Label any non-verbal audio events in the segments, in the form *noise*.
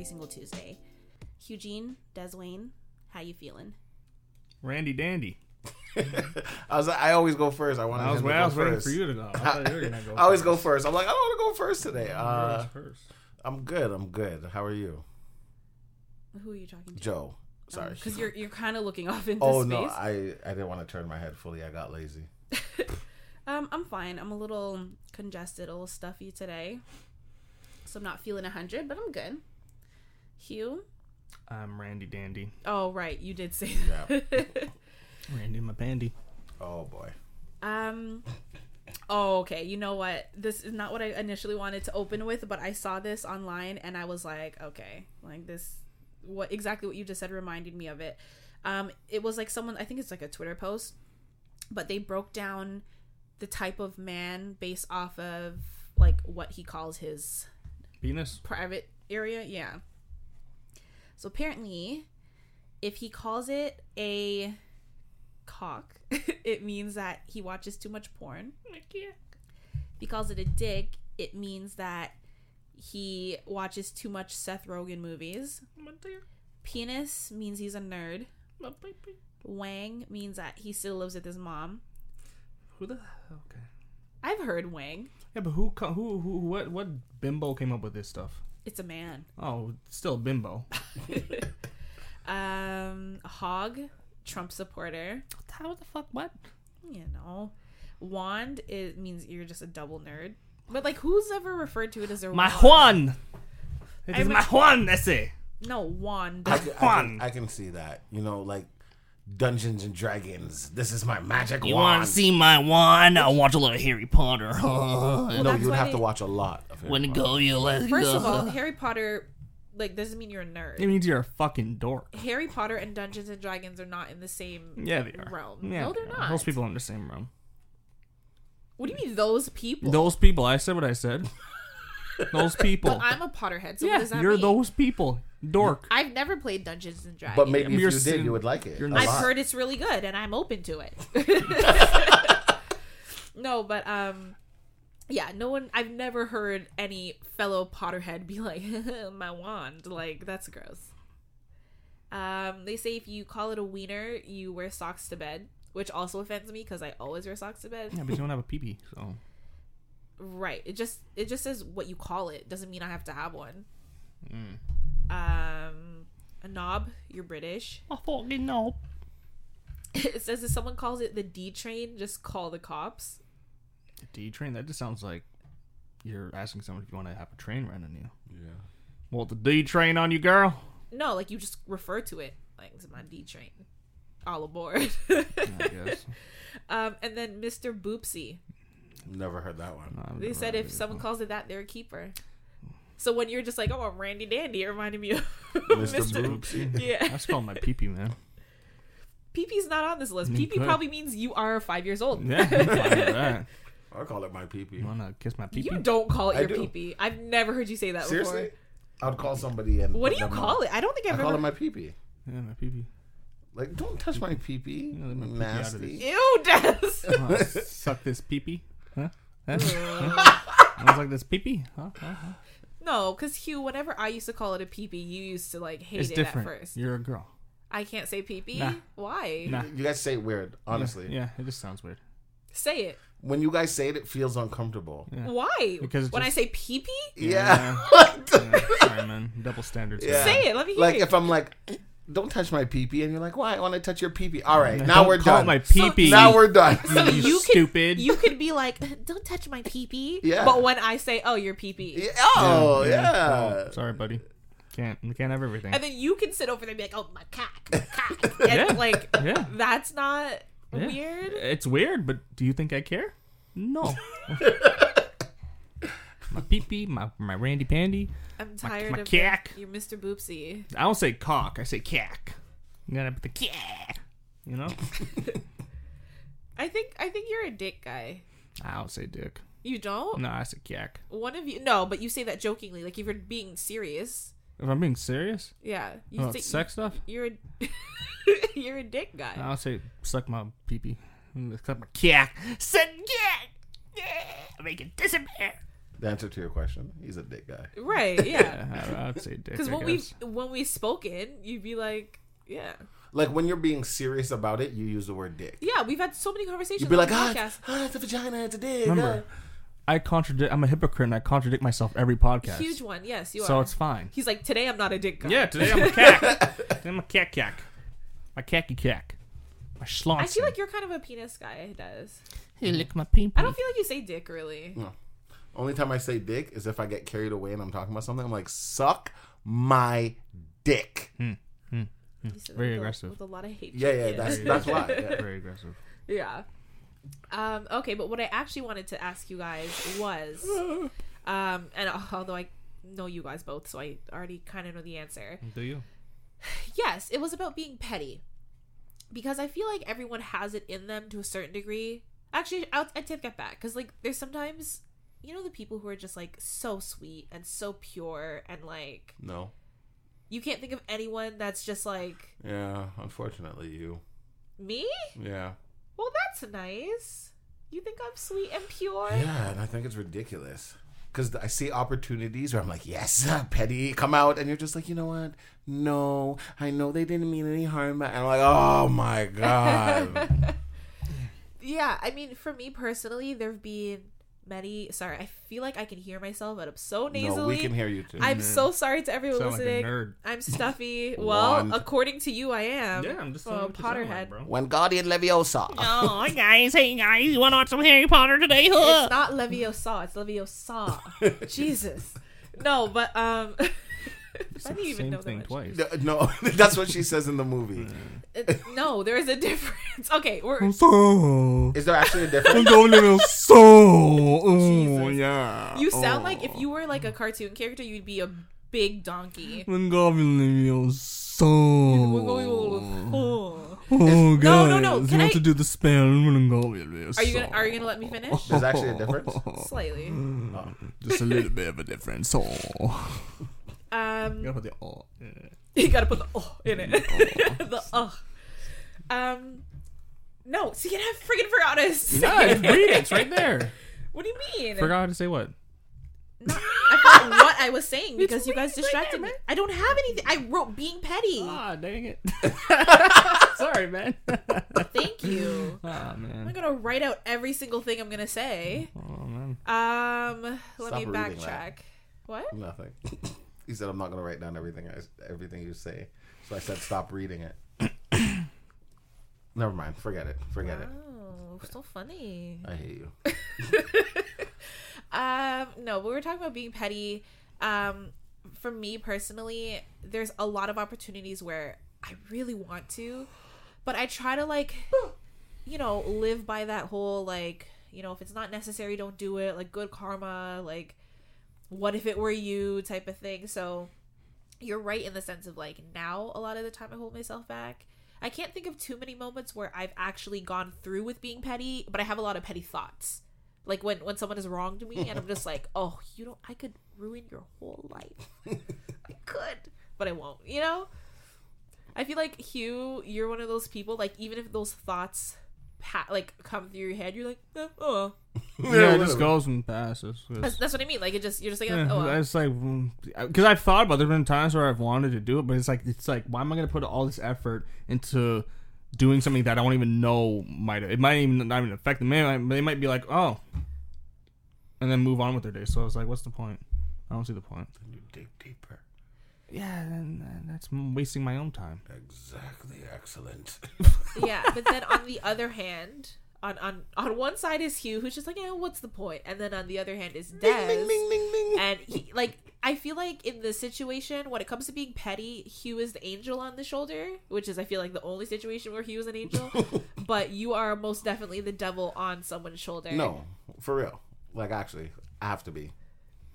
every single Tuesday. Eugene, Deswayne, how you feeling? Randy Dandy. *laughs* I was I always go first. I wanted I was, him to I was waiting for you to go. I thought you were gonna go. *laughs* I always go first. I'm like, I don't want to go first today. Uh, first. I'm good. I'm good. How are you, Who are you talking to? Joe? Sorry. Because you're you're kind of looking off into oh space. no, I I didn't want to turn my head fully. I got lazy. *laughs* Um, I'm fine. I'm a little congested, a little stuffy today, so I'm not feeling a hundred, but I'm good. Hugh. I'm Randy Dandy. Oh right, you did say Yeah. *laughs* Randy my bandy. Oh boy. um. Oh, okay. You know what? This is not what I initially wanted to open with, but I saw this online and I was like, okay, like this, what exactly what you just said reminded me of it. Um, it was like someone, I think it's like a Twitter post, but they broke down the type of man based off of like what he calls his Venus. private area. Yeah. So apparently, if he calls it a cock, *laughs* it means that he watches too much porn. If he calls it a dick, it means that he watches too much Seth Rogen movies. Penis means he's a nerd. Wang means that he still lives with his mom. Who the? Okay. I've heard Wang. Yeah, but who? Who? Who? What? What bimbo came up with this stuff? It's a man. Oh, still bimbo. *laughs* Um, Hog, Trump supporter. How the fuck? What? you know wand it means you're just a double nerd but like who's ever referred to it as a My wand? Juan. It I is mean- my Juan. Ese. no wand I can, I, Juan. can, I can see that. You know, like Dungeons and Dragons. This is my magic one. You wand. want to see my wand? I'll watch a little Harry Potter. Well, no, that's you would why have they- to watch a lot of it. *laughs* when to go, you let's first go. of all harry potter like doesn't mean you're a nerd It means you're a fucking dork. harry potter and dungeons and dragons are not in the same Yeah, they are. realm Yeah, no they're they are. not Those people are in the same room. what do you mean those people Those people. I said what I said. *laughs* Those *laughs* people. but i'm a potterhead so what yeah, does that you're mean those people. Dork. i've never played dungeons and dragons but maybe if You're you did, sin- you would like it. you're I've lot. heard it's really good and I'm open to it. *laughs* no, but um yeah, no one I've never heard any fellow Potterhead be like *laughs* my wand. Like that's gross. Um they say if you call it a wiener, you wear socks to bed, which also offends me because I always wear socks to bed. Yeah, but you don't have a peepee, so Right. It just it just says what you call it. Doesn't mean I have to have one. Mm. Um a knob, you're British. *laughs* I fucking know. It says if someone calls it the D train, just call the cops. D train. That just sounds like you're asking someone if you want to have a train run on you. Yeah. Want the D train on you, girl? No, like you just refer to it like it's my D train. All aboard. *laughs* I guess. um, and then Mr. Boopsy. Never heard that one. No, They said if someone before. calls it that, they're a keeper. So when you're just like, oh, I'm Randy Dandy, it reminded me of *laughs* Mr. Boopsy. Yeah. *laughs* That's called my peepee, man. PP's not on this list. You PP probably means you are five years old. Yeah, I'm fine with that. I call it my pee-pee. You wanna kiss my peepee? You don't call it I your do. PP. I've never heard you say that Seriously? before. I'd call somebody and What do you call on- it? I don't think I I've call ever. it my pee-pee. Yeah, my peepee. Like, don't touch my pee-pee. Yeah, let my pee-pee Nasty. this. Ew, *laughs* Des. Suck this peepee? Huh? Huh? huh? I was like this peepee? Huh? Huh? Huh? no, because Hugh, whenever I used to call it a PP, you used to like hate It's it different. at first. You're a girl. I can't say PP. Nah. Why? Nah. You guys say it weird, honestly. Yeah, it just sounds weird. Say it. When you guys say it, it feels uncomfortable. Yeah. Why? Because it when just- I say PP, Yeah. *laughs* Yeah, sorry, man. Double standards. Yeah. say it. Let me hear like it. if I'm like, don't touch my pee-pee, and you're like, why? I want to touch your pee-pee. All right, Don't now we're call it done. my peepee. now we're done. So you you could- stupid. you could be like, "Don't touch my PP." Yeah. But when I say, "Oh, your PP," Yeah, oh yeah. Oh, sorry, buddy. Can't we can't have everything. and then you can sit over there and be like, "Oh, my cock, my cock," *laughs* and Yeah. like Yeah. that's not Yeah. weird. It's weird, but do you think I care? No. *laughs* *laughs* my peepee, my my Randy Pandy. I'm tired my of cack. your Mr. Boopsy. I don't say cock. I say cack. You gotta put the cack. You know. *laughs* I think I think you're a dick guy. I don't say dick. You don't? No, I say cack. One of you no, but you say that jokingly, like if you're being serious. If I'm being serious Yeah. You about say sex stuff, you're a *laughs* you're a dick guy. I'll say suck my peepee. Suck my cack. Suck cack. Make it disappear. The answer to your question, he's a dick guy. Right? *laughs* Yeah. Yeah, *laughs* I, I'd say dick. Because when we when we spoken, you'd be like, yeah, Like when you're being serious about it, you use the word dick. yeah. We've had so many conversations. You'd be like, ah, podcast. it's, ah, it's a vagina, it's a dick. Remember, I contradict. I'm a hypocrite, and I contradict myself every podcast. Huge one. Yes, you are. so it's fine. He's like, today I'm not a dick guy. Yeah, today I'm a *laughs* cack. today I'm a cack cack. My cacky cack. My schlonz. I feel like you're kind of a penis guy. Does Hey, lick my pee I don't feel like you say dick really. No. Only time I say dick is if I get carried away and I'm talking about something. I'm like, suck my dick. You said that Very with a- aggressive. with a lot of hate. Yeah, yeah, that's *laughs* that's why. *laughs* Yeah. very aggressive. Yeah. Um, okay, but what I actually wanted to ask you guys was, *sighs* um, and although I know you guys both, so I already kind of know the answer. Do you? *sighs* Yes, it was about being petty. Because I feel like everyone has it in them to a certain degree. Actually, I'll, I take that back. Because, like, there's sometimes, you know, the people who are just, like, so sweet and so pure and, like, No. you can't think of anyone that's just, like, Yeah, unfortunately, you. me? Yeah. Well, that's nice. You think I'm sweet and pure? Yeah, and I think it's ridiculous. Because I see opportunities where I'm like, yes, *laughs* petty, come out. And you're just like, you know what? No, I know they didn't mean any harm. And I'm like, oh my God. *laughs* Yeah, I mean, for me personally, there have been many. Sorry, I feel like I can hear myself, but I'm so nasally. no, we can hear you too. I'm so sorry to everyone Sound like a listening. nerd. I'm stuffy. *laughs* Well, Wand. according to you, I am. Yeah, I'm just a saying what you sound Potterhead. like, bro. Wingardium Leviosa. *laughs* Oh, hi guys. Hey guys, you want to watch some Harry Potter today? Huh? It's *laughs* not Leviosa. It's Leviosa. Jesus. No, but um, I didn't even Same know that thing much. twice. No, that's what she says in the movie. It- no, there is a *laughs* difference. Okay, we're So, Is there actually a difference? so, *laughs* oh Jesus. yeah. you sound like if you were like a cartoon character, you'd be a big donkey. Wingardium so. Oh. Oh, guys, No, no, no, can want I- to do the spell? Are you gonna Are you gonna let me finish? There's actually a difference. *laughs* Slightly. Just a little bit of a difference. Oh. Um, gotta put the oh. in it. *laughs* you gotta put the oh in it. *laughs* the oh. Um, no. See, I freaking forgot to say. No, just read it. It's right there. *laughs* What do you mean? Forgot how to say what? No, I forgot what I was saying because you guys distracted me. I don't have anything. I wrote being petty. Ah, dang it. Sorry, man. Thank you. Ah, I'm gonna write out every single thing I'm gonna say. Oh, man. Um, let Stop me reading that. backtrack. What? Nothing. He said, "I'm not gonna write down everything I, everything you say." So I said, "Stop reading it." *coughs* Never mind. Forget it. Forget it. Oh, so funny. I hate you. *laughs* Um, no, we were talking about being petty. Um, for me personally, there's a lot of opportunities where I really want to, but I try to like, you know, live by that whole like, you know, if it's not necessary, don't do it. Like good karma, like what if it were you type of thing. So you're right in the sense of like now a lot of the time I hold myself back. I can't think of too many moments where I've actually gone through with being petty, but I have a lot of petty thoughts. Like when when someone has wronged me and I'm just like, *laughs* "Oh, you don't I could ruin your whole life." *laughs* I could, but I won't, you know? I feel like Hugh, you're one of those people like even if those thoughts pa- like come through your head, you're like, eh, "Oh." Yeah, *laughs* it just goes and passes. That's, that's what I mean. Like it just you're just like, Yeah, "Oh." well." it's like because I've thought about. There's been times where I've wanted to do it, but it's like it's like why am I going to put all this effort into doing something that I don't even know might it might even not even affect them. They might, they might be like oh, and then move on with their day. So it's like, what's the point? I don't see the point. You dig deeper. Yeah, and, and that's wasting my own time. Exactly. Excellent. *laughs* yeah, but then on the other hand, on on on one side is Hugh, who's just like, yeah, what's the point? And then on the other hand is Des, Ding, ding, ding, ding. and he like I feel like in the situation when it comes to being petty, Hugh is the angel on the shoulder, which is I feel like the only situation where Hugh is an angel. *laughs* but you are most definitely the devil on someone's shoulder. No, for real. Like actually, I have to be.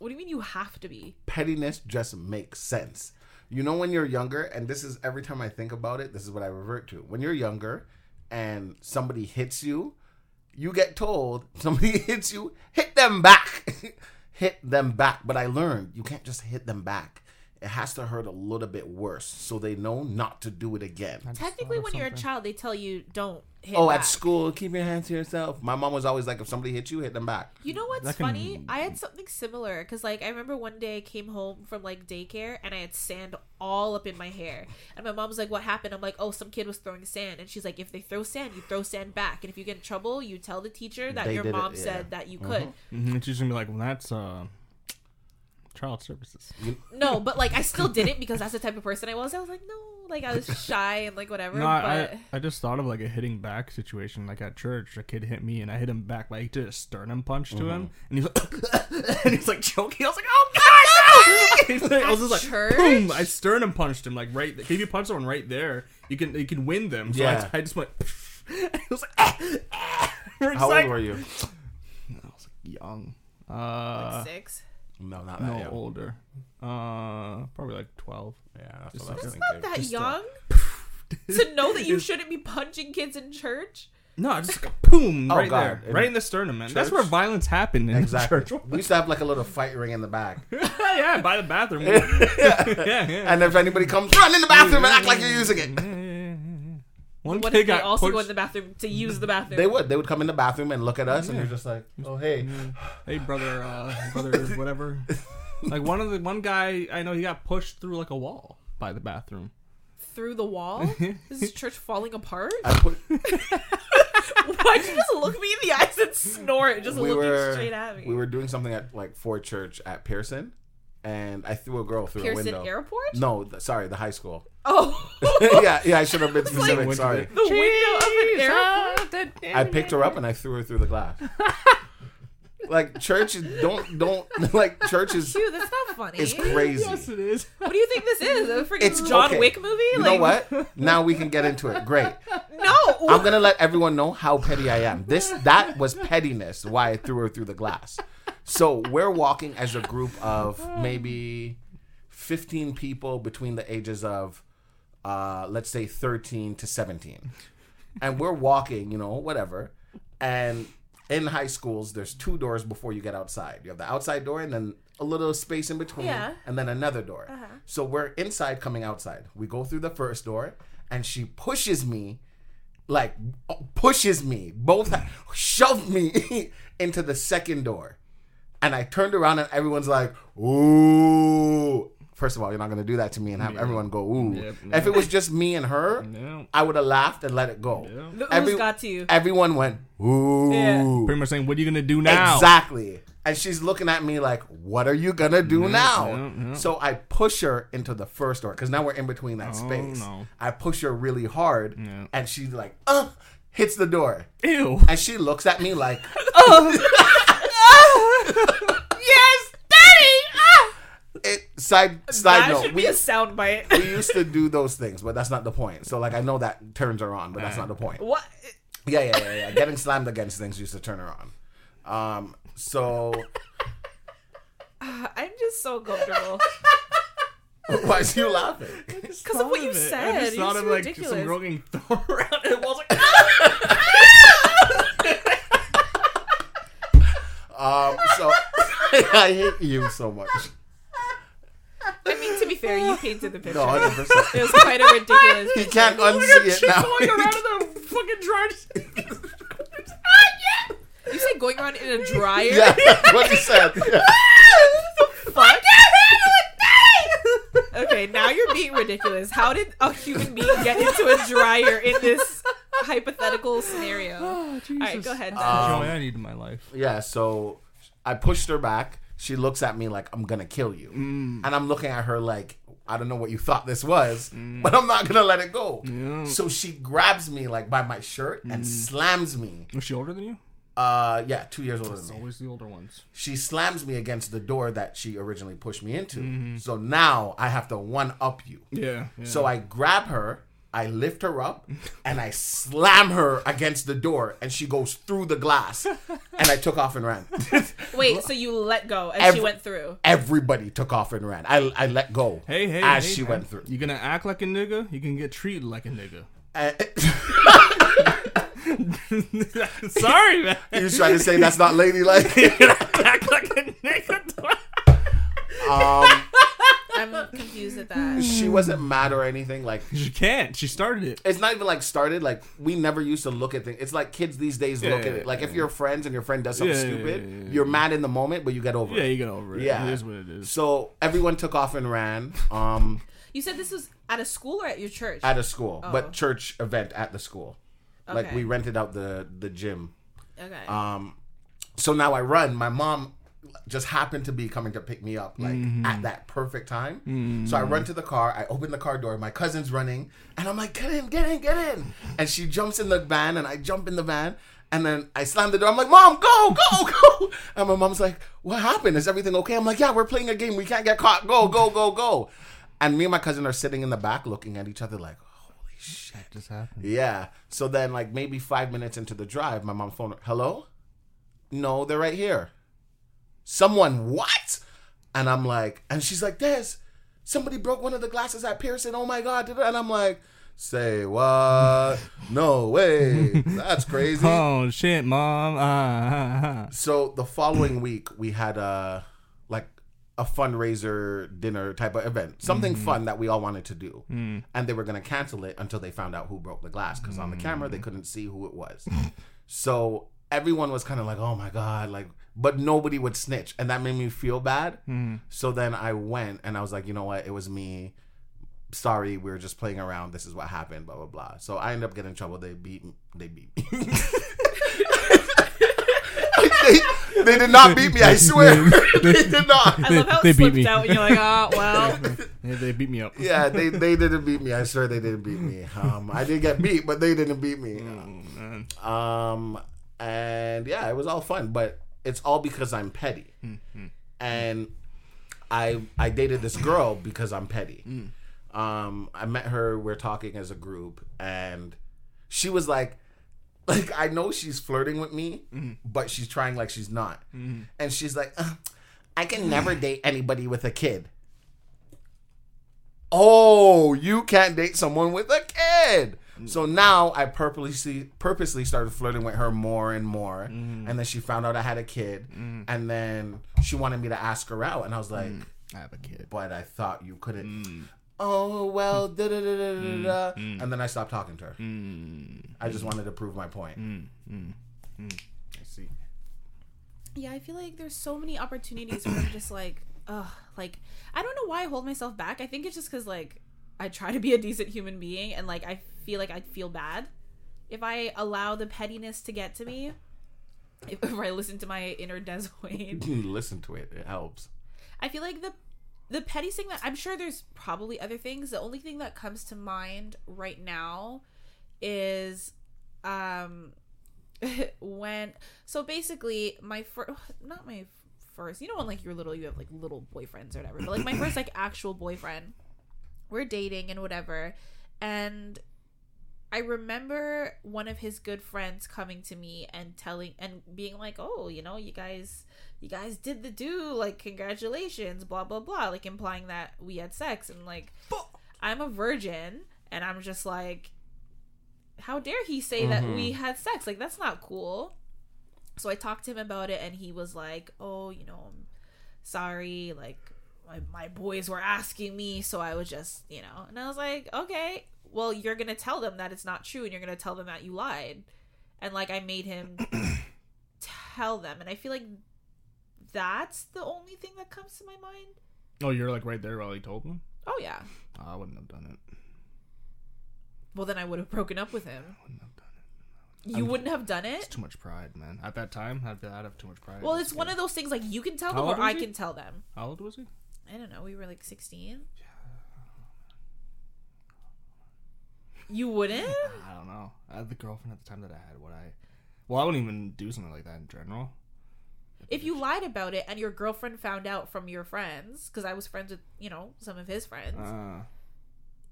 What do you mean you have to be? pettiness just makes sense. You know, when you're younger, and this is every time I think about it, this is what I revert to. When you're younger and somebody hits you, you get told, *laughs* somebody hits you, hit them back. *laughs* hit them back. But I learned you can't just hit them back. It has to hurt a little bit worse, so they know not to do it again. Technically, when you're a child, they tell you don't hit. Oh, back. at school, keep your hands to yourself. My mom was always like, if somebody hits you, hit them back. You know what's That can- funny? I had something similar because, like, I remember one day I came home from like daycare and I had sand all up in my hair, and my mom was like, "What happened?" I'm like, "Oh, some kid was throwing sand," and she's like, "If they throw sand, you throw sand back, and if you get in trouble, you tell the teacher that They your did it, mom yeah. said that you could." Mhm, She's gonna be like, well, that's uh, child services. *laughs* No, but like I still did it because that's the type of person I was. I was like, no, like I was shy and like whatever. No, I, but I, I just thought of like a hitting back situation. Like at church, a kid hit me and I hit him back, Like I did a sternum punch to him, and he's like, *laughs* and he's like choking. I was like, oh god, *laughs* no! He's like- I was just like, church? boom! I sternum punched him like right. If you punch someone right there, you can you can win them. So Yeah. I, I just went. And he was like, ah, ah. We're How like- old were you? I was like young. Uh, six. No, not that no, young. older. Uh, probably like twelve. Yeah, that's Just what I was like thinking. Not that Just, uh, young *laughs* to *laughs* know that you shouldn't be punching kids in church. No, just like a boom *laughs* Oh, right God. there, In right in the sternum, man. That's church? where violence happened in Exactly. church. We used to have like a little fight ring in the back. yeah, by the bathroom. yeah, yeah, yeah. And if anybody comes, run in the bathroom and act like you're using it. One What kid if they got also pushed. go in the bathroom to use the bathroom? They would. They would come in the bathroom and look at us, and you're just like, oh hey. hey, brother, uh, brother, *laughs* whatever. like one of the one guy I know, he got pushed through like a wall by the bathroom. through the wall. *laughs* Is this church falling apart? I put. *laughs* Why'd you just look me in the eyes and snort, just we looking were straight at me? we were doing something at like for Church at Pearson, and I threw a girl through a Pearson window. Airport. No, th- sorry, the high school. Oh, *laughs* yeah, yeah, I should have been *laughs* specific. Went to sorry. the window of an airport. I picked her up and I threw her through the glass. *laughs* like church is don't don't *laughs* like church is Dude, that's not funny. is crazy. Yes, it is. What do you think this is? A freaking It's John okay. Wick movie? You like, know what? *laughs* Now we can get into it. Great. No. I'm gonna let everyone know how petty I am. This that was pettiness. Why I threw her through the glass. So we're walking as a group of maybe 15 people between the ages of, uh, let's say 13 to 17, and we're walking. You know, whatever. And in high schools, there's two doors before you get outside. You have the outside door and then a little space in between, Yeah. and then another door. Uh-huh. So we're inside, coming outside. We go through the first door, and she pushes me like pushes me both shoved me *laughs* into the second door and i turned around and everyone's like ooh first of all you're not going to do that to me and have everyone go ooh Yep, if it was just me and her No. i would have laughed and let it go The ooze Every- got to you. everyone went ooh Yeah. Pretty much saying, what are you gonna do now? Exactly. And she's looking at me like, "What are you gonna do now?" yeah, yeah. So I push her into the first door because now we're in between that Oh, space. no. I push her really hard, Yeah. and she's like, "Uh," hits the door, Ew. and she looks at me like, yes, Daddy. Ah! "It." Side side that note, should we be a sound bite. we used to do those things, but that's not the point. So like, I know that turns her on, but that's not the point. what? Yeah, yeah, yeah, yeah. Getting slammed against things used to turn her on. Um, so *laughs* I'm just so comfortable *laughs* why is you laughing? because of what you I said. just thought of like ridiculous. some girl getting thrown *laughs* around and it was like, Um, so I hate you so much. I mean, to be fair, you painted the picture. No, *laughs* hundred percent. It was quite a ridiculous. He picture. can't unsee it now. going *laughs* around in the fucking dryer. *laughs* You said going around in a dryer. yeah, that's what he said. Yeah. Fuck. Okay, now you're being ridiculous. How did a human being get into a dryer in this hypothetical scenario? All right, go ahead. Um, Dad. Joy I need in my life. Yeah, so I pushed her back. She looks at me like I'm gonna kill you, Mm. and I'm looking at her like I don't know what you thought this was, but I'm not gonna let it go. Yeah. So she grabs me like by my shirt and Mm. slams me. Was she older than you? Uh, yeah, two years older It's than me. always the older ones. She slams me against the door that she originally pushed me into. Mm-hmm. So now I have to one up you. Yeah. yeah. So I grab her, I lift her up, and I slam her against the door, and she goes through the glass. And I took off and ran. *laughs* Wait, so you let go and Every- she went through. Everybody took off and ran. I, I let go hey, hey, as hey, she man. went through. You gonna act like a nigga? You can get treated like a nigga. Uh, *laughs* Sorry, man. *laughs* he was trying to say that's not ladylike. act like a nigga. um, I'm confused at that. She wasn't mad or anything. Like She can't. She started it. it's not even like started. Like we never used to look at things. It's like kids these days look Yeah, at it. Like yeah, if you're friends and your friend does something Yeah, yeah, stupid, yeah, yeah, you're mad in the moment, but you get over it. Yeah, it. you get over it. Yeah. It is what it is. So everyone took off and ran. Um, You said this was at a school or at your church? at a school, Oh. but church event at the school. Like we rented out the the gym. okay. Um, so now I run. My mom just happened to be coming to pick me up like mm-hmm. at that perfect time. So I mm-hmm. run to the car. I open the car door. My cousin's running, and I'm like, "Get in, get in, get in!" And she jumps in the van, and I jump in the van. And then I slam the door. I'm like, "Mom, go, go, *laughs* go!" And my mom's like, "What happened? Is everything okay?" I'm like, "Yeah, we're playing a game. We can't get caught. Go, go, go, go!" And me and my cousin are sitting in the back, looking at each other like, "Holy shit!" just happened. Yeah. So then, like maybe five minutes into the drive, my mom phoned. her, Hello? No, they're right here. Someone what? And I'm like, and she's like, Des, somebody broke one of the glasses at Pearson. Oh my god! And I'm like, say what? *laughs* no way. That's crazy. Oh shit, mom. Ah. So the following week, we had a like a fundraiser dinner type of event, something mm-hmm. fun that we all wanted to do, mm. and they were gonna cancel it until they found out who broke the glass because on the camera they mm. couldn't see who it was. so everyone was kind of like, "Oh my god!" Like, but nobody would snitch, and that made me feel bad. So then I went and I was like, "You know what? It was me." Sorry, we were just playing around. This is what happened. Blah blah blah. So I ended up getting in trouble. They beat. They beat. me. they, *laughs* they did not beat me. I swear, *laughs* *laughs* they did not. I love how they it beat slipped me. out and you're like, oh, well. Yeah, they beat me up. Yeah, they they didn't beat me. I swear they didn't beat me. Um, I did get beat, but they didn't beat me. Oh. Um, and yeah, it was all fun, but it's all because I'm petty, mm-hmm. and I I dated this girl because I'm petty. Mm. Um, I met her. We're talking as a group, and she was like, like I know she's flirting with me, mm-hmm. but she's trying like she's not, mm-hmm. and she's like, I can never *laughs* date anybody with a kid. Oh, you can't date someone with a kid. Mm. So now I purposely purposely started flirting with her more and more, mm. and then she found out I had a kid, mm. and then she wanted me to ask her out, and I was like, I have a kid. "But I thought you couldn't." Oh well, da da da da da da, and then I stopped talking to her. I just wanted to prove my point. I see. Yeah, I feel like there's so many opportunities where I'm just like, ugh, like I don't know why I hold myself back. I think it's just because like I try to be a decent human being, and like I feel like I'd feel bad if I allow the pettiness to get to me. If, *laughs* if I listen to my inner Des Wade, *laughs* Listen to it; it helps. I feel like the the petty thing that I'm sure there's probably other things. The only thing that comes to mind right now is um *laughs* when so basically my first *sighs* not my first you know when like you're little you have like little boyfriends or whatever but like my first *coughs* like actual boyfriend we're dating and whatever and I remember one of his good friends coming to me and telling and being like, "Oh, you know, you guys you guys did the do, like congratulations, blah blah blah," like implying that we had sex and like I'm a virgin and I'm just like how dare he say that we mm-hmm. had sex? Like that's not cool. So I talked to him about it and he was like, "Oh, you know, I'm sorry, like my, my boys were asking me, so I was just, you know." And I was like, "Okay, well, you're going to tell them that it's not true and you're going to tell them that you lied." And like I made him *clears throat* tell them, and I feel like that's the only thing that comes to my mind. Oh, you're like right there while he told them. Oh yeah. Oh, I wouldn't have done it. Well, then I would have broken up with him. Wouldn't have done it. You wouldn't have done It's it. too much pride, man. At that time, I'd, I'd have too much pride. Well, it's one of those things like you can tell How them or I he? can tell them. How old was he? I don't know. We were like 16. You wouldn't? I don't know. I had the girlfriend at the time that I had. What I, well, I wouldn't even do something like that in general. If you lied about it and your girlfriend found out from your friends, because I was friends with, you know, some of his friends, Uh,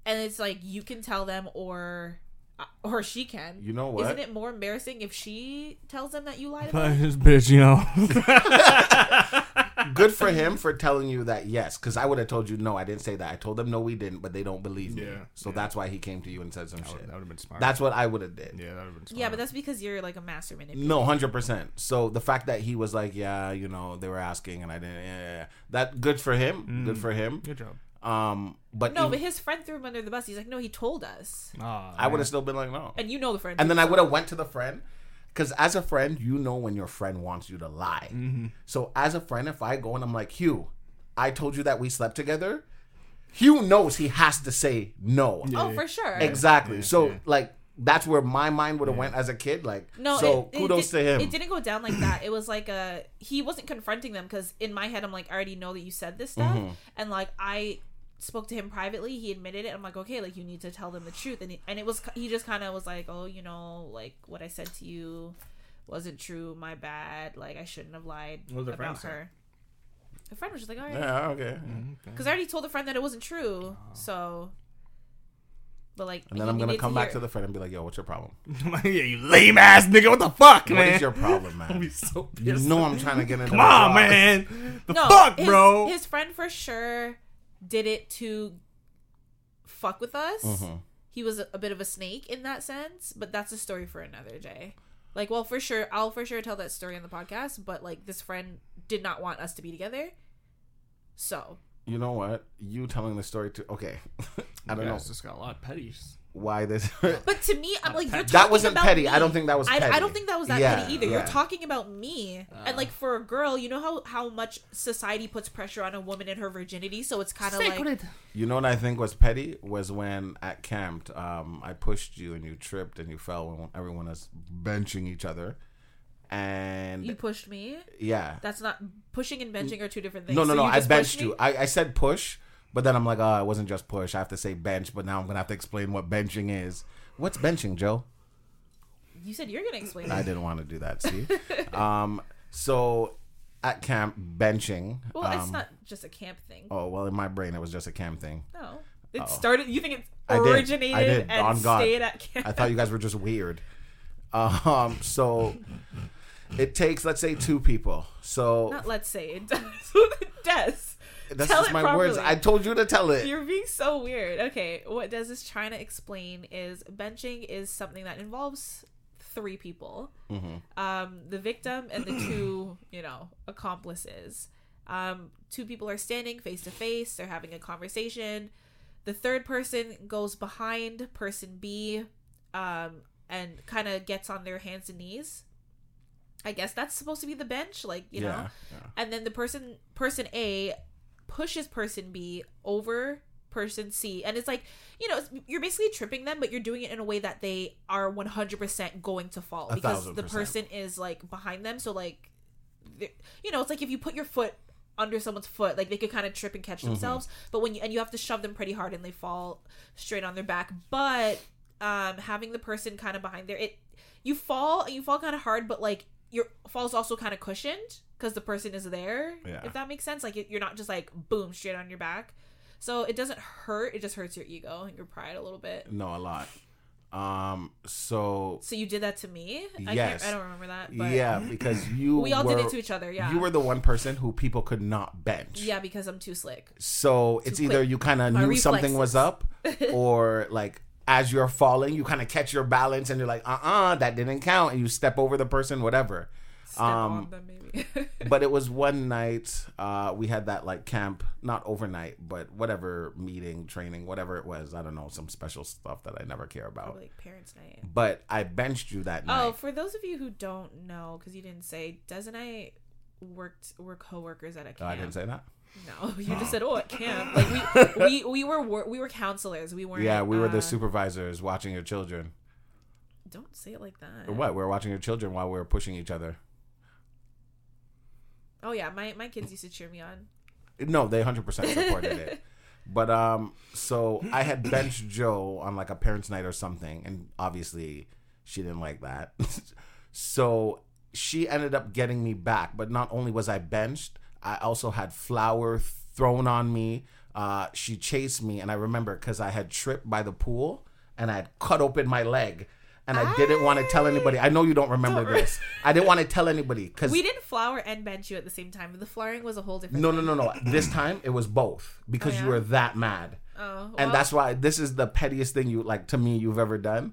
and it's like you can tell them or uh, or she can. You know what? Isn't it more embarrassing if she tells them that you lied *laughs* about it? this bitch, you know. *laughs* *laughs* Good for him for telling you that yes, because I would have told you no, I didn't say that. I told them no, we didn't, but they don't believe me. Yeah, So yeah. that's why he came to you and said some that would shit. have been smart. That's what I would have did. yeah, that would have been smart. Yeah, but that's because you're like a master manipulator. No, hundred percent. So the fact that he was like, yeah, you know, they were asking and I didn't. Yeah, yeah, yeah. that good for him. Good for him. good job. Um, but No, even- but his friend threw him under the bus. He's like, no, he told us, Aw, I would have still been like, no. and you know the friend. And then I would have went to the friend because as a friend, you know when your friend wants you to lie. Mm-hmm. So as a friend, if I go and I'm like, Hugh, I told you that we slept together. Hugh knows he has to say no. Oh, for sure. Exactly. so yeah. like that's where my mind would have went as a kid. Like No, so it, it kudos did- to him. It didn't go down like that. It was like a he wasn't confronting them because in my head I'm like I already know that you said this stuff, Mm-hmm. and like I spoke to him privately. He admitted it. I'm like okay, like you need to tell them the truth, and he, and it was he just kind of was like oh you know like what I said to you wasn't true. My bad. Like I shouldn't have lied What did about say? her. The friend was just like all right yeah. Okay. Mm-hmm, because mm-hmm. I already told the friend that it wasn't true. Oh. So. But like, And then I'm gonna needed come back hear- to the friend and be like, "Yo, what's your problem? *laughs* yeah, you lame ass nigga. What the fuck, What man? is your problem, *laughs* I'll be man? so You know I'm trying to get *laughs* into Come the on, man. The no, fuck, his, bro. His friend for sure did it to fuck with us. Mhm. He was a, a bit of a snake in that sense, but that's a story for another day. Like, well, for sure, I'll for sure tell that story on the podcast. But like, this friend did not want us to be together, so You know what? You telling the story to okay. *laughs* I don't know It's just got a lot of petties. Why this. *laughs* But to me, I'm like, you're That wasn't about petty. Me. I don't think that was I, I don't think that was that Yeah, petty either. yeah. You're talking about me, and Uh. like for a girl, you know how how much society puts pressure on a woman in her virginity. So it's kind of like, You know what I think was petty was when at camp um, I pushed you and you tripped and you fell when everyone was benching each other, and you pushed me. yeah, That's not pushing and benching are two different things. no, no, So no, you I just benched you. I, I said push, but then I'm like, oh, it wasn't just push. I have to say bench, but now I'm gonna have to explain what benching is. What's benching, Joe? You said you're gonna explain. I didn't want to do that. See, *laughs* um, so at camp benching. Well, it's um, not just a camp thing. Oh well, in my brain it was just a camp thing. No, it Uh-oh. started. You think it I did. originated I did. and On God. stayed at camp? I thought you guys were just weird. Um, so it takes let's say two people. So Not let's say it does. *laughs* Des. That's tell just my words. I told you to tell it. You're being so weird. Okay, what Des is trying to explain is benching is something that involves three people. Mm-hmm. Um, the victim and the two, *clears throat* you know, accomplices. Um, two people are standing face to face. They're having a conversation. The third person goes behind person B, um, and kind of gets on their hands and knees. I guess that's supposed to be the bench, like you know yeah, yeah. and then the person person A pushes person B over person C. And it's like you know you're basically tripping them but you're doing it in a way that they are 100% going to fall A because the percent. person is like behind them. So like you know it's like if you put your foot under someone's foot like they could kind of trip and catch Mm-hmm. themselves. But when you and you have to shove them pretty hard and they fall straight on their back. But um having the person kind of behind there it you fall and you fall kind of hard but like your fall's also kind of cushioned because the person is there Yeah. if that makes sense like you're not just like boom straight on your back so it doesn't hurt it just hurts your ego and your pride a little bit No, a lot. Um, so so you did that to me I Yes. can't, i don't remember that but yeah, because *laughs* you we all were, did it to each other yeah You were the one person who people could not bench. yeah because i'm too slick So it's Too either you kind of knew something was up, *laughs* or like as you're falling, you kind of catch your balance and you're like, uh uh that didn't count, and you step over the person, whatever. Step Um, on them maybe *laughs* But it was one night, uh, we had that like camp, not overnight, but whatever meeting, training, whatever it was. I don't know, some special stuff that I never care about. Probably like parents night But I benched you that night. Oh, for those of you who don't know, because you didn't say, doesn't I worked were co-workers at a camp. Oh, I didn't say that. No, *laughs* you just said, "Oh, at camp." *laughs* Like we we we were we were counselors. We weren't. Yeah, we were uh, the supervisors watching your children. Don't say it like that. What? We were watching your children while we were pushing each other. Oh yeah, my my kids used to cheer me on. No, they 100% supported it. *laughs* But um, so I had benched Joe on like a parents' night or something, and obviously she didn't like that. *laughs* so she ended up getting me back. But not only was I benched, I also had flour thrown on me. Uh, she chased me, and I remember because I had tripped by the pool and I had cut open my leg, and I didn't want to tell anybody. I know you don't remember Don't this. I didn't want to tell anybody because We didn't flower and bench you at the same time. The flowering was a whole different. no, no, thing. no, no. This time it was both because Oh, you were that mad. Oh, and that's why this is the pettiest thing you like to me you've ever done.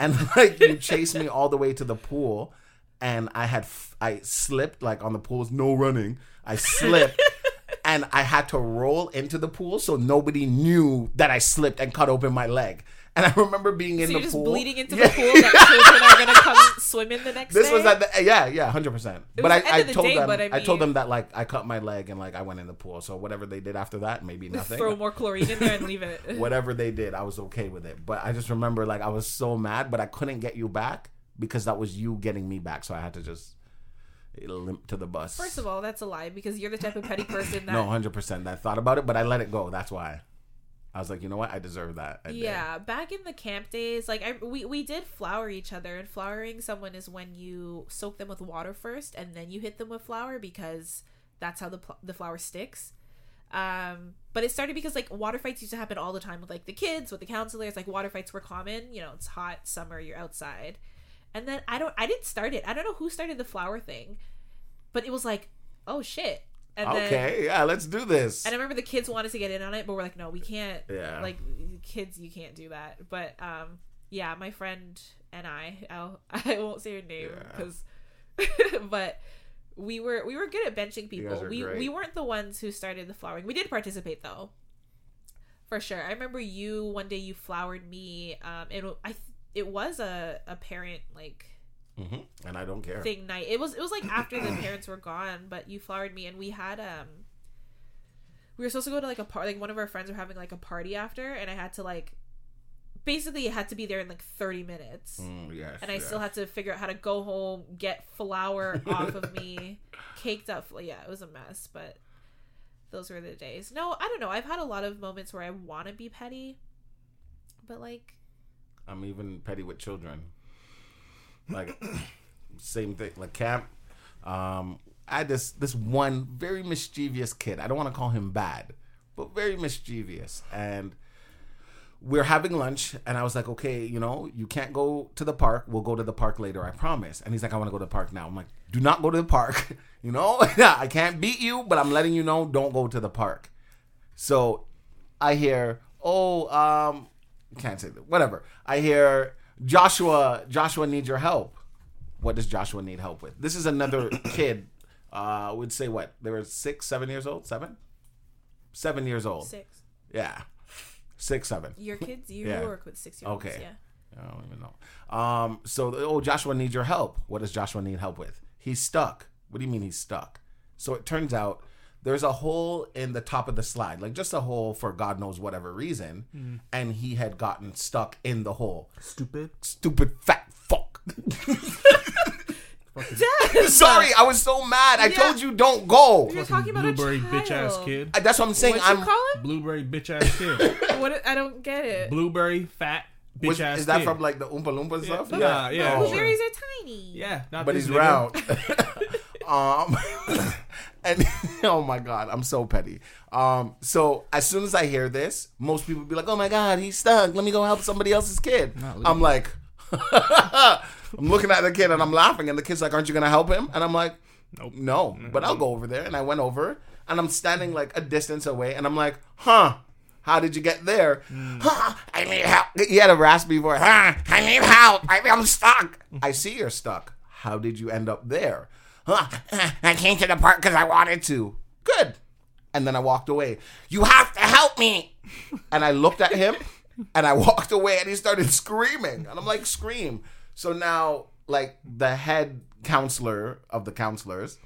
And *laughs* like you chased me all the way to the pool, and I had f- I slipped like on the pool's no running. I slipped, *laughs* and I had to roll into the pool so nobody knew that I slipped and cut open my leg. *laughs* And I remember being in So the you're just pool. bleeding into Yeah. the pool that children are gonna come *laughs* swim in the next This day. was at the yeah yeah hundred percent. But I, I told day, them I I, told them that like I cut my leg and like I went in the pool. So whatever they did after that, maybe nothing. Throw *laughs* more chlorine in there and leave it. whatever they did, I was okay with it. But I just remember like I was so mad, but I couldn't get you back because that was you getting me back. So I had to just limp to the bus. First of all, that's a lie because you're the type of petty person that. no, hundred percent. I thought about it, but I let it go. That's why. I was like, you know what? I deserve that. I did. yeah, back in the camp days, like I we we did flour each other, and flowering someone is when you soak them with water first, and then you hit them with flour because that's how the pl- the flour sticks. Um, but it started because like water fights used to happen all the time with like the kids, with the counselors. Like water fights were common. You know, it's hot summer, you're outside, and then I don't, I didn't start it. I don't know who started the flour thing, but it was like, oh shit. And then, Okay, yeah, let's do this. and I remember the kids wanted to get in on it, but we're like, no, we can't. Yeah. Like kids, you can't do that. But um, yeah, my friend and I, I'll, *laughs* I won't say her name Yeah. because, *laughs* but we were we were good at benching people. We great. we weren't the ones who started the flowering. We did participate though, for sure. I remember you one day you flowered me. Um, and I it was a a parent like hmm And I don't care. thing night. It was it was like after the parents were gone, but you flowered me and we had um we were supposed to go to like a party. like one of our friends were having like a party after and I had to like basically it had to be there in like 30 minutes. Mm, yes, And I yes. still had to figure out how to go home, get flour *laughs* off of me, caked up. Yeah, it was a mess, but those were the days. No, I don't know. I've had a lot of moments where I want to be petty, but like I'm even petty with children. Like same thing. Like camp. Um, I had this this one very mischievous kid. I don't want to call him bad, but very mischievous. And we're having lunch, and I was like, okay, you know, you can't go to the park. We'll go to the park later. I promise. And he's like, I want to go to the park now. I'm like, do not go to the park. *laughs* you know, *laughs* I can't beat you, but I'm letting you know, don't go to the park. So I hear, oh, um, can't say that. Whatever. I hear Joshua. Joshua needs your help. What does Joshua need help with? This is another *clears throat* kid. Uh, would say what they were six, seven years old, seven, seven years old. six. Yeah, six, seven. Your kids, you Yeah. work with six year olds. Okay. Yeah. I don't even know. Um, so oh, Joshua needs your help. What does Joshua need help with? He's stuck. What do you mean he's stuck? So it turns out there's a hole in the top of the slide, like just a hole for God knows whatever reason, and he had gotten stuck in the hole. Stupid. Stupid fat fuck. *laughs* Sorry, I was so mad. I Yeah. told you don't go. You're talking about Blueberry a child. bitch ass kid. Uh, That's what I'm saying. What I'm. you call him? Blueberry bitch ass kid. *laughs* What? I don't get it. Blueberry fat bitch was- ass is that kid. from like the Oompa Loompa stuff? Yeah, yeah. Oh. Blueberries are tiny. Yeah, not but he's round. *laughs* um, and *laughs* oh my god, I'm so petty. Um, so as soon as I hear this, most people be like, "Oh my god, he's stuck. Let me go help somebody else's kid." I'm like, *laughs* I'm looking at the kid and I'm laughing, and the kid's like, "Aren't you gonna help him?" And I'm like, Nope. "No, but I'll go over there." And I went over, and I'm standing like a distance away, and I'm like, "Huh." How did you get there? Huh, I need help. He had a raspy voice. Huh, I need help. I, I'm stuck. *laughs* I see you're stuck. How did you end up there? I came to the park because I wanted to. Good. And then I walked away. You have to help me. And I looked at him and I walked away and he started screaming. And I'm like, scream. So now, like, the head counselor of the counselors,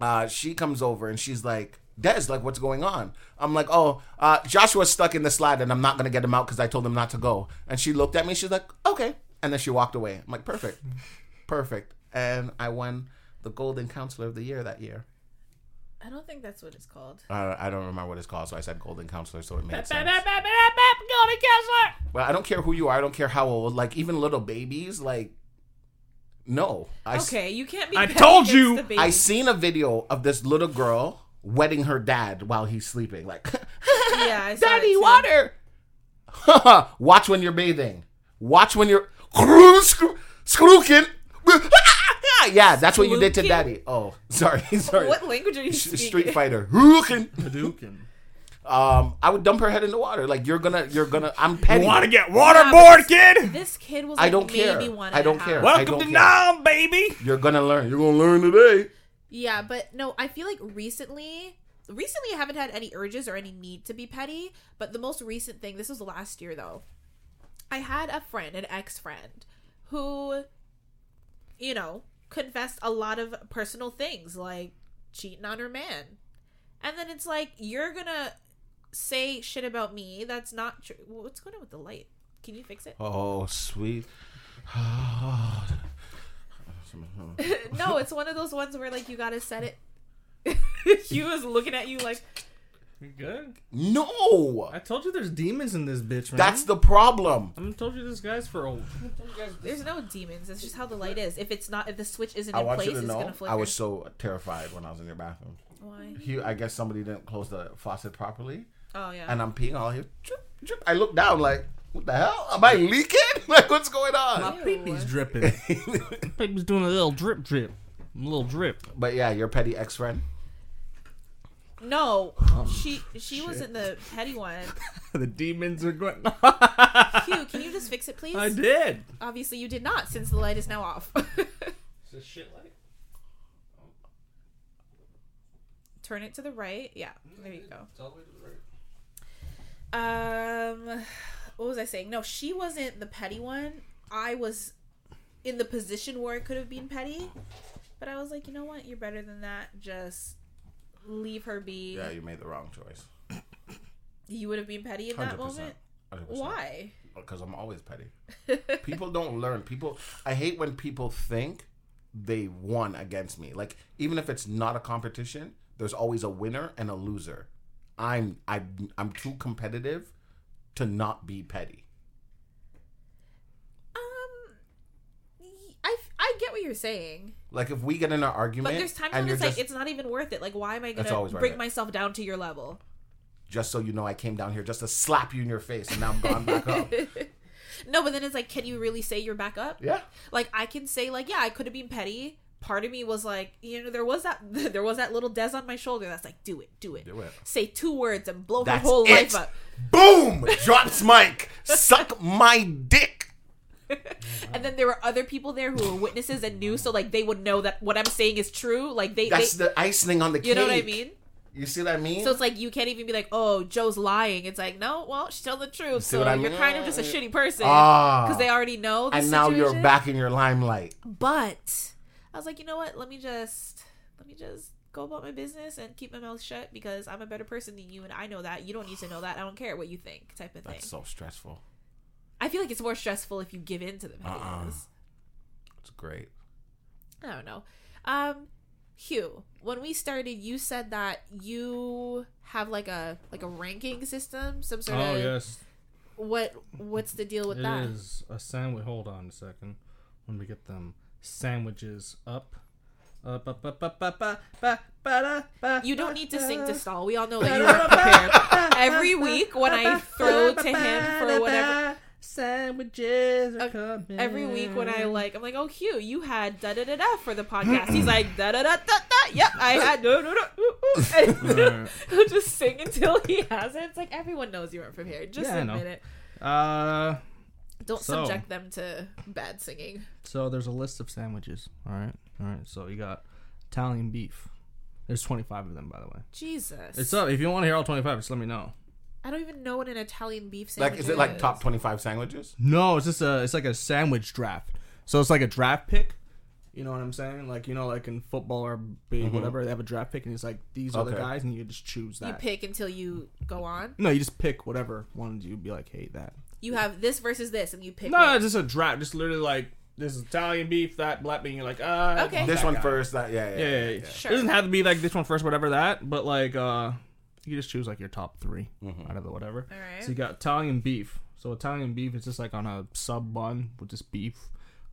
uh, she comes over and she's like, Des, like, what's going on? I'm like, oh, uh, Joshua's stuck in the slide and I'm not going to get him out because I told him not to go. And she looked at me. She's like, okay. And then she walked away. I'm like, perfect. Perfect. And I won the Golden Counselor of the Year that year. I don't think that's what it's called. Uh, I don't remember what it's called, so I said Golden Counselor, so it made Bap, sense. bap, bap, bap, bap, Go to counselor. Well, I don't care who you are. I don't care how old. Like even little babies, like no. I s- Okay, you can't be. I petty told you. the baby. I seen a video of this little girl wetting her dad while he's sleeping. Like, Yeah, I saw daddy, water. Watch when you're bathing. Watch when you're scrooking. Yeah, that's what you did to Skrukin? daddy. Oh, *laughs* sorry, *laughs* sorry. What language are you S- speaking? Street Fighter. *laughs* Hookin'. Hadouken. Um, I would dump her head in the water. Like you're gonna, you're gonna. I'm petty. You want to get waterboard, kid? This kid was. I Like don't maybe care. One I don't a care. half. Well- Welcome don't to care. Nam, baby. You're gonna learn. You're gonna learn today. Yeah, but no, I feel like recently recently I haven't had any urges or any need to be petty, but the most recent thing, this was last year though. I had a friend, an ex-friend, who you know, confessed a lot of personal things like cheating on her man. And then it's like you're to say shit about me that's not true. What's going on with the light? Can you fix it? Oh, sweet. *laughs* no, it's one of those ones where like you got to set it *laughs* she was looking at you like You good? no, I told you there's demons in this bitch, man. that's the problem. I told you this guy's for old. there's no demons. It's just how the light is. If it's not if the switch isn't I in want place, you to it's know, going to flicker. I was so terrified when I was in your bathroom. Why? He, I guess somebody didn't close the faucet properly, Oh yeah. and I'm peeing all here. Drip, drip. I look down like, what the hell? Am I leaking? *laughs* Like, what's going on? My on? peepee's dripping. *laughs* peepee's doing a little drip, drip, a little drip. but yeah, your petty ex friend. No, she she wasn't the petty one. *laughs* the demons are going. Hugh, can you just fix it, please? I did. Obviously, you did not, since the light is now off. *laughs* Is this shit light? Turn it to the right. Yeah, there you go. It's all the way to the right. Um, what was I saying? No, she wasn't the petty one. I was in the position where it could have been petty, but I was like, you know what? You're better than that. Just leave her be. Yeah, you made the wrong choice. You would have been petty in that 100%. moment. 100%. Why? Because I'm always petty. *laughs* people don't learn. People, I hate when people think they won against me. Like even if it's not a competition, there's always a winner and a loser. I'm I I'm too competitive to not be petty. Um, I I get what you're saying, Like if we get in an argument, but there's times when it's like just, it's not even worth it. Like, why am I gonna bring myself down to your level? just so you know, I came down here just to slap you in your face, and now I'm gone back up. *laughs* No, but then it's like, can you really say you're back up? Yeah, like I can say like yeah I could have been petty. Part of me was like you know there was that *laughs* there was that little Des on my shoulder that's like do it do it do it. say two words and blow That's her whole it. life up. Boom! Drops mic. Suck my dick. *laughs* And then there were other people there who were witnesses and knew, so like they would know that what I'm saying is true. Like they, That's they the icing on the cake. you know what I mean. You see what I mean? So it's like you can't even be like, oh, Joe's lying. It's like no, well she's telling the truth. see So what I you're mean? kind of just a shitty person Ah. because they already know. The and now you're back in your limelight. But I was like, you know what? Let me just let me just go about my business and keep my mouth shut because I'm a better person than you and I know that. You don't need to know that. I don't care what you think, type of thing. That's so stressful. I feel like it's more stressful if you give in to the pettiness. Uh-uh. It's great. I don't know. Um Hugh, when we started, you said that you have like a like a ranking system, some sort of Oh of yes, what what's the deal with it that? is a sandwich. Hold on a second. When we get them sandwiches up, up, up, up, up, up, up, ba, ba, da, ba, You don't need to sing to stall. We all know that you weren't prepared. Every week when I throw to him for whatever Sandwiches are Okay, coming. every week when I like, I'm like, oh, Hugh, you had da da da da for the podcast. He's *clears throat* like, da da da da da. Yep, I had da da da. ooh, ooh." And he'll just sing until he has it. It's like everyone knows you weren't prepared. Just Yeah, I know. admit it. Uh, Don't So- subject them to bad singing. so there's a list of sandwiches. All right, all right. So you got Italian beef. There's 25 of them, by the way. Jesus, It's up. If you want to hear all 25, just let me know. I don't even know what an Italian beef sandwich is. Like, is it like top twenty-five sandwiches? No, it's just a. It's like a sandwich draft. So it's like a draft pick. You know what I'm saying? Like you know, like in football or big whatever, they have a draft pick, and it's like these are the Okay. guys, and you just choose that. You pick until you go on. no, you just pick whatever one you'd be like, hey, that. You have this versus this, and you pick. No, one. it's just a draft. Just literally like this is Italian beef, that black bean. You're like, ah, Okay. This that one guy. first. That yeah, yeah, Yeah, yeah. yeah, yeah, yeah. Sure. It doesn't have to be like this one first, whatever that. But like, uh, you just choose like your top 3 Mm-hmm. out of the whatever. All right. So you got Italian beef. So Italian beef is just like on a sub bun with this beef.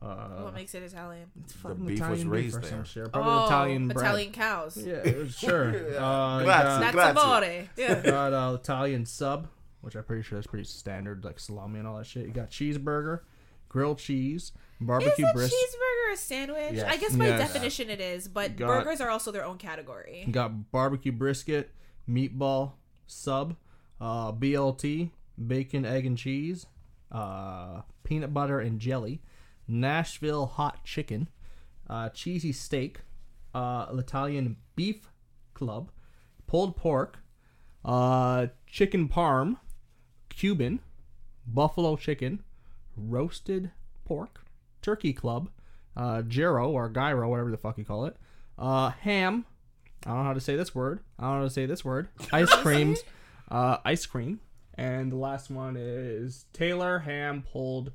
Uh, what makes it Italian? it's The fucking beef was Italian raised or some there. shit. Probably oh, Italian bread. Italian cows. Yeah, *laughs* sure. Uh, Grazie. you got, That's Grazie. amore. Yeah. got uh, Italian sub, which I'm pretty sure is pretty standard, like salami and all that shit. You got cheeseburger, grilled cheese, Is barbecue a brisket. cheeseburger a sandwich? Yes. I guess by Yes. definition it is, but Got- burgers are also their own category. You got barbecue brisket, meatball sub, uh, BLT, bacon, egg, and cheese, uh, peanut butter and jelly, Nashville hot chicken, uh, cheesy steak, uh, Italian beef club, pulled pork, uh, chicken parm, Cuban, buffalo chicken, roasted pork, turkey club, uh, gyro or gyro, whatever the fuck you call it, ham. I don't know how to say this word. I don't know how to say this word. *laughs* Ice creams, uh, ice cream, and the last one is Taylor ham pulled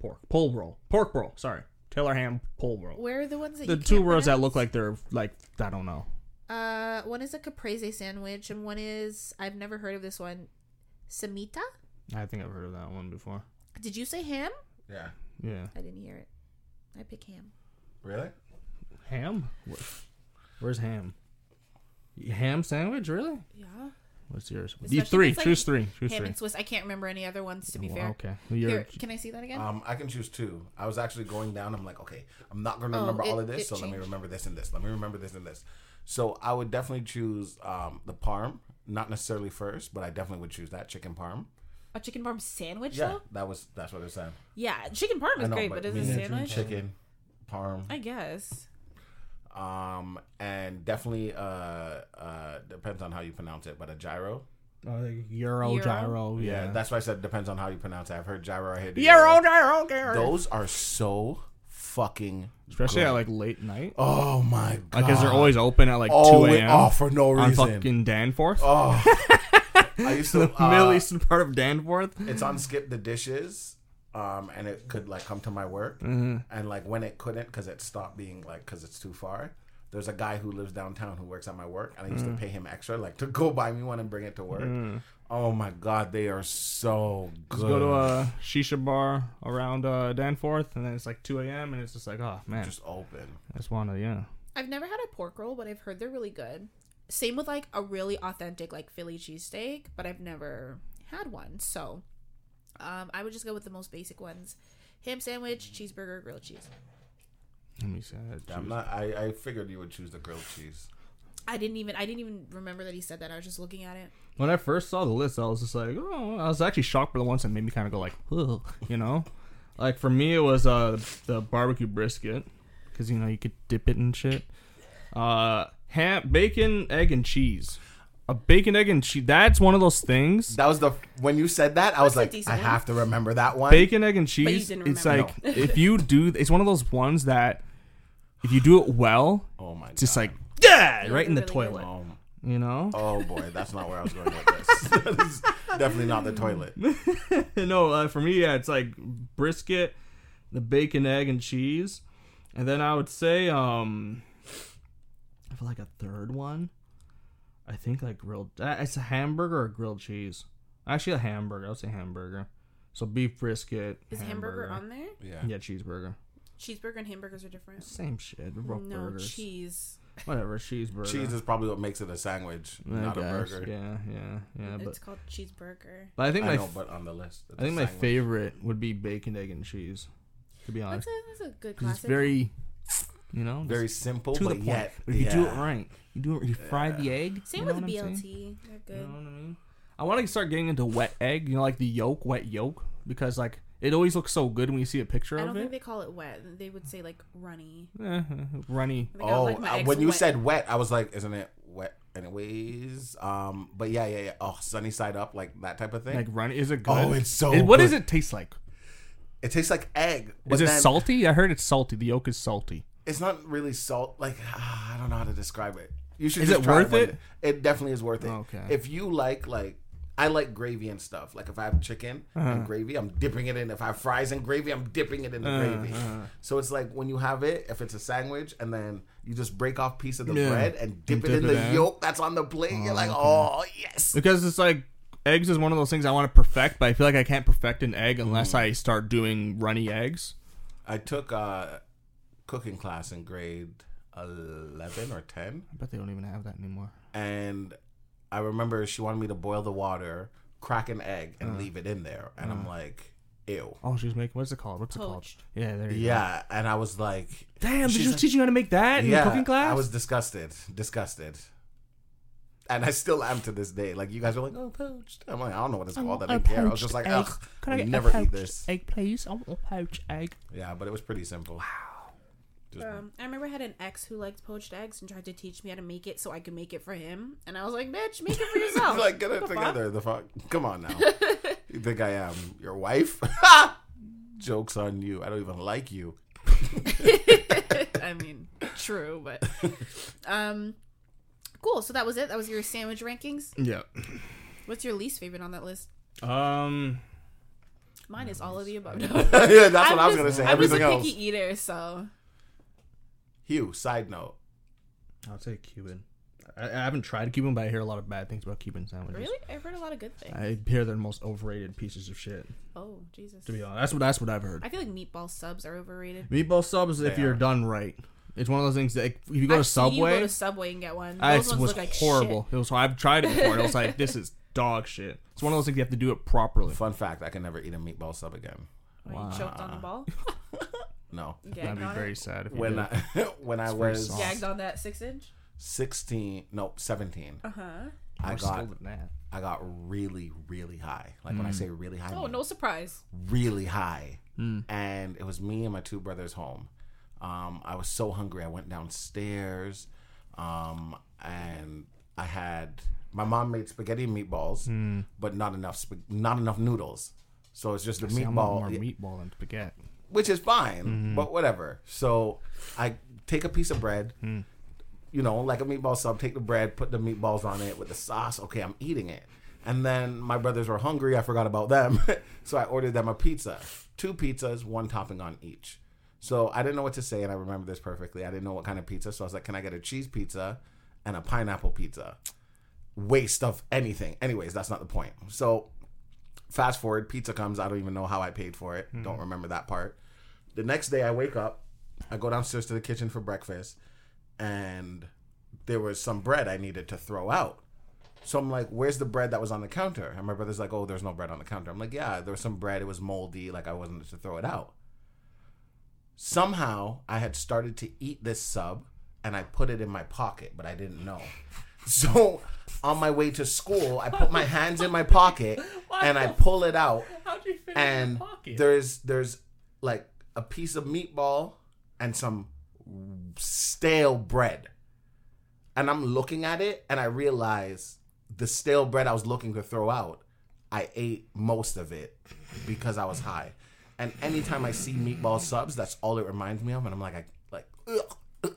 pork, pulled roll, pork roll. Sorry, Taylor ham pulled roll. Where are the ones that The you two can't words that pronounce? look like they're like I don't know. Uh, one is a caprese sandwich, and one is I've never heard of this one. Samita? I think I've heard of that one before. Did you say ham? Yeah. Yeah, I didn't hear it. I pick ham. Really? ham. Where- Where's ham? Ham sandwich, really? Yeah. What's yours? Especially You three. it's, like, Choose three. Choose Ham three. and Swiss. I can't remember any other ones to be Well, fair. okay. You're, Here, can I see that again? Um, I can choose two. I was actually going down. I'm like, okay, I'm not going to Oh, remember all of this, it so let me remember this and this. Let me remember this and this. So I would definitely choose um, the parm. Not necessarily first, but I definitely would choose that chicken parm. a chicken parm sandwich, Yeah, though? that was that's what it said. Yeah, chicken parm is know, great, but, is it meaning sandwich? Chicken parm. I guess. Um, and definitely uh, uh, depends on how you pronounce it, but a gyro. uh, Euro, Euro? gyro. Yeah, Yeah. that's why I said depends on how you pronounce it. I've heard gyro. I heard Euro, gyro, gyro. Those are so fucking Especially good. at like late night. Oh my god! Like, cause they're always open at like oh, 2 a.m. oh, for no on reason. fucking Danforth. Oh, *laughs* I used to. the Middle uh, Eastern part of Danforth. It's on skip the dishes, um, and it could like come to my work, Mm-hmm. and like when it couldn't because it stopped being like because it's too far. There's a guy who lives downtown who works at my work, and I used Mm. to pay him extra like to *laughs* go buy me one and bring it to work. Oh my god, they are so good. Just go to a shisha bar around uh, Danforth, and then it's like 2 a.m. and it's just like, oh man, just open. I just wanna, yeah. I've never had a pork roll, but I've heard they're really good. Same with like a really authentic like Philly cheesesteak, but I've never had one. So, um, I would just go with the most basic ones: ham sandwich, cheeseburger, grilled cheese. Let me see. I had to I'm not. I, I figured you would choose the grilled cheese. I didn't even I didn't even remember that he said that. I was just looking at it. When I first saw the list, I was just like, oh, I was actually shocked for the ones that made me kind of go like, Ugh, you know, *laughs* like for me it was uh the barbecue brisket because you know you could dip it and shit. Uh, ham, bacon, egg, and cheese. A bacon, egg, and cheese. That's one of those things. That was the when you said that I was That's a like, decent I one. have to remember that one. Bacon, egg, and you cheese. didn't It's remember. like if you do, it's one of those ones that if you do it well, Oh my god! it's just like yeah, Yeah, right in the really good. toilet. Oh, You know. oh boy, that's not where I was going with this. *laughs* *laughs* that is definitely not the toilet. *laughs* no, uh, for me, yeah, it's like brisket, the bacon, egg, and cheese, and then I would say, um, I feel like a third one, I think like grilled. Uh, it's a hamburger or grilled cheese. Actually, a hamburger. I would say hamburger. So beef brisket. Is hamburger, on there? Yeah. Yeah, cheeseburger. Cheeseburger and hamburgers are different. Same shit. They're both no burgers. cheese. Whatever, cheeseburger. Cheese is probably what makes it a sandwich, I not a burger. Yeah, yeah, yeah. But it's called cheeseburger. but I think I my know, but on the list, I think my favorite would be bacon, egg, and cheese. To be honest. That's a that's a good 'Cause classic. it's very, you know, very simple, to the point. yet But if you do it right, you do it. You fry the egg. Same you with the BLT. saying? They're You know what I mean? I want to start getting into wet egg. You know, like the yolk, wet yolk, because like it always looks so good when you see a picture of it. I don't think it. they call it wet. They would say like runny. Eh, runny. I think I Oh, like uh, when you wet. said wet, I was like, isn't it wet anyways? Um, but yeah, yeah, yeah. Oh, sunny side up, like that type of thing. Like runny. Is it good? Oh, it's so It- What does it taste like? it tastes like egg. Is it then salty? I heard it's salty. The yolk is salty. It's not really salt. Like ah, *sighs* I don't know how to describe it. You should. Is just it try worth it? It definitely is worth it. Okay. If you like like. I like gravy and stuff. Like if I have chicken Uh-huh. and gravy, I'm dipping it in. If I have fries and gravy, I'm dipping it in the Uh-huh. gravy. So it's like when you have it, if it's a sandwich, and then you just break off piece of the Yeah. bread and dip And it in it the in. yolk that's on the plate. You're like, oh yes. Because it's like eggs is one of those things I want to perfect, but I feel like I can't perfect an egg unless I start doing runny eggs. I took a cooking class in grade eleven or ten, I bet they don't even have that anymore. and I remember she wanted me to boil the water, crack an egg, and Uh-huh. leave it in there, and I'm like, ew. Oh, she's making what's it called? What's it called? Yeah, there you Yeah, and I was like, go. Damn, did She's you like- teach you how to make that in yeah, the cooking class? I was disgusted, disgusted. And I still am to this day. Like you guys are like, oh, poached. I'm like, I don't know what it's called. I didn't care. I was just like, ugh, I would never eat this. egg, please? I want a poached egg. Yeah, but it was pretty simple. Just- Um, I remember I had an ex who liked poached eggs and tried to teach me how to make it so I could make it for him. And I was like, bitch, make it for *laughs* yourself. like get it What the fuck? together. The fuck? Come on now. *laughs* you think I am your wife? *laughs* Jokes on you. I don't even like you. I mean, true, but um, cool. So that was it. That was your sandwich rankings. Yeah. What's your least favorite on that list? Um. Mine is all of the above. yeah, that's what I'm I was just- gonna say. I'm Everything just a else. picky eater, so Hugh. Side note. I'd say Cuban. I, I haven't tried Cuban, but I hear a lot of bad things about Cuban sandwiches. really, I've heard a lot of good things. I hear they're the most overrated pieces of shit. oh Jesus, To be honest, that's what that's what I've heard. I feel like meatball subs are overrated. Meatball subs, if They you're are. done right, it's one of those things that if you go to I've seen you Subway, go to Subway and get one. I- Those it ones was look like horrible. Shit. It was. I've tried it before. and It was like this is dog shit. It's one of those things you have to do it properly. Fun fact: I can never eat a meatball sub again. When you choked on the ball, *laughs* *laughs* No. That'd gagged be very it, sad if you When did. I *laughs* when I very was soft. gagged on that six inch. sixteen, no, seventeen, Uh huh. I More got skill than that. I got really really high. Like when I say really high, I Oh, mean no surprise. really high. And it was me and my two brothers home. Um, I was so hungry. I went downstairs, um, and I had my mom made spaghetti and meatballs, but not enough sp- not enough noodles. So it's just the See, I want more meatball, meatball than spaghetti. Which is fine, Mm-hmm. but whatever. So I take a piece of bread, Mm. you know, like a meatball sub. Take the bread, put the meatballs on it with the sauce. Okay, I'm eating it. And then my brothers were hungry. I forgot about them, *laughs* so I ordered them a pizza, two pizzas, one topping on each. So I didn't know what to say, and I remember this perfectly. I didn't know what kind of pizza, so I was like, "Can I get a cheese pizza and a pineapple pizza?" Waste of anything. Anyways, that's not the point. So fast forward, pizza comes. I don't even know how I paid for it. Don't hmm. remember that part. The next day, I wake up. I go downstairs to the kitchen for breakfast, and there was some bread I needed to throw out. So I'm like, "Where's the bread that was on the counter?" And my brother's like, "Oh, there's no bread on the counter." I'm like, "Yeah, there was some bread. It was moldy. Like I wasn't to throw it out." Somehow, I had started to eat this sub, and I put it in my pocket, but I didn't know. So on my way to school, I put my hands in my pocket *laughs* and I pull it out How'd you fit and there's there's like a piece of meatball and some stale bread. And I'm looking at it and I realize the stale bread I was looking to throw out, I ate most of it because I was high. And anytime I see meatball subs, that's all it reminds me of and I'm like I like ugh.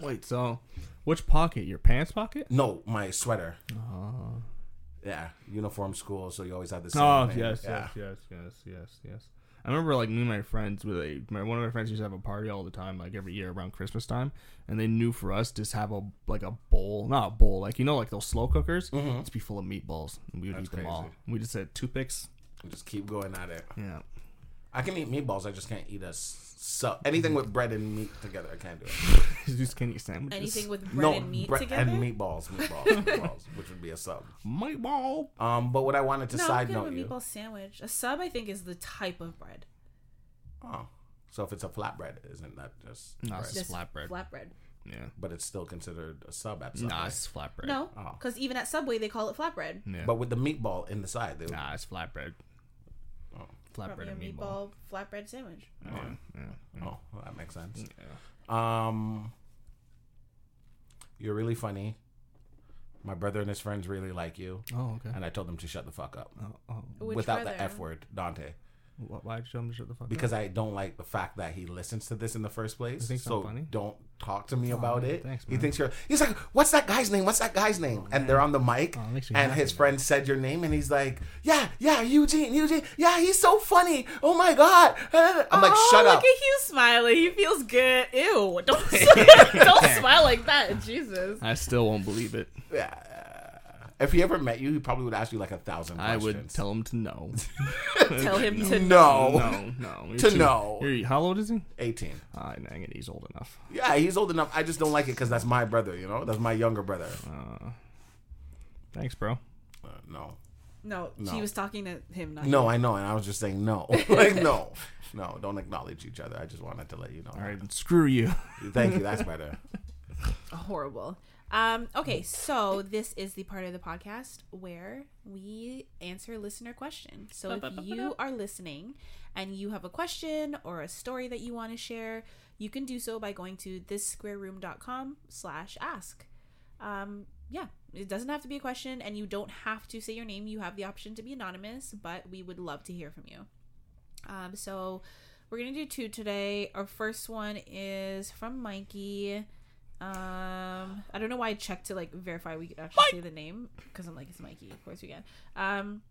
Wait, so which pocket? Your pants pocket? no, my sweater. Uh-huh. Yeah, uniform school, so you always have the same Oh thing. yes, yeah. yes, yes, yes, yes, yes. I remember like me and my friends with a my, one of my friends used to have a party all the time, like every year around Christmas time, and they knew for us to just have a like a bowl, not a bowl, like you know, like those slow cookers, mm-hmm. to be full of meatballs, and we would That's eat them all. We just had toothpicks. We just keep going at it. Yeah, I can eat meatballs. I just can't eat a s- sub. Anything with bread and meat together, I can't do it. *laughs* you just can't eat sandwiches. Anything with bread no, and meat bread together. and meatballs, meatballs, *laughs* meatballs, which would be a sub. meatball. Um, but what I wanted to no, side I'm good note with you. meatball sandwich. A sub, I think, is the type of bread. Oh, so if it's a flatbread, isn't that just? No, bread? it's just flatbread. Flatbread. Yeah, But it's still considered a sub at Subway. nah, it's flatbread. No, Oh. because even at Subway they call it flatbread. yeah, But with the meatball in the side, they would, nah, it's flatbread. Oh. Flatbread Probably a and meatball. meatball flatbread sandwich. Yeah, yeah, oh, well, that makes sense. yeah. Um, you're really funny. My brother and his friends really like you, Oh, okay. and I told them to shut the fuck up Oh, oh. Which without brother? the f word, Dante. Wh- Why'd you tell him to shut the fuck up? because I don't like the fact that he listens to this in the first place. thinks I'm so funny? don't talk to me about man, it. thanks, he thinks you're. He's like, "What's that guy's name? What's that guy's name?" and they're on the mic, Oh, it makes me and his man. friend said your name, and he's like, "Yeah, yeah, Eugene, Eugene, yeah, he's so funny. Oh my god!" I'm like, oh, "Shut look up." at Hugh smiling. He feels good. Ew! *laughs* Don't *laughs* *laughs* don't smile like that. Jesus. I still won't believe it. Yeah. If he ever met you, he probably would ask you like a thousand I questions. would tell him to no. *laughs* Tell him to no. no, no. You're To too- know. you're- how old is he? 18. Ah, dang it, he's old enough. Yeah, he's old enough. I just don't like it because that's my brother, you know? That's my younger brother. Uh, thanks, bro. Uh, no. No, No. she was talking to him. Not No, I know, and I was just saying no. *laughs* *laughs* like no, no, don't acknowledge each other. I just wanted to let you know. All right, screw you. Thank you. That's better. you. horrible. Um, okay, so this is the part of the podcast where we answer listener questions. So if you are listening and you have a question or a story that you want to share, you can do so by going to thissquareroom.com slash ask. Um, yeah, it doesn't have to be a question and you don't have to say your name. You have the option to be anonymous, but we would love to hear from you. Um, so we're gonna do two today. Our first one is from Mikey. Um, I don't know why I checked to like verify we could actually say the name because I'm like it's Mikey. Of course we can. Um,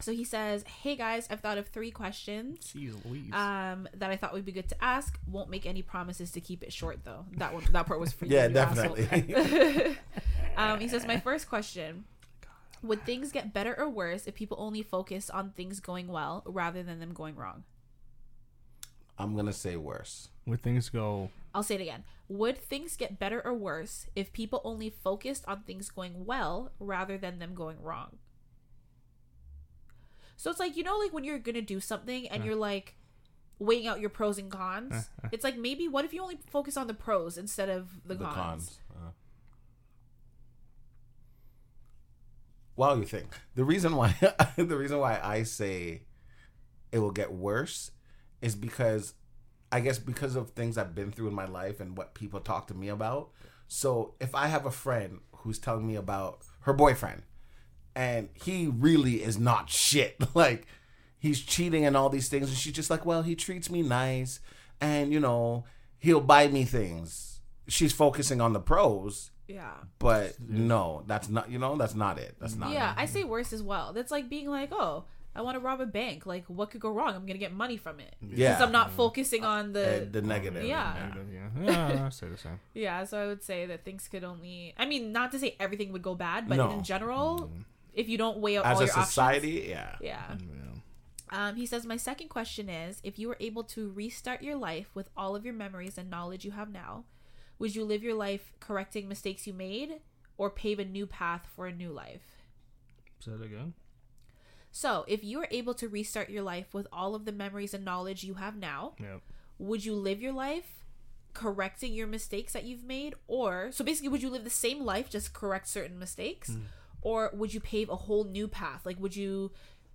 so he says, "Hey guys, I've thought of three questions." Jeez Louise. Um, that I thought would be good to ask. Won't make any promises to keep it short though. That one, that part was for you. Yeah, you asshole. definitely. *laughs* um, he says, my first question: Would things get better or worse if people only focus on things going well rather than them going wrong? I'm gonna say worse. Where things go. I'll say it again. Would things get better or worse if people only focused on things going well rather than them going wrong? So it's like, you know, like when you're going to do something and uh. you're like weighing out your pros and cons. Uh, uh. It's like maybe what if you only focus on the pros instead of the, The cons? cons. Uh. While you think the reason why *laughs* the reason why I say it will get worse is because I guess because of things I've been through in my life and what people talk to me about. So if I have a friend who's telling me about her boyfriend and he really is not *laughs* shit, like he's cheating and all these things, and she's just like, well, he treats me nice and you know, he'll buy me things. She's focusing on the pros, Yeah. but no, that's not, you know, that's not it. That's not Yeah, it. I say worse as well. That's like being like, oh, I want to rob a bank. Like, what could go wrong? I'm gonna get money from it. Yeah. Because I'm not focusing on the. Uh, the negative. Yeah. Yeah. Yeah, I say the same. *laughs* yeah, so I would say that things could only. I mean, not to say everything would go bad, but No. in general, if you don't weigh out As all a your society, yeah. options. Yeah. Yeah. Um, he says, My second question is if you were able to restart your life with all of your memories and knowledge you have now, would you live your life correcting mistakes you made or pave a new path for a new life? Say it again. So, if you were able to restart your life with all of the memories and knowledge you have now, Yeah. would you live your life correcting your mistakes that you've made? Or, so basically, would you live the same life, just correct certain mistakes? Or would you pave a whole new path? Like, would you,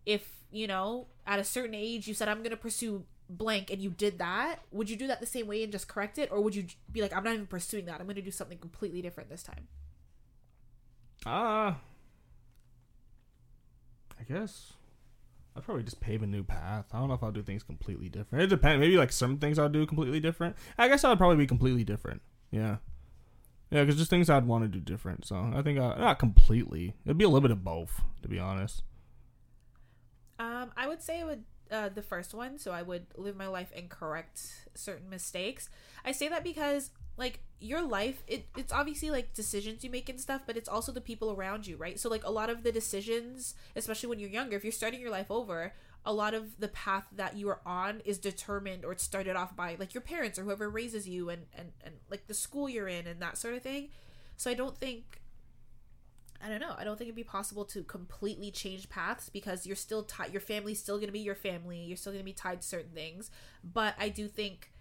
if, you know, at a certain age you said, I'm going to pursue blank and you did that, would you do that the same way and just correct it? Or would you be like, I'm not even pursuing that. I'm going to do something completely different this time? Ah. I guess. I'd probably just pave a new path. I don't know if I'll do things completely different. It depends. Maybe like some things I'll do completely different. I guess I would probably be completely different. Yeah. Yeah, because just things I'd want to do different. So I think I, not completely. It'd be a little bit of both, to be honest. Um, I would say I would uh, the first one. So I would live my life and correct certain mistakes. I say that because like your life, it, it's obviously like decisions you make and stuff, but it's also the people around you, right? So like a lot of the decisions, especially when you're younger, if you're starting your life over, a lot of the path that you are on is determined or it's started off by like your parents or whoever raises you and and and like the school you're in and that sort of thing. So I don't think I don't know. I don't think it'd be possible to completely change paths because you're still tied. Your family's still going to be your family. You're still going to be tied to certain things. But I do think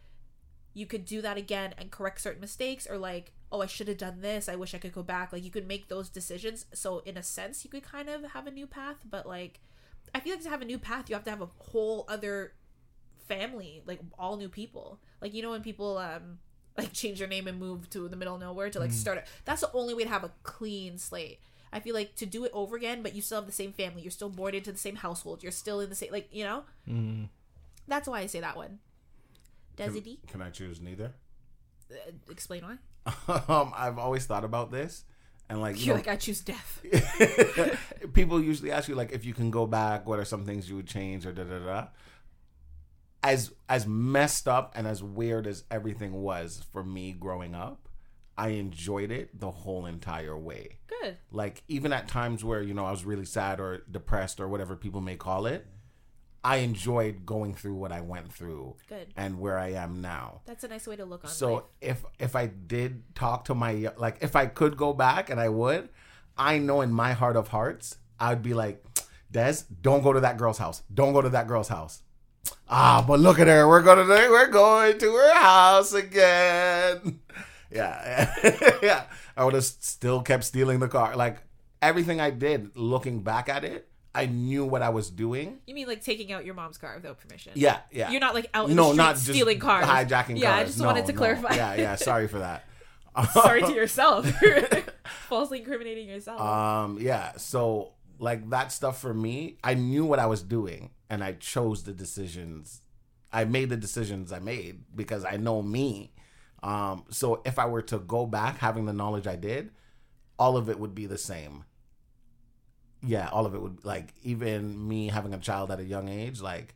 you could do that again and correct certain mistakes or like, oh, I should have done this. I wish I could go back. Like you could make those decisions. So in a sense, you could kind of have a new path. But like, I feel like to have a new path, you have to have a whole other family, like all new people. Like you know when people um like change their name and move to the middle of nowhere to like start it. That's the only way to have a clean slate. I feel like to do it over again, but you still have the same family. You're still born into the same household. You're still in the same like you know. Mm. That's why I say that one. D, Can I choose neither? uh, explain why. *laughs* um, I've always thought about this, and like you You're know, like I choose death. *laughs* *laughs* people usually ask you like if you can go back, what are some things you would change or da da da. As as messed up and as weird as everything was for me growing up, I enjoyed it the whole entire way. Good. Like even at times where you know I was really sad or depressed or whatever people may call it, I enjoyed going through what I went through Good. and where I am now. That's a nice way to look on So life. if if I did talk to my like if I could go back and I would, I know in my heart of hearts I'd be like, Des, don't go to that girl's house. Don't go to that girl's house. Ah, but look at her. We're going to we're going to her house again. *laughs* Yeah, *laughs* yeah. I would have still kept stealing the car. Like everything I did, looking back at it, I knew what I was doing. You mean like taking out your mom's car without permission? Yeah, yeah. You're not like out in no, the street not just stealing cars, hijacking cars. Yeah, cars. I just No, wanted to no. clarify. Yeah, yeah. Sorry for that. *laughs* Sorry to *laughs* yourself. *laughs* Falsely incriminating yourself. Um, yeah. So like that stuff for me, I knew what I was doing, and I chose the decisions. I made the decisions I made because I know me. Um, so if I were to go back, having the knowledge I did, all of it would be the same. Yeah, all of it would like even me having a child at a young age, like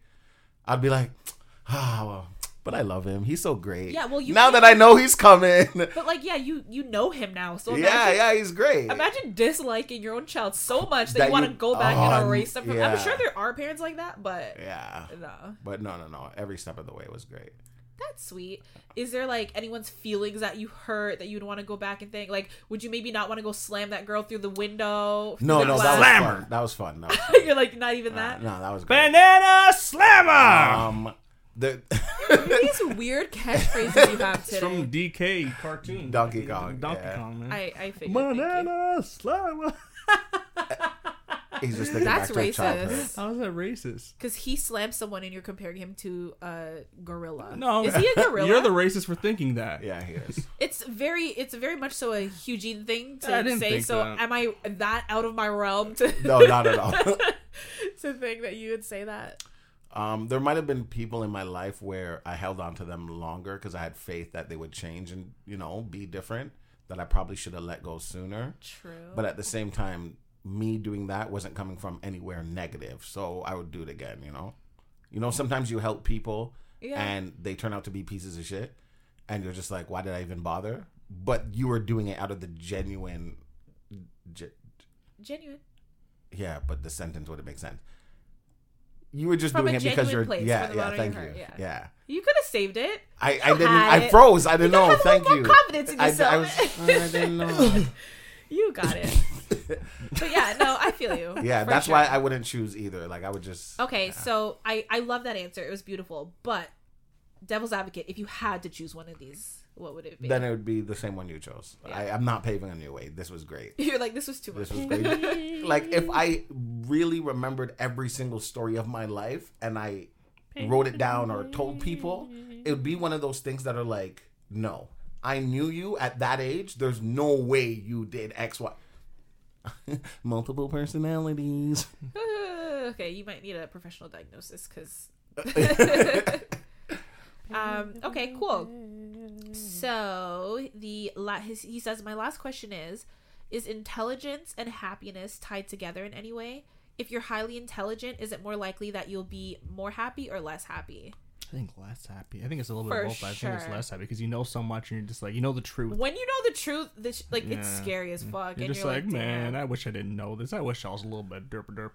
I'd be like, *sighs* ah, well, but I love him. He's so great. Yeah, well, you now that I know he's coming, *laughs* but like, yeah, you you know him now, so yeah, imagine, yeah, he's great. Imagine disliking your own child so much that, That you want to go back oh, and erase them. From, yeah. I'm sure there are parents like that, but yeah. no, But no, no, no. Every step of the way was great. That's sweet. Is there like anyone's feelings that you hurt that you'd want to go back and think? Like, would you maybe not want to go slam that girl through the window? No, the no, that was Slammer. That was fun. That was *laughs* fun. You're like not even Uh, that. no, that was great. Banana slammer. Um, the These weird *laughs* catchphrases you have It's from. DK cartoon. Donkey Kong, Donkey yeah. Kong, man. I I figured. Banana slammer. *laughs* he's just *laughs* thinking That's back to his racist. childhood. How is that racist? Because he slammed someone and you're comparing him to a gorilla. No, is he a *laughs* gorilla? You're the racist for thinking that. Yeah, he is. It's very, it's very much so a Eugene thing to I didn't say. think So that. am I that out of my realm to *laughs* No, not at all. to think that you would say that? Um, there might have been people in my life where I held on to them longer because I had faith that they would change and you know be different. That I probably should have let go sooner. True. But at the same time, me doing that wasn't coming from anywhere negative, so I would do it again. You know, you know. Sometimes you help people Yeah. and they turn out to be pieces of shit, and you're just like, why did I even bother? But you were doing it out of the genuine. Ge- Genuine. yeah, but the sentence wouldn't make sense. You were just From doing it because you're yeah yeah thank you yeah. yeah. You could have saved it. I, I didn't I froze I didn't You know thank you confidence in I, yourself. I was I didn't know *laughs* You got it. *laughs* but yeah, no, I feel you. yeah that's sure. why I wouldn't choose either like I would just Okay, so I I love that answer. It was beautiful. But devil's advocate, if you had to choose one of these, what would it be? then it would be the same one you chose. Yeah. I, I'm not paving a new way. This was great. *laughs* You're like this was too much. This was great. *laughs* like if I really remembered every single story of my life and I wrote it down or told people, it would be one of those things that are like, no, I knew you at that age. There's no way you did X, Y. *laughs* Multiple personalities. *laughs* okay, you might need a professional diagnosis because. *laughs* um. Okay. Cool. So the la- his, he says my last question is: Is intelligence and happiness tied together in any way? If you're highly intelligent, is it more likely that you'll be more happy or less happy? I think less happy. I think it's a little bit For of both. but I think it's sure. less happy because you know so much and you're just like you know the truth. When you know the truth, this like it's Yeah. scary as fuck, You're and just you're like, like, man, I wish I didn't know this. I wish I was a little bit derp derp.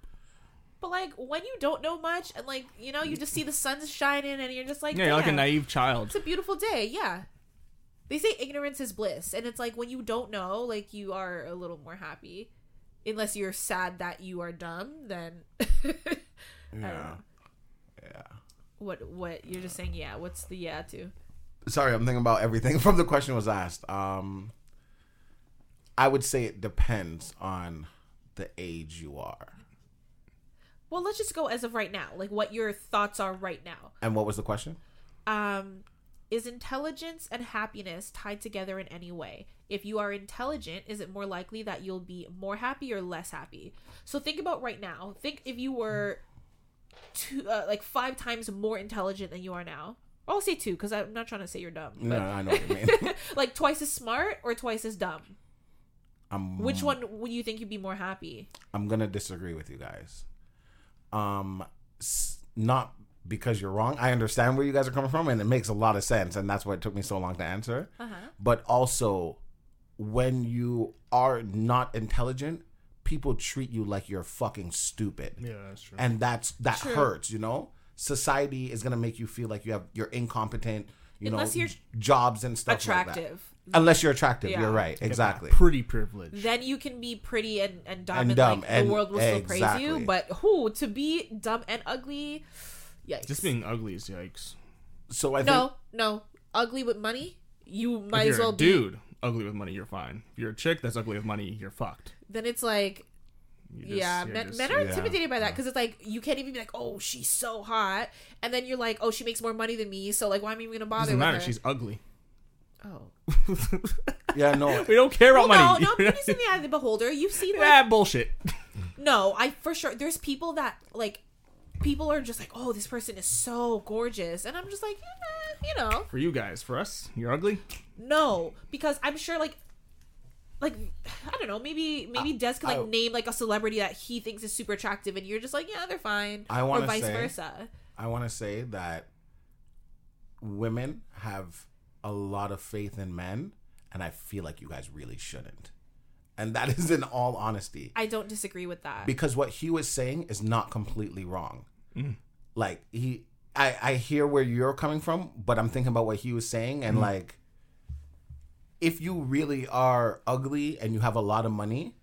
But like when you don't know much, and like you know, you just see the sun's shining, and you're just like, Yeah, you're like a "Damn." naive child. It's a beautiful day, yeah. They say ignorance is bliss, and it's like when you don't know, like you are a little more happy. Unless you're sad that you are dumb, then *laughs* Yeah. Yeah. What what you're just saying, yeah, what's the yeah to? Sorry, I'm thinking about everything *laughs* from the question was asked. Um, I would say it depends on the age you are. Well, let's just go as of right now, like what your thoughts are right now. And what was the question? Um is intelligence and happiness tied together in any way? If you are intelligent, is it more likely that you'll be more happy or less happy? So think about right now. Think if you were two, uh, like five times more intelligent than you are now. I'll say two because I'm not trying to say you're dumb. No, I know what you mean. *laughs* like twice as smart or twice as dumb. I'm, Which one would you think you'd be more happy? I'm gonna disagree with you guys. Um, s- not because you're wrong. I understand where you guys are coming from, and it makes a lot of sense, and that's why it took me so long to answer. Uh huh. But also, when you are not intelligent, people treat you like you're fucking stupid. Yeah, that's true. and that's that True. hurts you know society is gonna make you feel like you have you're incompetent you Unless know you're jobs and stuff like that. Attractive. unless you're attractive Yeah. you're right exactly Pretty privileged. then you can be pretty and, and dumb And and, dumb, like and- the world will still praise you. But who to be dumb and ugly? Yikes. Just being ugly is yikes. so i think no, no, ugly with money. you If might you're as well a be. dude ugly with money, you're fine. If you're a chick that's ugly with money, you're fucked. Then it's like, just- yeah, men, just- men are yeah. intimidated by that because it's like you can't even be like, oh, she's so hot, and then you're like, oh, she makes more money than me, so like, why am I even gonna bother doesn't with matter. her? She's ugly. oh, Yeah, no. *laughs* we don't care about no, money. no, beauty's in the eye of the beholder. You've seen like, yeah, bullshit. *laughs* no, I for sure. There's people that like, people are just like, oh, this person is so gorgeous, and I'm just like, eh, you know, For you guys, for us, you're ugly. no, because I'm sure like. Like I don't know, maybe maybe Des could like I- name like a celebrity that he thinks is super attractive, and you're just like, yeah, they're fine, I wanna vice say- versa. I want to say that women have a lot of faith in men, and I feel like you guys really shouldn't. And that *laughs* is in all honesty. I don't disagree with that. because what he was saying is not completely wrong. Mm. Like he, I, I hear where you're coming from, but I'm thinking about what he was saying, and mm. like, if you really are ugly and you have a lot of money,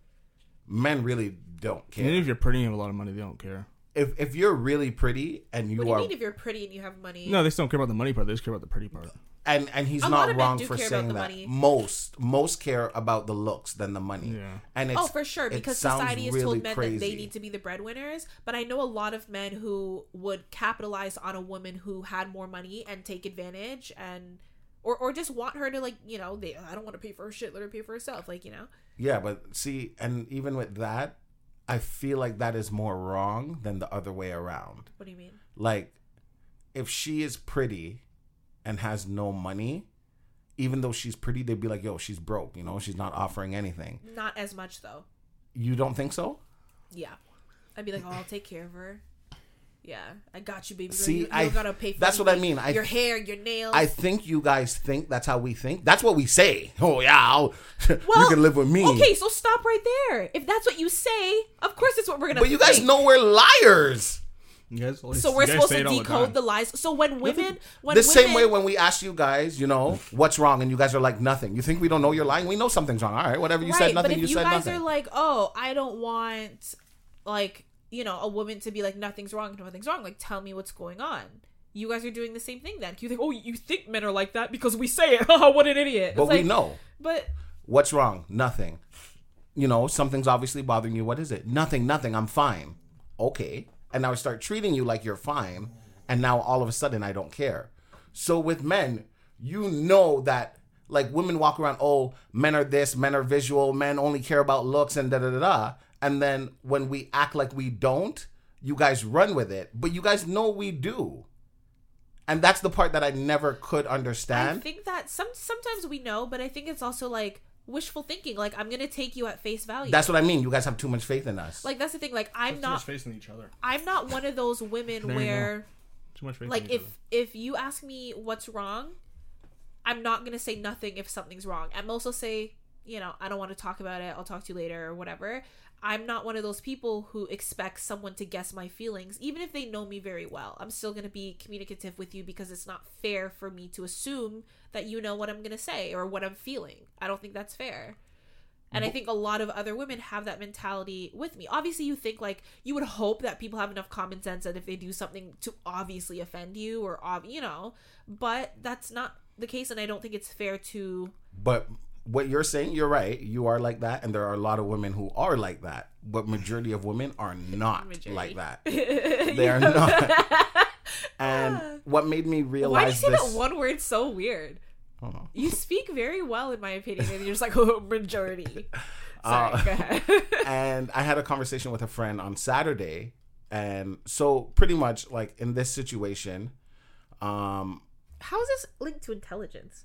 men really don't care. Even if you're pretty and have a lot of money, they don't care. If if you're really pretty and you what do you are, mean if you're pretty and you have money? No, they still don't care about the money part. They just care about the pretty part. and and he's A lot not of men wrong do for care about saying the that. money. Most most care about the looks than the money. Yeah. And oh, it's, Oh, for sure, it because sounds society has really told men that they crazy. need to be the breadwinners. But I know a lot of men who would capitalize on a woman who had more money and take advantage and. Or, or just want her to like you know they I don't want to pay for her shit let her pay for herself like you know Yeah, but see, and even with that, I feel like that is more wrong than the other way around. what do you mean Like, if she is pretty and has no money, even though she's pretty, they'd be like, yo, she's broke, you know, she's not offering anything. not as much though You don't think so? yeah I'd be like oh I'll take care of her yeah I got you baby girl. See, you, you I- gotta pay for that's what I mean. I- your hair your nails I think you guys think that's how we think. That's what we say. *laughs* Oh, yeah, I'll, *laughs* you can live with me. okay so stop right there if that's what you say of course it's what we're gonna do. But you guys know we're liars. Guys, always- So we're supposed to it all the decode the, lies. So when women, when the same way when we ask you guys, you know, what's wrong, and you guys are like nothing. You think we don't know you're lying? We know something's wrong. All right, whatever you right, said, nothing. but if You, you, said guys nothing. are like, oh, I don't want, like, you know, a woman to be like, nothing's wrong, nothing's wrong. Like, tell me what's going on. You guys are doing the same thing. Then you think, oh, you think men are like that because we say it. *laughs* Oh, what an idiot! but It's we like- know But what's wrong. Nothing. You know, something's obviously bothering you. What is it? Nothing. Nothing. I'm fine. Okay. And now I start treating you like you're fine, and now all of a sudden I don't care. So with men, you know that like women walk around, oh, men are this, men are visual, men only care about looks and da da da da. And then when we act like we don't, you guys run with it. But you guys know we do. And that's the part that I never could understand. I think that some sometimes we know, but I think it's also like wishful thinking. Like, I'm gonna take you at face value. That's what I mean. You guys have too much faith in us. like that's the thing. Like, I'm Too not. much faith in each other. I'm not one of those women *laughs* There you go. where. Too much faith. like in each if if you ask me what's wrong i'm not gonna say nothing if something's wrong i'm also say you know i don't want to talk about it i'll talk to you later or whatever i'm not one of those people who expects someone to guess my feelings even if they know me very well i'm still gonna be communicative with you because it's not fair for me to assume that you know what i'm gonna say or what i'm feeling i don't think that's fair and I think a lot of other women have that mentality with me. Obviously, you think like you would hope that people have enough common sense that if they do something to obviously offend you or ob- you know, but that's not the case, and I don't think it's fair to. But what you're saying, you're right. You are like that, and there are a lot of women who are like that. But majority of women are not Majority. like that. *laughs* they are not. *laughs* and what made me realize Why do you say this? that one word so weird? I don't know. You speak very well, in my opinion, and you're just like *laughs* oh, majority. Sorry, Uh, go ahead. and I had a conversation with a friend on Saturday, and so pretty much like in this situation, um, How is this linked to intelligence?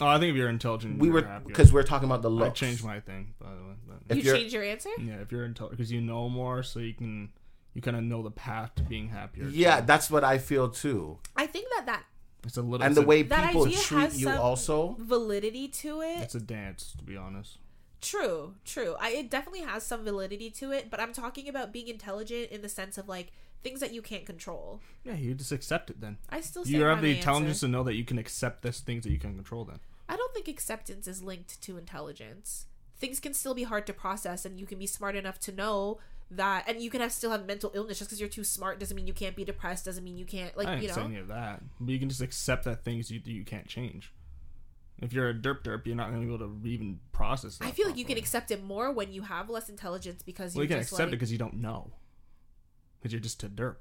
Oh, I think if you're intelligent, we you're were because we are talking about the I looks. changed my thing by the way. But If you you're- changed your answer? yeah, if you're intelligent, because you know more, so you can you kind of know the path to being happier. Yeah, that's what I feel too. I think that that it's a little And the a- way people treat you also. validity to it. it's a dance, to be honest. True, true. I it definitely has some validity to it, but I'm talking about being intelligent in the sense of like things that you can't control. Yeah, you just accept it then. I still say You have the intelligence answer. to know that you can accept this things that you can control. Then I don't think acceptance is linked to intelligence. Things can still be hard to process, and you can be smart enough to know that, and you can have still have mental illness. Just because you're too smart doesn't mean you can't be depressed. Doesn't mean you can't like I you didn't say know. any of that, but you can just accept that things you you can't change. If you're a derp derp, you're not gonna be able to even process. I feel like you can accept it more when you have less intelligence because Well, you you can accept it because you don't know. Because you're just a derp,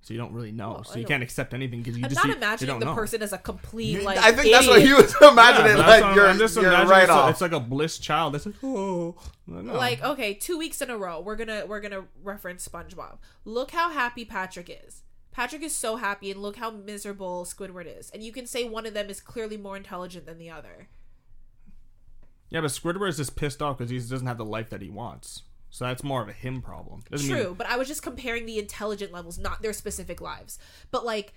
so you don't really know. Well, so you can't accept anything because you I'm just not you, you imagining don't the know. person as a complete like. I think that's what he idiot. was *laughs* imagining. but that's like you're, I'm just you're imagining right it's, a- off. it's like a bliss child. It's like oh, no. Like okay, two weeks in a row, we're gonna we're gonna reference SpongeBob. Look how happy Patrick is. Patrick is so happy, and look how miserable Squidward is. And you can say one of them is clearly more intelligent than the other. yeah, but Squidward is just pissed off because he doesn't have the life that he wants. So that's more of a him problem. Doesn't mean- True, but I was just comparing the intelligent levels, not their specific lives. But like,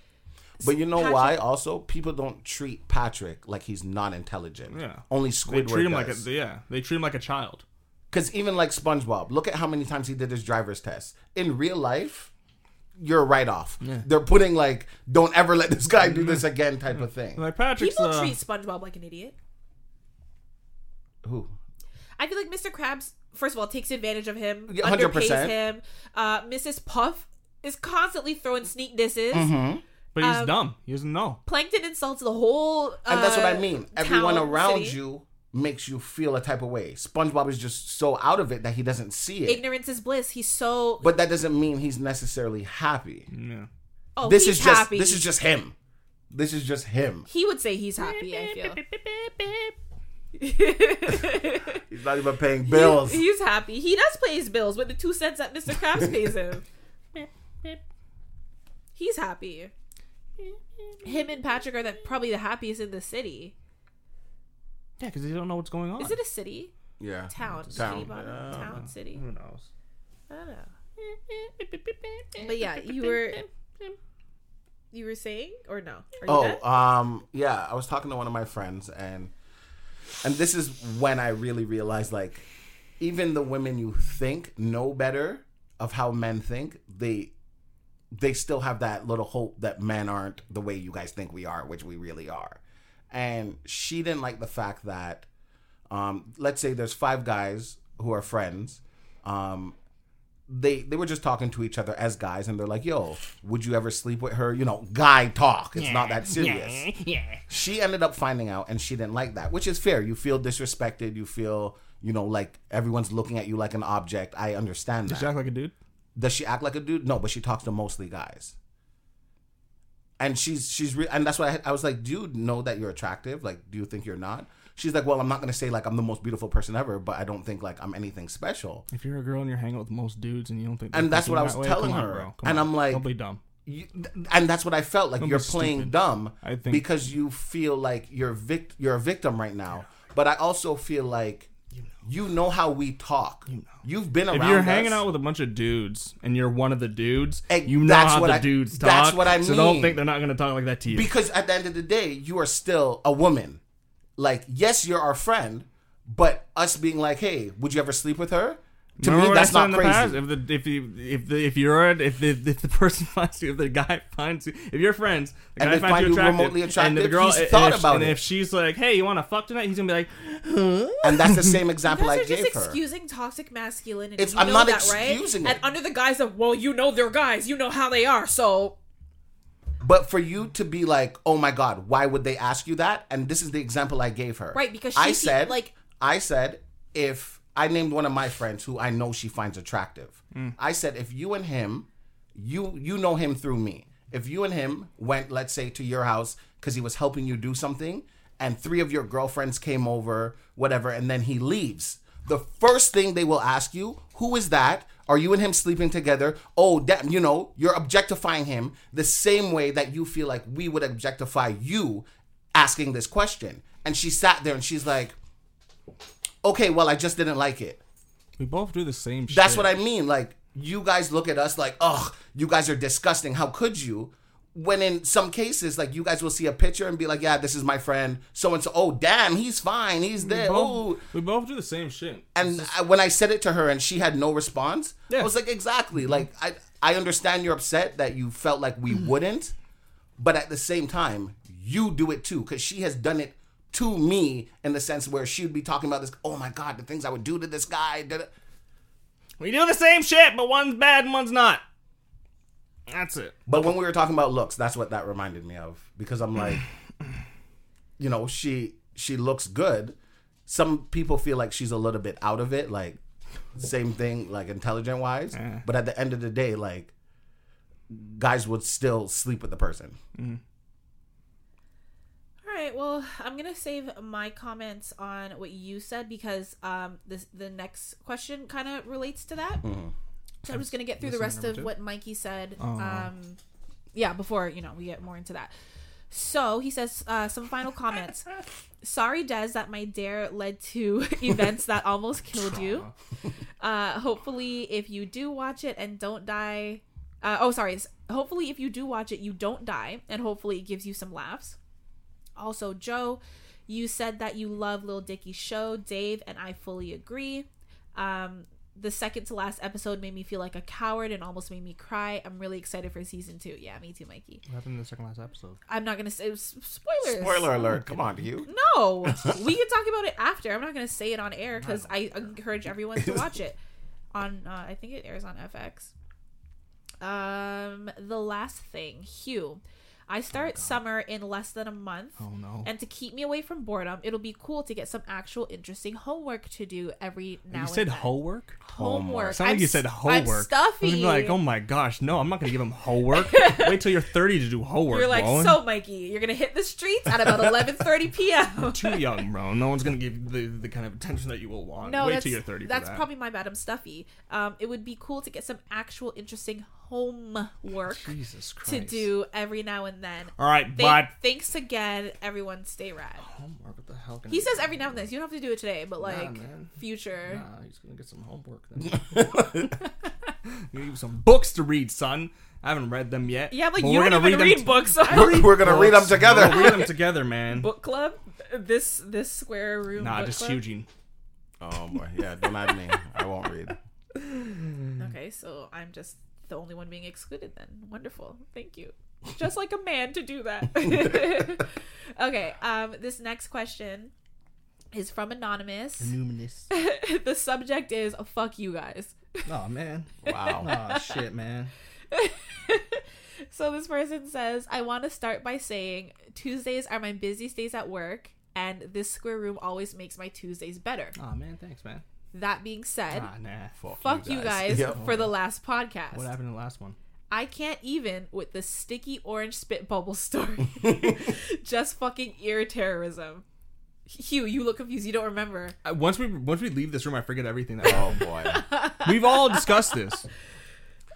But you know Patrick- why? Also, people don't treat Patrick like he's not intelligent. Yeah. Only they Squidward treat him like a yeah. They treat him like a child. Because even like SpongeBob, look at how many times he did his driver's test. In real life, you're right off. They're putting like, "Don't ever let this guy do this *laughs* again" type of thing. Like Patrick's people uh, treat SpongeBob like an idiot. Who? I feel like Mr. Krabs, first of all, takes advantage of him, underpays 100%. him. Uh, Mrs. Puff is constantly throwing sneak disses. Mm-hmm. but he's um, dumb. He doesn't know. Plankton insults the whole. Uh, And that's what I mean. Everyone around city. you makes you feel a type of way. SpongeBob is just so out of it that he doesn't see it. Ignorance is bliss. He's so. but that doesn't mean he's necessarily happy. Yeah. oh, this he's is just happy. this is just him. This is just him. He would say he's happy. I feel. *laughs* *laughs* He's not even paying bills. He- he's happy. He does pay his bills with the two cents that Mr. Krabs pays him. He's happy. Him and Patrick are the, probably the happiest in the city. Yeah, because they don't know what's going on. Is it a city? yeah. Town. Town. City, bottom, Yeah. town, city. Who knows? I don't know. But yeah, you were you were saying or no? Are you done? Oh, um, yeah. I was talking to one of my friends, and and this is when I really realized, like, even the women you think know better of how men think, they they still have that little hope that men aren't the way you guys think we are, which we really are. And she didn't like the fact that, um, let's say there's five guys who are friends, um, they they were just talking to each other as guys and they're like yo would you ever sleep with her? You know guy talk. It's not that serious. *laughs* Yeah. she ended up finding out and she didn't like that which is fair. You feel disrespected. You feel you know like everyone's looking at you like an object. I understand Does that. she act like a dude? does she act like a dude? No but she talks to mostly guys. And she's she's re- and that's why I, I was like do you know that you're attractive. Like do you think you're not she's like well i'm not gonna say like i'm the most beautiful person ever but i don't think like i'm anything special If you're a girl and you're hanging out with most dudes and you don't think, And that's what I was that way, telling on, her. And on. I'm like- don't be dumb. you, and that's what I felt like Don't you're playing stupid. dumb I think- because you feel like you're vict- you're a victim right now. But I also feel like you know, how we talk. You have been around. If you're hanging out with a bunch of dudes and you're one of the dudes, Hey, you know that's how what the I- dudes talk. that's what I mean. So don't think they're not going to talk like that to you. because at the end of the day, you are still a woman. Like, yes, you're our friend, but us being like, hey, would you ever sleep with her? To Remember me, that's not in the crazy. past? If the if you if the if you're if the if the *laughs* person finds you if the guy finds you if you're friends the And guy they finds find you you attractive, remotely and the girl he's and thought if, about and it. if she's like hey you want to fuck tonight he's gonna be like huh? and that's the same You *laughs* example guys I are just gave her. excusing toxic masculinity. It's- You I'm know not that, right? excusing And under the guise of, well, you know they're guys, you know how they are, so But for you to be like, oh my god, why would they ask you that? And this is the example I gave her. Right, because I she- said, like- I said, if I named one of my friends who I know she finds attractive, hmm. I said, if you and him, you you know him through me. If you and him went, let's say, to your house because he was helping you do something, and three of your girlfriends came over, whatever, and then he leaves. The first thing they will ask you, who is that? Are you and him sleeping together? Oh, damn, you know, you're objectifying him the same way that you feel like we would objectify you asking this question. And she sat there and she's like, okay, well, I just didn't like it. we both do the same shit That's what I mean. Like, you guys look at us like, ugh, you guys are disgusting. How could you? When in some cases, like, you guys will see a picture and be like, yeah, this is my friend. So and so, oh, damn, he's fine. He's there. Oh. we both do the same shit And I, when I said it to her and she had no response, I was like, exactly. Mm-hmm. Like, I, I understand you're upset that you felt like we mm-hmm. wouldn't, but at the same time, you do it too because she has done it to me in the sense where she would be talking about this. Oh my god, the things I would do to this guy. da- da." we do the same shit but one's bad and one's not that's it But when we were talking about looks, that's what that reminded me of because I'm like, you know, she she looks good. Some people feel like she's a little bit out of it, like same thing, like intelligent wise. Yeah. But at the end of the day, like guys would still sleep with the person. All right. Well, I'm gonna save my comments on what you said because um this the next question kind of relates to that. So I'm just gonna get through the rest of two? what Mikey said. Oh. Um, yeah, before you know we get more into that. So he says uh, some final comments. *laughs* Sorry, Des, that my dare led to *laughs* events that almost killed you. *laughs* Uh, hopefully, if you do watch it and don't die, uh, oh sorry. Hopefully, if you do watch it, you don't die, and hopefully, it gives you some laughs. Also, Joe, you said that you love Lil Dicky's show, Dave, and I fully agree. Um, the second to last episode made me feel like a coward and almost made me cry. I'm really excited for season two. Yeah, me too, Mikey. What happened in the second last episode? I'm not gonna say s- spoilers. Spoiler alert! Come on, you. No, *laughs* we can talk about it after. I'm not gonna say it on air because I encourage everyone to watch it. *laughs* On uh, I think it airs on FX. Um, the last thing, Hugh. I start summer in less than a month. Oh no. And to keep me away from boredom, it'll be cool to get some actual interesting homework to do every now you and said then. homework? homework. Sound like you said homework. I'm stuffy. I'm like, oh my gosh, no, I'm not gonna give him homework. *laughs* Wait till you're 30 to do homework. You're like, bro. so Mikey, you're gonna hit the streets at about 11:30 *laughs* p.m. too young, bro. No one's gonna give the, the kind of attention that you will want. No, Wait till you're 30 for that's that. probably my bad. I'm stuffy. Um, it would be cool to get some actual interesting homework Jesus Christ. to do every now and then. All right, Thank- but thanks again, everyone. Stay rad. homework. What the hell? Can He I says every now and then. So you don't have to do it today, but like man. future. Nah, he's gonna get some homework. Then. *laughs* *laughs* Give you some books to read, son. I haven't read them yet. Yeah, like but you we're don't gonna even read read, them. books. We're, we're gonna read them together. We'll read them together, man. Book club. This this square room. Nah, book just club? Eugene. Oh boy, yeah. Don't add me. I won't read. Okay, so I'm just the only one being excluded then. Wonderful. Thank you. Just like a man to do that. *laughs* okay, um this next question is from anonymous. Numinous. *laughs* the subject is fuck you guys. Oh man. Wow. Oh shit, man. *laughs* So this person says, I want to start by saying Tuesdays are my busiest days at work and this square room always makes my Tuesdays better. Oh man, thanks, man. That being said, Ah, nah. fuck you guys, Yep. for the last podcast. What happened in the last one? I can't even with the sticky orange spit bubble story. *laughs* Just fucking ear terrorism. Hugh, you look confused. You don't remember. Uh, once we once we leave this room, I forget everything. That Oh boy. *laughs* we've all discussed this.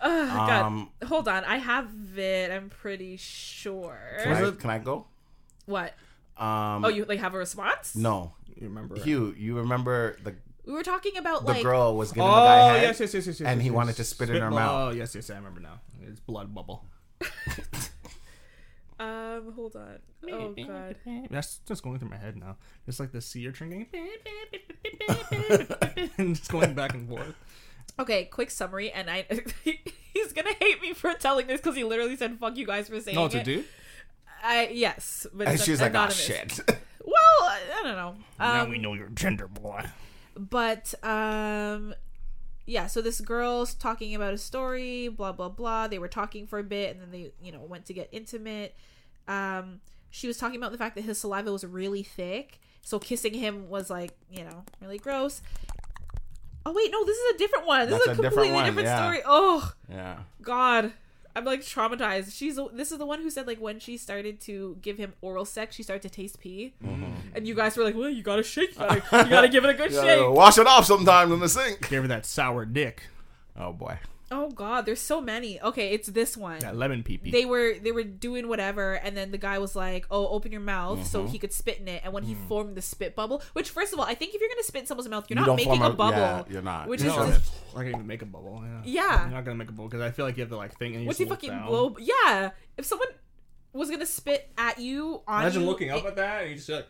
Oh, God. Um, Hold on. I have it. I'm pretty sure. can I, can I go? What? Um, Oh, you like have a response? no, You remember? Hugh. You remember the We were talking about like the like girl was giving the guy Oh head? yes, yes, yes, yes, yes. And yes, he yes. wanted to spit in her bubble. mouth. Oh yes, yes, I remember now. It's blood bubble. um hold on. Oh god. That's just going through my head now. Just like the sea urchin going, and just going back and forth. Okay, quick summary and I he's going to hate me for telling this cuz he literally said fuck you guys for saying No, it's a it. dude. I yes, but And it's she's like, oh shit. Well, I, I don't know. now Um, we know your gender, boy. But um yeah so this girl's talking about a story blah blah blah. They were talking for a bit and then they you know went to get intimate. Um she was talking about the fact that his saliva was really thick so kissing him was like you know really gross. Oh wait no this is a different one. This That's is a a different completely different, one, yeah. story. Oh yeah. god i'm like traumatized. She's this is the one who said like when she started to give him oral sex she started to taste pee. Mm-hmm. And you guys were like well you gotta shake *laughs* you gotta, you gotta give it a good shake. wash it off sometimes in the sink. Gave her that sour dick, Oh boy. Oh god, there's so many. Okay, it's this one. that lemon pee pee. They were they were doing whatever, and then the guy was like, "Oh, open your mouth," so Mm-hmm. he could spit in it. And when he Mm. formed the spit bubble, which first of all, I think if you're gonna spit in someone's mouth, you're You not making a a- bubble. yeah, you're not. Which You is know just, I can't even make a bubble. Yeah. Yeah. You're not gonna make a bubble because I feel like you have to like think and you what's just he look fucking down. blow? Yeah, if someone was gonna spit at you on Imagine you, looking up it- at that and you just like,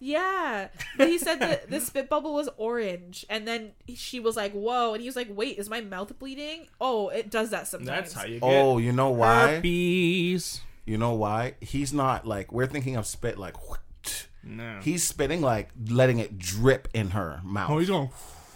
yeah, but he said that the spit bubble was orange, and then she was like, "Whoa!" And he was like, "Wait, is my mouth bleeding?" Oh, it does that sometimes. that's how you get Oh, you know why? herpes. You know why? He's not like we're thinking of spit like. No. He's spitting like letting it drip in her mouth. oh, he's going.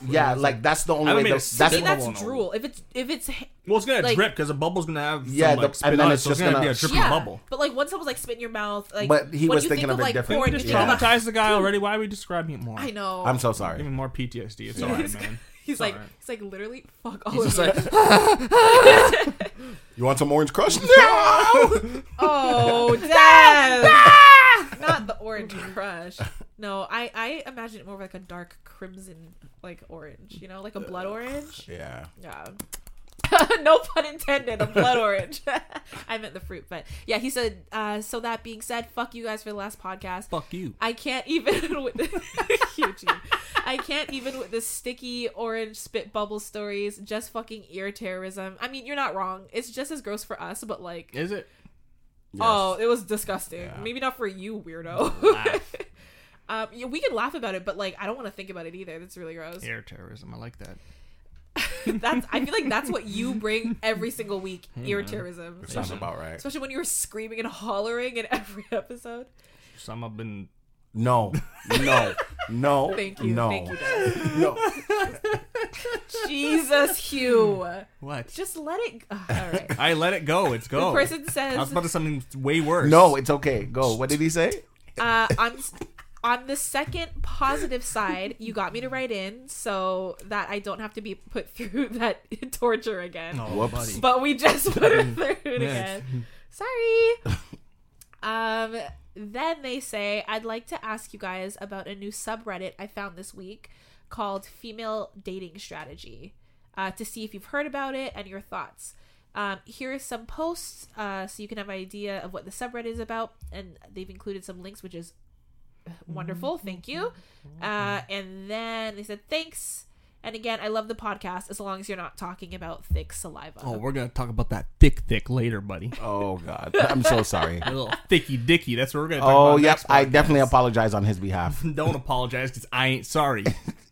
Yeah, like that's the only I way. made The, a that's See, that's bubble in a drool. If it's if it's Well, it's gonna Like- drip because the bubble's gonna have Yeah, some, the- like, spit and then on it, it's so it's just gonna, gonna- be a dripping yeah, bubble. but like when someone's like spit in your mouth, like But he when was you thinking think of of it like different. porn, You you just think of a- traumatized the guy already. Why are we describing it more? I know. I'm so Give me sorry. more PTSD. It's alright, man. *laughs* He's like alright. he's like literally fuck all He's of just you. like, *laughs* You want some orange crush? No. Oh, *laughs* damn! Ah! Not the orange crush. No, I I imagine it more of like a dark crimson, like orange. You know, like a blood orange. yeah. Yeah. *laughs* no pun intended. A blood orange. *laughs* I meant the fruit, but yeah. He said. Uh, so that being said, fuck you guys for the last podcast. Fuck you. I can't even *laughs* with Eugene. I can't even with the sticky orange spit bubble stories. Just fucking ear terrorism. I mean, you're not wrong. It's just as gross for us, but like, Is it? oh, it was disgusting. Yeah. Maybe not for you, weirdo. Um, yeah, we can laugh about it, but like, I don't want to think about it either. That's really gross. Air terrorism. I like that. *laughs* that's. I feel like that's what you bring every single week. Ear terrorism, It sounds about right. especially when you were screaming and hollering in every *laughs* episode. Some have been. No, no, no. *laughs* Thank you. No, Thank you, Dad. no. Jesus, Hugh. What? Just let it. Ugh, all right. I let it go. It's go. The go. person I was about to something way worse. No, it's okay. Go. What did he say? uh, on on the second positive side, you got me to write in so that I don't have to be put *laughs* through that torture again. No, Whoops. buddy. But we just *laughs* put it through it again. Sorry. Um. Then they say, I'd like to ask you guys about a new subreddit I found this week called Female Dating Strategy uh, to see if you've heard about it and your thoughts. Um, here are some posts uh, so you can have an idea of what the subreddit is about, and they've included some links, which is wonderful. Thank you. Uh, and then they said, thanks. And again, I love the podcast as long as you're not talking about thick saliva. Oh, we're gonna talk about that thick, thick later, buddy. *laughs* Oh God, I'm so sorry. *laughs* A little thicky dicky. That's what we're gonna talk Oh about. yep, next I podcast. definitely apologize on his behalf. *laughs* Don't apologize because I ain't sorry.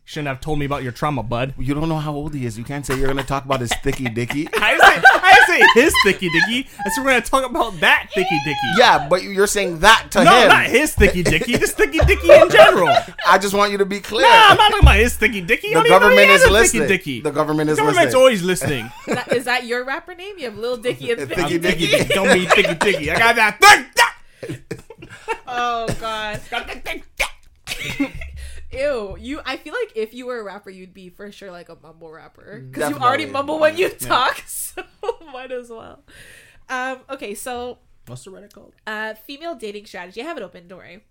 Shouldn't have told me about your trauma, bud. You don't know how old he is. You can't say you're gonna talk about his thicky dicky. I didn't say, I say his thicky dicky. I said we're gonna talk about that thicky dicky. Yeah, but you're saying that to No, him. not his thicky dicky. Just thicky dicky in general. I just want you to be clear. Nah, I'm not talking about his thicky dicky. The don't even know government is a listening. Thicky dicky. The government is government's listening. always listening. *laughs* That, is that your rapper name? You have Lil Dicky and *laughs* Thicky Thicky Dicky. Dicky. Don't be thicky *laughs* dicky. I got that thick. Oh god. Ew. You. I feel like if you were a rapper, you'd be for sure like a mumble rapper because you already mumble when you talk. *laughs* So might as well. Um. Okay. So What's the Reddit called? uh, female dating strategy. I have it open. Don't worry.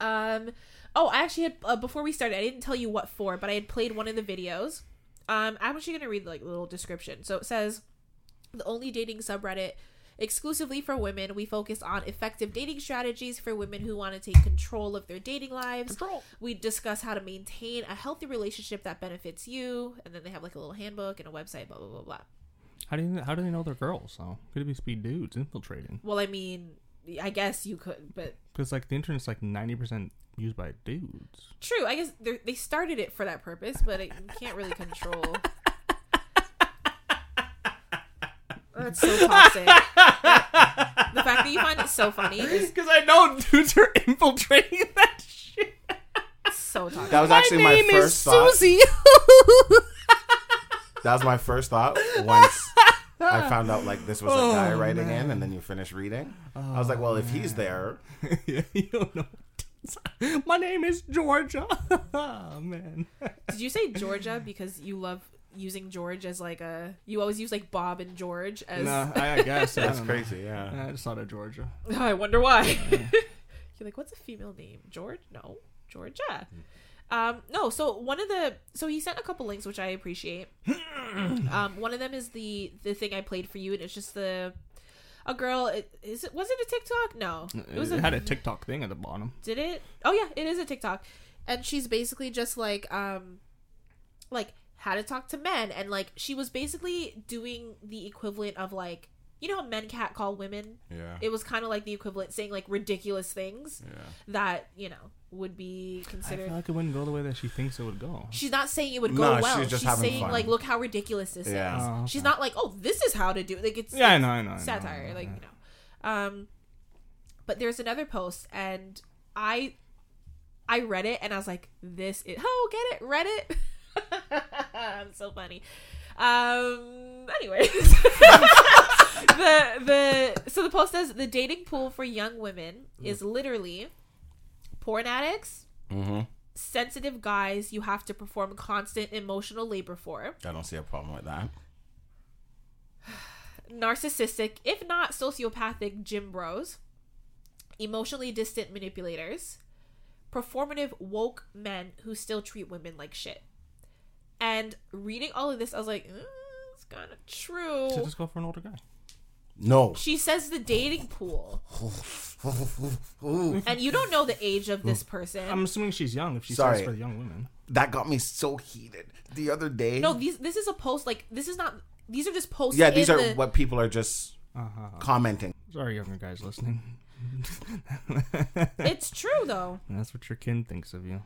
Um. Oh, I actually had uh, before we started. I didn't tell you what for, but I had played one of the videos. Um. I'm actually gonna read like the little description. So it says, the only dating subreddit exclusively for women. We focus on effective dating strategies for women who want to take control of their dating lives. Control. We discuss how to maintain a healthy relationship that benefits you, and then they have like a little handbook and a website. Blah blah blah blah. How do you how do they know they're girls? So could it be speed dudes infiltrating? Well, I mean, I guess you could, but Because like the internet's like ninety percent used by dudes. True. I guess they started it for that purpose, but it, you can't really control. That's so toxic. the fact that you find it so funny is *laughs* Because I know dudes are infiltrating *laughs* that shit. so toxic. That was actually my, name first is thought. Susie. *laughs* That was my first thought once I found out like this was a guy Oh, writing in, and then you finish reading. I was like, oh, well, if he's there, yeah, you don't know. My name is Georgia. oh, man. Did you say Georgia because you love using George as like a? You always use like Bob and George as. Nah, I, I *laughs* guess that's don't know. crazy. Yeah. I just thought of Georgia. *laughs* I wonder why. *laughs* You're like, what's a female name? George? No, Georgia. Um, no. So one of the so he sent a couple links which I appreciate. *coughs* um, one of them is the the thing I played for you, and it's just the a girl. It, is it was it a TikTok? No, it was It a had a TikTok thing at the bottom. did it? Oh yeah, it is a TikTok. And she's basically just like um like how to talk to men and like she was basically doing the equivalent of like you know how men cat call women? Yeah. It was kind of like the equivalent saying like ridiculous things Yeah. that, you know, would be considered I considered feel like it wouldn't go the way that she thinks it would go. She's not saying it would go No, well. she's just she's saying fun. like look how ridiculous this Yeah. is. Oh, okay. She's not like, "Oh, this is how to do it." Like it's Yeah, I know, I know. I know, satire I know, like yeah. you know um but there's another post and i i read it and i was like this is oh get it read *laughs* *laughs* That's so funny. Um. Anyways, *laughs* the the so the poll says the dating pool for young women is literally porn addicts, Mm-hmm. sensitive guys you have to perform constant emotional labor for, I don't see a problem with that. *sighs* narcissistic, if not sociopathic, gym bros, emotionally distant manipulators, performative woke men who still treat women like shit. And reading all of this, I was like, "Mm, it's kind of true. So just go for an older guy. No. She says the dating pool, *laughs* and you don't know the age of this person. I'm assuming she's young. If she Sorry. says for the young women, that got me so heated the other day. no, these this is a post. Like this is not. These are just posts. yeah, these in are the, what people are just uh-huh. commenting. sorry, younger guys listening. It's true though. That's what your kin thinks of you.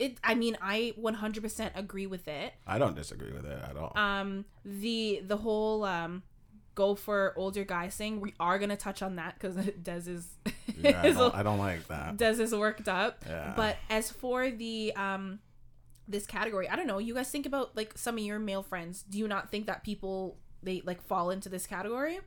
It. I mean, I 100% agree with it. I don't disagree with it at all. um the the whole um go for older guys thing we are gonna touch on that because *laughs* des is yeah, I don't, a- I don't like that. des is worked up Yeah. but as for the um this category i don't know you guys think about like some of your male friends do you not think that people they like fall into this category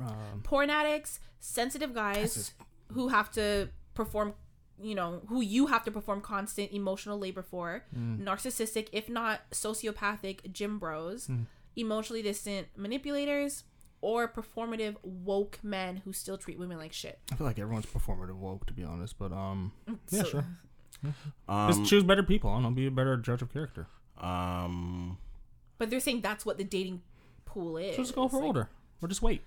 Um, porn addicts sensitive guys is- who have to perform you know who you have to perform constant emotional labor for Mm. narcissistic if not sociopathic gym bros Mm. emotionally distant manipulators or performative woke men who still treat women like shit I feel like everyone's performative woke, to be honest. But um, yeah, So- sure. Um, Just choose better people. and I don't. Be a better judge of character. um, but they're saying that's what the dating pool is So just go for Like, older, or just wait.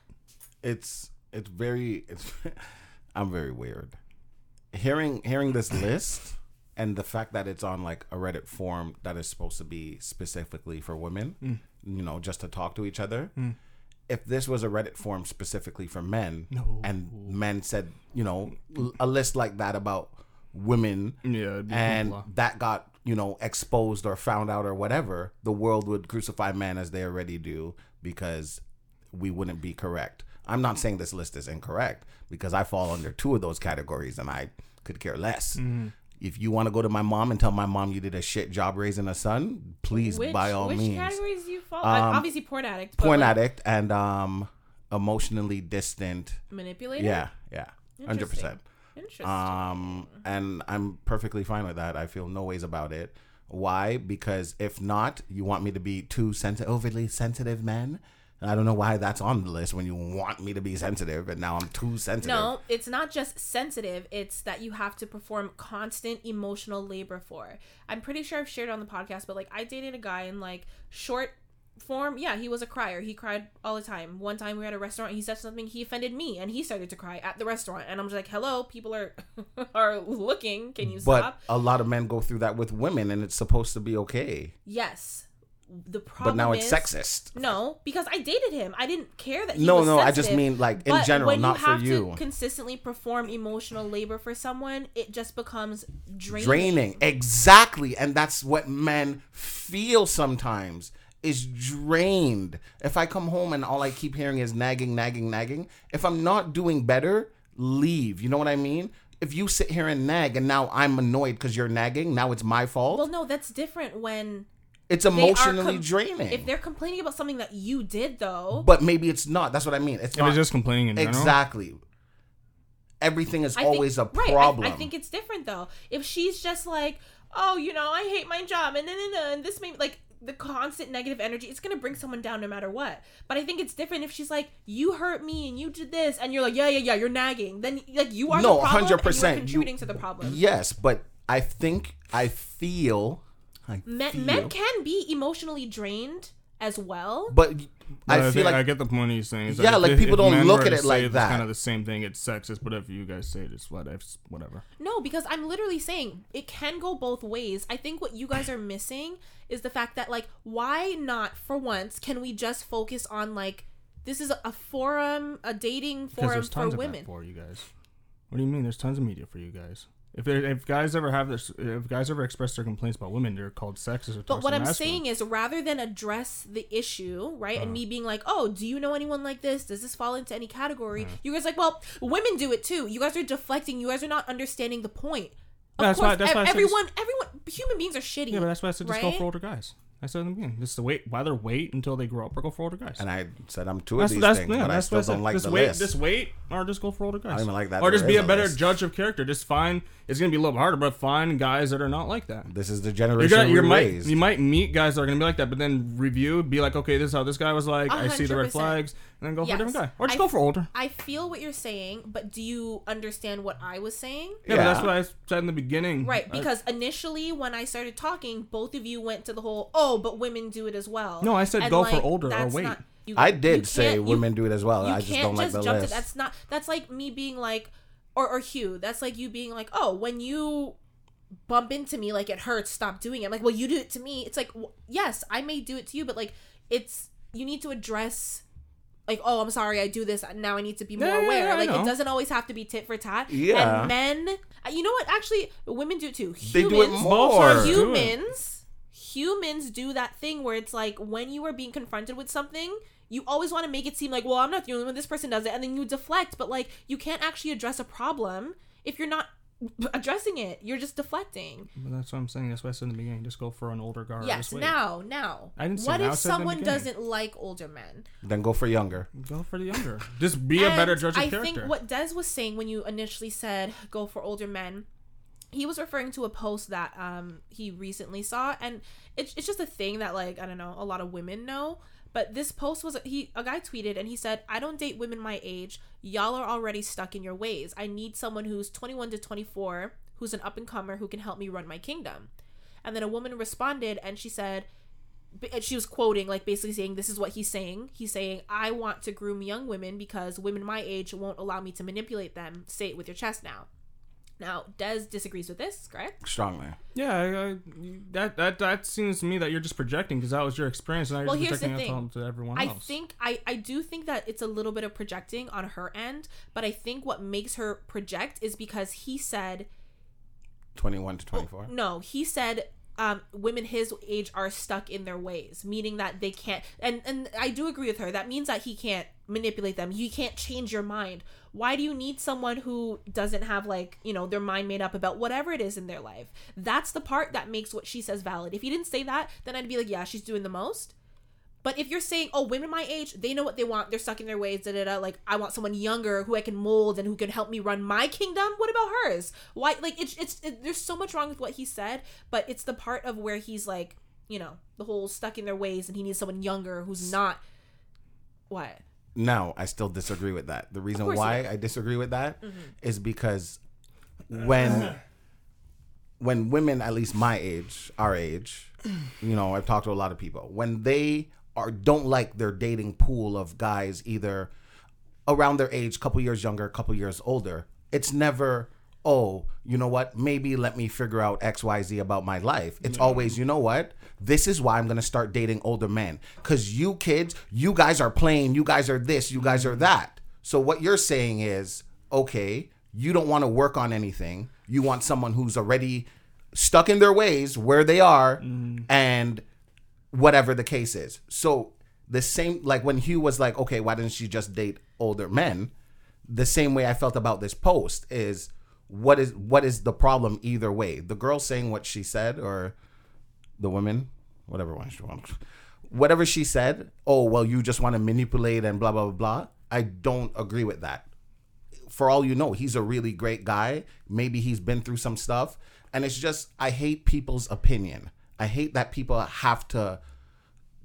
it's it's very it's. *laughs* I'm very weird. Hearing hearing this list and the fact that it's on like a Reddit forum that is supposed to be specifically for women, Mm. you know, just to talk to each other. If this was a Reddit forum specifically for men, No. and men said, you know, a list like that about women, Yeah, and hoopla. that got you know exposed or found out or whatever, the world would crucify men as they already do because we wouldn't be correct. I'm not saying this list is incorrect because I fall under two of those categories and I could care less. Mm-hmm. If you want to go to my mom and tell my mom you did a shit job raising a son, please which, by all which means. categories do you fall Um, obviously porn addict Porn like, addict and um emotionally distant. manipulator Yeah, yeah. 100%. Interesting. Interesting. Um, and I'm perfectly fine with that. I feel no ways about it. Why? Because if not, you want me to be too sensitive, overly sensitive man. I don't know why that's on the list when you want me to be sensitive, and now I'm too sensitive. No, it's not just sensitive. It's that you have to perform constant emotional labor for. I'm pretty sure I've shared on the podcast, but like I dated a guy in like short form. Yeah, he was a crier. He cried all the time. One time we were at a restaurant. He said something. He offended me, and he started to cry at the restaurant. And I'm just like, "Hello, people are *laughs* are looking. Can you But stop?" a lot of men go through that with women, and it's supposed to be okay. Yes. The problem. But now it's is- sexist. No, because I dated him. I didn't care that he No, no, I just mean like in general, when not you for have you. to consistently perform emotional labor for someone, it just becomes draining. draining exactly and that's what men feel sometimes is drained if i come home and all i keep hearing is nagging nagging nagging if i'm not doing better leave you know what i mean if you sit here and nag and now i'm annoyed because you're nagging now it's my fault Well, no, that's different when it's emotionally com- draining If they're complaining about something that you did, though, but maybe it's not that's what i mean it's If not it's just complaining in general, exactly everything is I think- always a right, problem I, think it's different though. If she's just like, oh, you know, I hate my job, and then and this may like the constant negative energy, it's gonna bring someone down no matter what. But I think it's different if she's like, you hurt me and you did this, and you're like, yeah, yeah, yeah, you're nagging. Then like you are No, 100%. and you contributing to the problem. yes but i think i feel I Men, feel, men can be emotionally drained as well. but But I feel like I get the point he's saying. It's Yeah, if- like, if- people if don't men look at it like say it's that. kind of the same thing. It's sexist, but if you guys say it, it's what it's whatever. No, because I'm literally saying it can go both ways. I think what you guys are missing is the fact that like why not for once can we just focus on like this is a forum, a dating forum there's for of women. for you guys. What do you mean? There's tons of media for you guys. If if guys ever have this, if guys ever express their complaints about women, they're called sexist or But what I'm saying is rather than address the issue, right? Uh-huh. And me being like, "Oh, do you know anyone like this? Does this fall into any category?" Uh-huh. You guys like, "Well, women do it too." You guys are deflecting. You guys are not understanding the point. Of That's course, why- that's ev- why I said everyone, everyone, human beings are shitty. Yeah, but that's why I said just go for older guys. I said in the beginning, just to wait, either wait until they grow up or go for older guys. And I said I'm two of that's these that's, things, yeah, but I still what I don't like just the wait, list. Just wait, or just go for older guys. I don't even like that Or just be a a better list. judge of character. Just find. It's gonna be a little harder, but find guys that are not like that. This is the You're generation gonna, you we might raised. you might meet guys that are gonna be like that, but then review, be like, okay, this is how this guy was like. I see the red flags, and then go for a different guy, or just I- go for older. I feel what you're saying, but do you understand what I was saying? Yeah, but that's what I said in the beginning. Right, I- because initially when I started talking, both of you went to the whole, oh, but women do it as well. No, I said go for older or that's wait. you- I you did say can't- you- women do it as well. You I just can't don't like the jump list. to that's not that's like me being like or or Hugh, that's like you being like, "Oh, when you bump into me like it hurts, stop doing it." I'm like, "Well, you do it to me." It's like, w- "Yes, I may do it to you, but like it's you need to address like, "Oh, I'm sorry, I do this. Now I need to be more Yeah, yeah, aware." yeah, like it doesn't always have to be tit for tat. Yeah. And men, uh, you know what? Actually, women do it too. they do it more. sides do it. humans humans do that thing where it's like when you are being confronted with something you always want to make it seem like well i'm not the only one this person does it and then you deflect but like you can't actually address a problem if you're not *laughs* addressing it you're just deflecting But that's what I'm saying. That's what I said in the beginning. Just go for an older guy. yes now now I didn't say what now, if said someone doesn't like older men Then go for younger. Go for the younger. Just be a better judge of I character. think what Des was saying when you initially said go for older men, he was referring to a post that um he recently saw, and it's it's just a thing that like I don't know a lot of women know. But this post was he a guy tweeted and he said, "I don't date women my age. Y'all are already stuck in your ways. I need someone who's 21 to 24, who's an up and comer who can help me run my kingdom." And then a woman responded and she said, and she was quoting like basically saying this is what he's saying he's saying i want to groom young women because women my age won't allow me to manipulate them say it with your chest now now des disagrees with this correct Strongly. yeah, I, I, that that that seems to me that you're just projecting because that was your experience, and now you're Well, just here's the projecting it thing. to, to everyone i think i i do think that it's a little bit of projecting on her end but i think what makes her project is because he said 21 to 24. No, he said um, women his age are stuck in their ways, meaning that they can't. And and I do agree with her. That means that he can't manipulate them. You can't change your mind. Why do you need someone who doesn't have like you know their mind made up about whatever it is in their life? That's the part that makes what she says valid. If he didn't say that, then I'd be like, yeah, she's doing the most. But if you're saying, oh, women my age, they know what they want, they're stuck in their ways, da da da. Like, I want someone younger who I can mold and who can help me run my kingdom. What about hers? Why? Like, it's it's it, there's so much wrong with what he said, but it's the part of where he's like, you know, the whole stuck in their ways, and he needs someone younger who's not. What? No, I still disagree with that. The reason why. I disagree with that is Mm-hmm. because when when women at least my age, our age, *clears throat* you know, I've talked to a lot of people, when they are don't like their dating pool of guys either around their age, couple years younger, couple years older, it's never oh, you know what? Maybe let me figure out XYZ about my life. It's always, you know what? This is why I'm going to start dating older men. Cuz you kids, you guys are playing, you guys are this, you guys are mm-hmm. that. So what you're saying is, okay, you don't want to work on anything. You want someone who's already stuck in their ways where they are mm. and whatever the case is. So the same like when Hugh was like, okay, why didn't she just date older men? The same way I felt about this post is what is what is the problem either way? The girl saying what she said or the woman, whatever one she wants. Whatever she said, oh well you just want to manipulate and blah blah blah blah. I don't agree with that. For all you know, he's a really great guy. Maybe he's been through some stuff. And it's just I hate people's opinion. I hate that people have to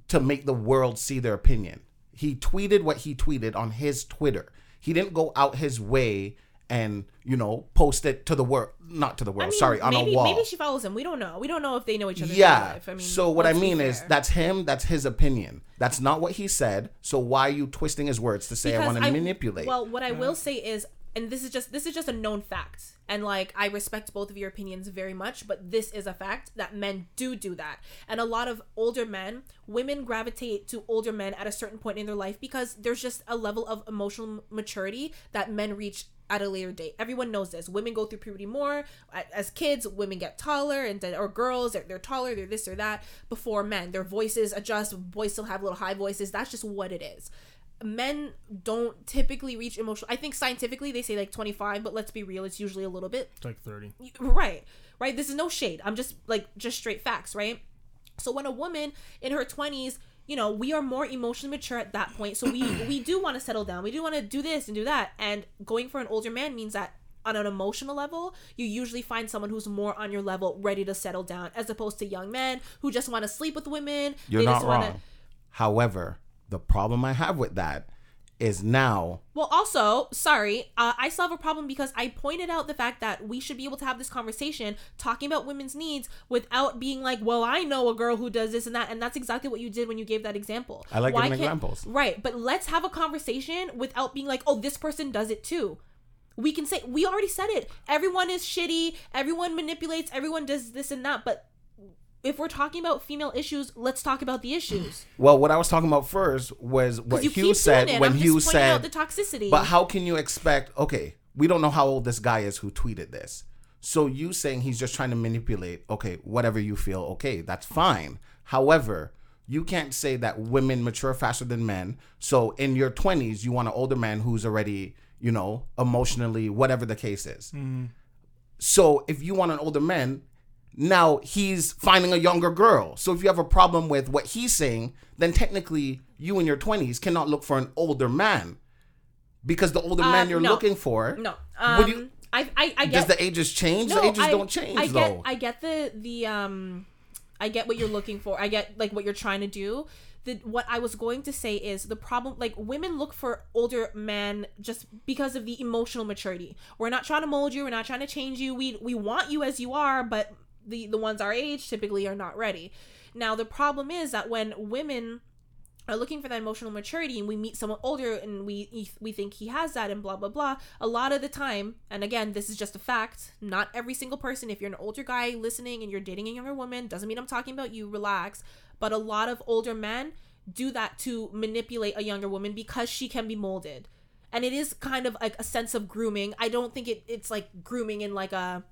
to make the world see their opinion. He tweeted what he tweeted on his Twitter. He didn't go out his way and, you know, post it to the world, not to the world, I mean, sorry, on maybe, a wall. Maybe she follows him. We don't know. We don't know if they know each other. yeah. life. I mean, so what I mean is fair. that's him, that's his opinion. That's not what he said. So why are you twisting his words to say I want to manipulate? Well, what I mm. will say is, and this is just this is just a known fact, and like I respect both of your opinions very much, but this is a fact that men do do that, and a lot of older men, women gravitate to older men at a certain point in their life because there's just a level of emotional maturity that men reach at a later date. Everyone knows this. Women go through puberty more as kids. Women get taller, and then, or girls they're, they're taller, they're this or that. Before men, their voices adjust. Boys still have little high voices. That's just what it is men don't typically reach emotional. I think scientifically they say like 25, but let's be real, it's usually a little bit It's like thirty. right right this is no shade i'm just like just straight facts right so when a woman in her 20s you know we are more emotionally mature at that point so we *clears throat* we do want to settle down we do want to do this and do that and going for an older man means that on an emotional level you usually find someone who's more on your level ready to settle down as opposed to young men who just want to sleep with women You're They not just wanna- wrong. However, the problem I have with that is now Well, also, sorry, uh, I still have a problem because I pointed out the fact that we should be able to have this conversation talking about women's needs without being like, well, I know a girl who does this and that. And that's exactly what you did when you gave that example. I like giving can't- examples. Right. But let's have a conversation without being like, oh, this person does it too. We can say, we already said it. Everyone is shitty. Everyone manipulates. Everyone does this and that. But if we're talking about female issues, let's talk about the issues. well what I was talking about first was what you Hugh said when I'm Hugh just pointing out said the toxicity. But how can you expect? Okay, we don't know how old this guy is who tweeted this. So you saying he's just trying to manipulate? Okay, whatever you feel, okay, that's fine. However, you can't say that women mature faster than men. So in your twenties, you want an older man who's already, you know, emotionally, whatever the case is. Mm-hmm. So if you want an older man, now he's finding a younger girl. So if you have a problem with what he's saying, then technically you in your 20s cannot look for an older man. Because the older man Uh, you're no. looking for, No. Um, you- I, I, I does get the ages change? no, the ages I- don't change I get, though. I get the the um, I get what you're looking for. I get like what you're trying to do. The what I was going to say is the problem. Like women look for older men just because of the emotional maturity. We're not trying to mold you. We're not trying to change you. We we want you as you are, but the the ones our age typically are not ready. Now the problem is that when women are looking for that emotional maturity and we meet someone older and we we think he has that and blah blah blah a lot of the time and again this is just a fact not every single person if you're an older guy listening and you're dating a younger woman doesn't mean i'm talking about you relax but a lot of older men do that to manipulate a younger woman because she can be molded and it is kind of like a sense of grooming i don't think it, it's like grooming in like a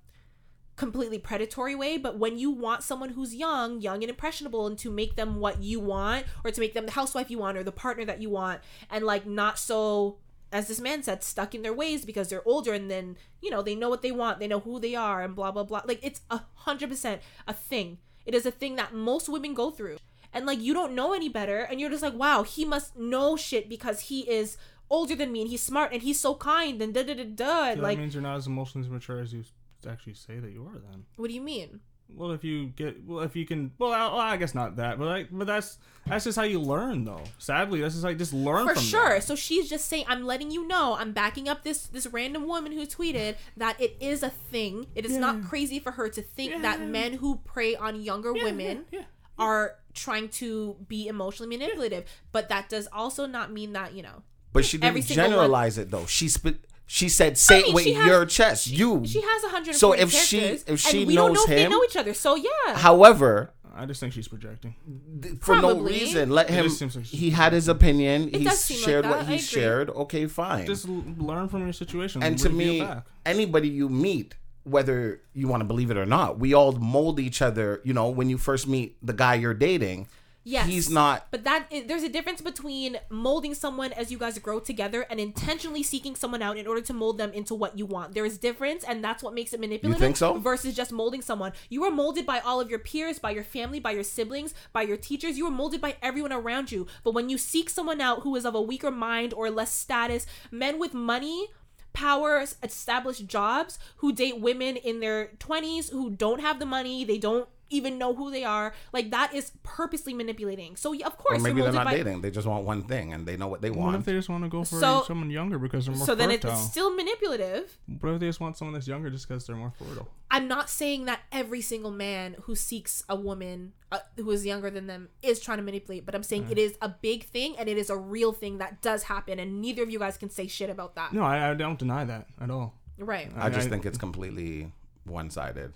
completely predatory way but when you want someone who's young young and impressionable and to make them what you want or to make them the housewife you want or the partner that you want and like not so as this man said stuck in their ways because they're older and then you know they know what they want they know who they are and blah blah blah. Like it's a hundred percent a thing. It is a thing that most women go through. And like you don't know any better and you're just like wow he must know shit because he is older than me and he's smart and he's so kind and da da da da like that means you're not as emotionally mature as you actually say that you are. Then, what do you mean well, if you get, well, if you can, well, I, well, I guess not that, but like, but that's that's just how you learn, though. Sadly, that's just like just learn for from sure that. so she's just saying i'm letting you know i'm backing up this this random woman who tweeted *sighs* that it is a thing it is not crazy for her to think that men who prey on younger women yeah. are trying to be emotionally manipulative but that does also not mean that you know but she didn't single one- generalize it though. She spe- she said, "Say mean, it with has- your chest." you. she has 140 So if she- if she and we don't know knows if they know each other so yeah However, I just think she's projecting. th- for no Probably. reason, let him. like he had his opinion. He does seem like shared that. what I he agree. shared. Okay, fine. Just l- learn from your situation. and to review me, back. anybody you meet, whether you want to believe it or not, we all mold each other. You know, when you first meet the guy you're dating, Yes. he's not. But that there's a difference between molding someone as you guys grow together and intentionally seeking someone out in order to mold them into what you want. There is difference, and that's what makes it manipulative. think so? Versus just molding someone. You are molded by all of your peers, by your family, by your siblings, by your teachers. You are molded by everyone around you. But when you seek someone out who is of a weaker mind or less status, men with money power established jobs who date women in their 20s who don't have the money they don't even know who they are like that is purposely manipulating so yeah, of Or course maybe they're not by dating. They just want one thing, and they know what they What want. if they just want to go for So- someone younger because they're more so then it's still manipulative what if they just want someone that's younger just because they're more fertile? i'm not saying that every single man who seeks a woman uh, who is younger than them is trying to manipulate but i'm saying it is a big thing and it is a real thing that does happen and neither of you guys can say shit about that No, I, I don't deny that at all. right I just I- think it's completely one-sided.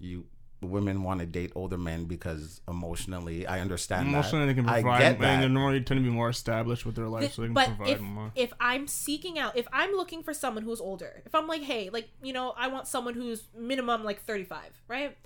You women want to date older men because emotionally, I understand Emotionally, that. they can I provide, get and that. they're more, tend to be more established with their life, Th- so they can but provide if, more. if I'm seeking out, if I'm looking for someone who's older, if I'm like, hey, like, you know, I want someone who's minimum like 35, right?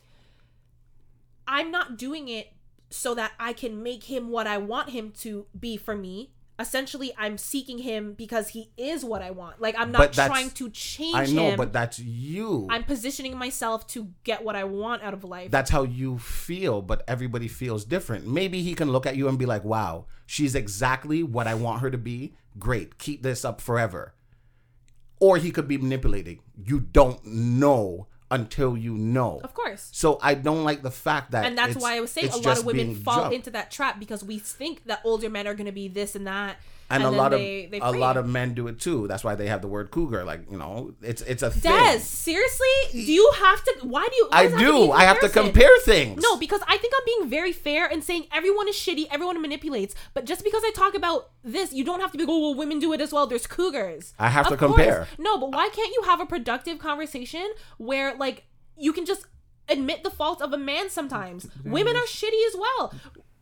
I'm not doing it so that I can make him what I want him to be for me. Essentially I'm seeking him because he is what I want. Like I'm not trying to change I know, him. but that's you. I'm positioning myself to get what I want out of life. that's how you feel, but everybody feels different. Maybe he can look at you and be like, wow, she's exactly what I want her to be. Great. Keep this up forever. Or he could be manipulating. You don't know until you know. of course. So I don't like the fact that and that's why I was saying a lot of women fall jumped. into that trap because we think that older men are going to be this and that, and, a lot they, of they a lot of men do it too. That's why they have the word cougar. Like you know, it's it's a thing. Des, seriously, do you have to? Why do you? why I does it have to do. I have to compare things. No, because I think I'm being very fair and saying everyone is shitty, everyone manipulates. But just because I talk about this, you don't have to be go, oh, well, women do it as well. There's cougars. I have Of to course. compare. No, but why can't you have a productive conversation where like you can just admit the fault of a man sometimes? Women are shitty as well.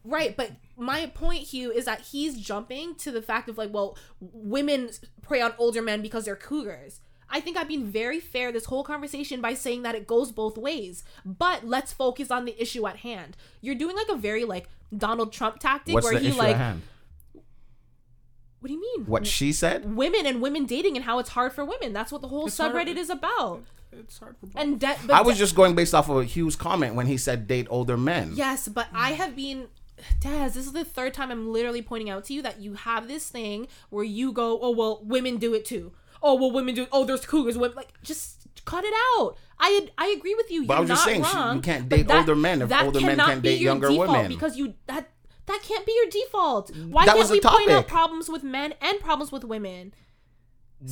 Right, but my point, Hugh, is that he's jumping to the fact of like, well, women prey on older men because they're cougars. I think I've been very fair this whole conversation by saying that it goes both ways. But let's focus on the issue at hand. You're doing like a very like Donald Trump tactic What's where the he issue like at hand? what do you mean? What she said? women and women dating and how it's hard for women. That's what the whole It's hard- subreddit is about. It's hard for And de- but I was de- just going based off of Hugh's comment when he said date older men. yes, but I have been. Daz, this is the third time I'm literally pointing out to you that you have this thing where you go, oh well, women do it too. Oh well, women do. Oh, there's cougars. Women like just cut it out. I I agree with you. But You're was just not saying, she- you wrong, can't date older men if that older men cannot can't be date your younger default women. because you that that can't be your default. Mm. Why That can't we point out problems with men and problems with women?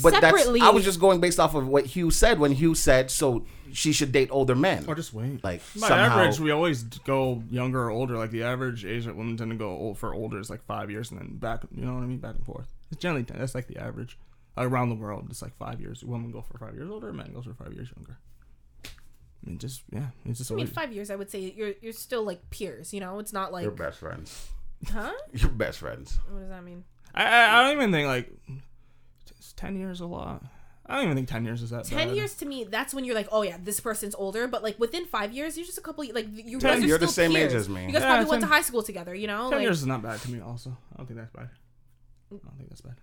But separately. that's I was just going based off of what Hugh said when Hugh said so she should date older men. Or just wait. Like By somehow average, we always go younger or older. Like the average age that women tend to go old for older is like five years, and then back. You know what I mean? Back and forth. It's generally that's like the average around the world. It's like five years. Women go for five years older. Men goes for five years younger. I mean, just yeah, it's just I mean, always. five years. I would say you're you're still like peers. You know, it's not like you're best friends. huh? *laughs* You're best friends. What does that mean? I, I I don't even think like is ten years a lot. I don't even think ten years is that. 10 bad. years to me that's when you're like oh yeah this person's older but like within five years you're just a couple like you Ten, guys are you're the still same age peers. as me. you guys Yeah, probably went to high school together you know Ten like years is not bad to me. Also, I don't think that's bad. I don't think that's bad.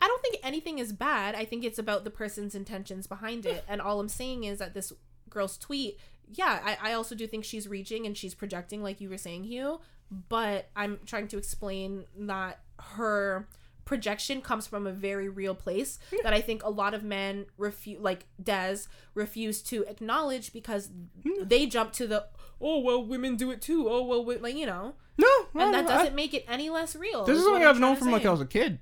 i don't think anything is bad i think it's about the person's intentions behind it and all i'm saying is that this girl's tweet yeah I, I also do think she's reaching and she's projecting like you were saying hugh but i'm trying to explain that her projection comes from a very real place that I think a lot of men refuse, like Des, refuse to acknowledge because they jump to the oh well, women do it too. Oh well, wi-" like you know, No, and that I- doesn't make it any less real. This is something I've known from like. I was a kid.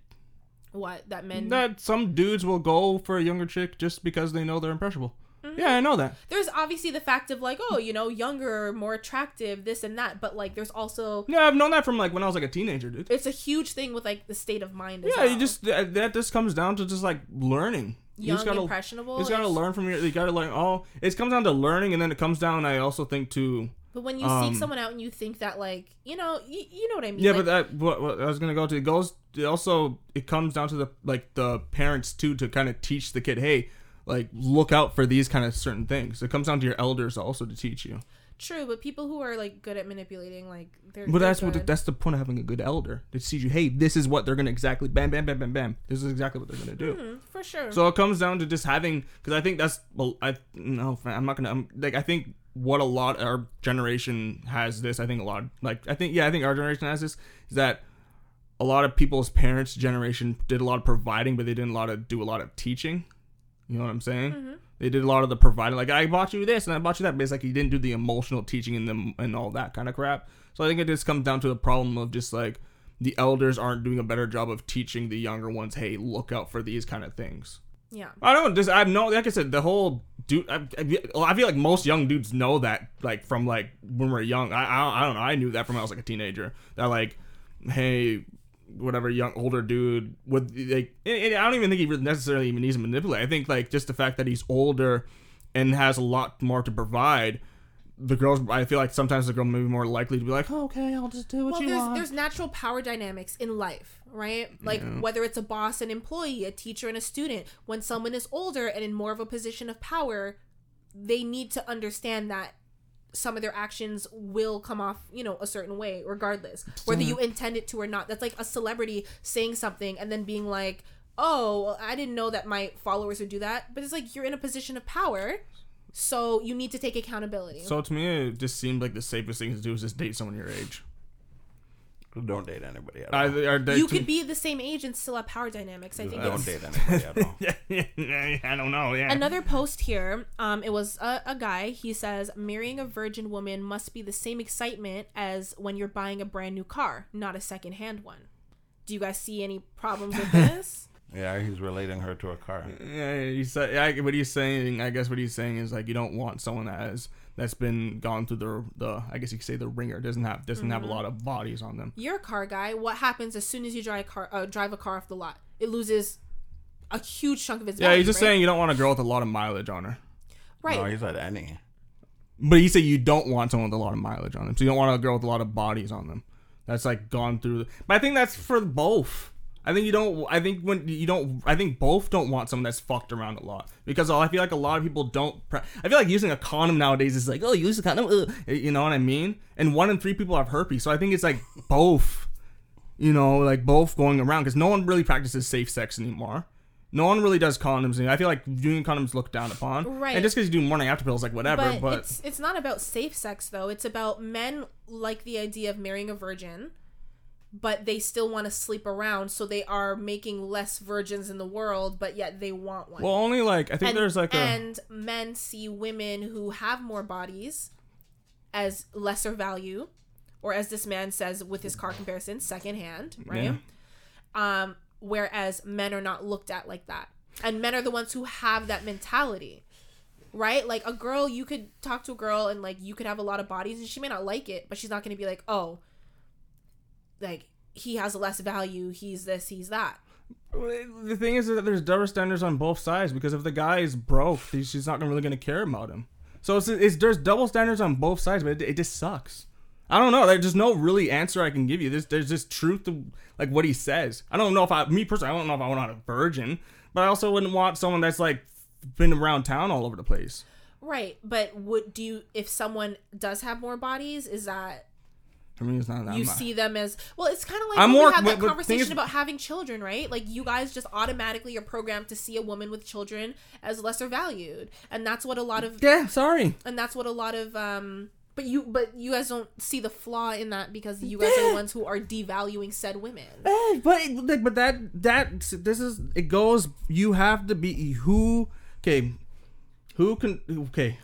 what that men. That some dudes will go for a younger chick just because they know they're impressionable. Mm-hmm. Yeah, I know that. there's obviously the fact of like oh you know younger, more attractive, this and that, but like there's also Yeah, I've known that from like when I was like a teenager, dude. it's a huge thing with like the state of mind. As Yeah, well. you just that, that just comes down to just like learning. you young, just gotta, impressionable. You just gotta learn from your. You gotta learn. Oh, it comes down to learning, and then it comes down. I also think to. But when you Um, seek someone out and you think that like you know y- you know what I mean. Yeah, like, but that what, what I was gonna go to it goes. It also it comes down to the like the parents too to kind of teach the kid, hey, like look out for these kind of certain things. It comes down to your elders also to teach you. True, but people who are like good at manipulating, like they're. But they're that's what good. that's the point of having a good elder to teach you. Hey, this is what they're gonna exactly bam bam bam bam bam. This is exactly what they're gonna do. Mhm, for sure. So it comes down to just having because I think that's well I no I'm not gonna I'm, like I think what a lot our generation has this I think a lot like I think yeah I think our generation has this is that a lot of people's parents generation did a lot of providing but they didn't a lot of do a lot of teaching. You know what I'm saying? Mm-hmm. They did a lot of the providing like I bought you this and I bought you that, but it's like you didn't do the emotional teaching and them and all that kind of crap. So I think it just comes down to the problem of just like the elders aren't doing a better job of teaching the younger ones, hey, look out for these kind of things. yeah. I don't just I know like I said the whole dude I, I I feel like most young dudes know that like from like when we're young I, I I don't know I knew that from when I was like a teenager that like hey whatever young older dude would like and I don't even think he necessarily even needs to manipulate I think like just the fact that he's older and has a lot more to provide the girls I feel like sometimes the girl may be more likely to be like oh, okay I'll just do what Well, you there's want there's natural power dynamics in life, right? Like Yeah. whether it's a boss, an employee, a teacher, and a student. When someone is older and in more of a position of power, they need to understand that some of their actions will come off, you know, a certain way, regardless, whether you intend it to or not. That's like a celebrity saying something and then being like, "Oh, well, I didn't know that my followers would do that." But it's like you're in a position of power, so you need to take accountability. So to me, it just seemed like the safest thing to do is just date someone your age. Don't date anybody at all. I, are they you too- could be the same age and still have power dynamics. I think Don't date anybody at all. *laughs* yeah, I don't know. Yeah. Another post here, um, it was a, a guy. He says, Marrying a virgin woman must be the same excitement as when you're buying a brand new car, not a secondhand one. Do you guys see any problems with *laughs* this? Yeah, he's relating her to a car. Yeah, he said. Yeah, what he's saying, I guess, what he's saying is like you don't want someone that has that's been gone through the the. I guess you could say the ringer doesn't have doesn't have a lot of bodies on them. You're a car guy. What happens as soon as you drive a car, uh, drive a car off the lot? It loses a huge chunk of its Yeah, value. he's just right? saying you don't want a girl with a lot of mileage on her. Right. No, he said any. But he said you don't want someone with a lot of mileage on them. So you don't want a girl with a lot of bodies on them. That's like gone through. The, but I think that's for both. I think you don't. I think when you don't. I think both don't want someone that's fucked around a lot because I feel like a lot of people don't. Pre- I feel like using a condom nowadays is like, oh, you use a condom. Ugh. You know what I mean? And one in three people have herpes. So I think it's like *laughs* both. You know, like both going around because no one really practices safe sex anymore. No one really does condoms. anymore. I feel like doing condoms looked down upon. Right. And just because you do morning after pills, like whatever. but, But, it's it's not about safe sex though. It's about men like the idea of marrying a virgin, but they still want to sleep around, so they are making less virgins in the world, but yet they want one. Well, only like I think and, there's like a and men see women who have more bodies as lesser value, or as this man says with his car comparison, secondhand, right? Um, whereas men are not looked at like that, and men are the ones who have that mentality. Right? Like a girl, you could talk to a girl and like you could have a lot of bodies and she may not like it, but she's not going to be like, "Oh, like he has less value, he's this, he's that." the thing is that there's double standards on both sides because if the guy is broke, he- she's not really gonna care about him. So it's, it's there's double standards on both sides, but it, it just sucks. I don't know. There's just no really answer I can give you. There's there's just truth to like what he says. I don't know if I me personally I don't know if I want a virgin, but I also wouldn't want someone that's like been around town all over the place. Right, but would do you if someone does have more bodies, is that For me, it's not that. you see them as well? It's kind of like I'm more- we had that but- but the thing conversation is- about having children, right? Like you guys just automatically are programmed to see a woman with children as lesser valued, and that's what a lot of Yeah, sorry. and that's what a lot of um. But you, but you guys don't see the flaw in that because you guys are the ones who are devaluing said women. But like, but that that this is it goes. You have to be who. Okay, who can? Okay,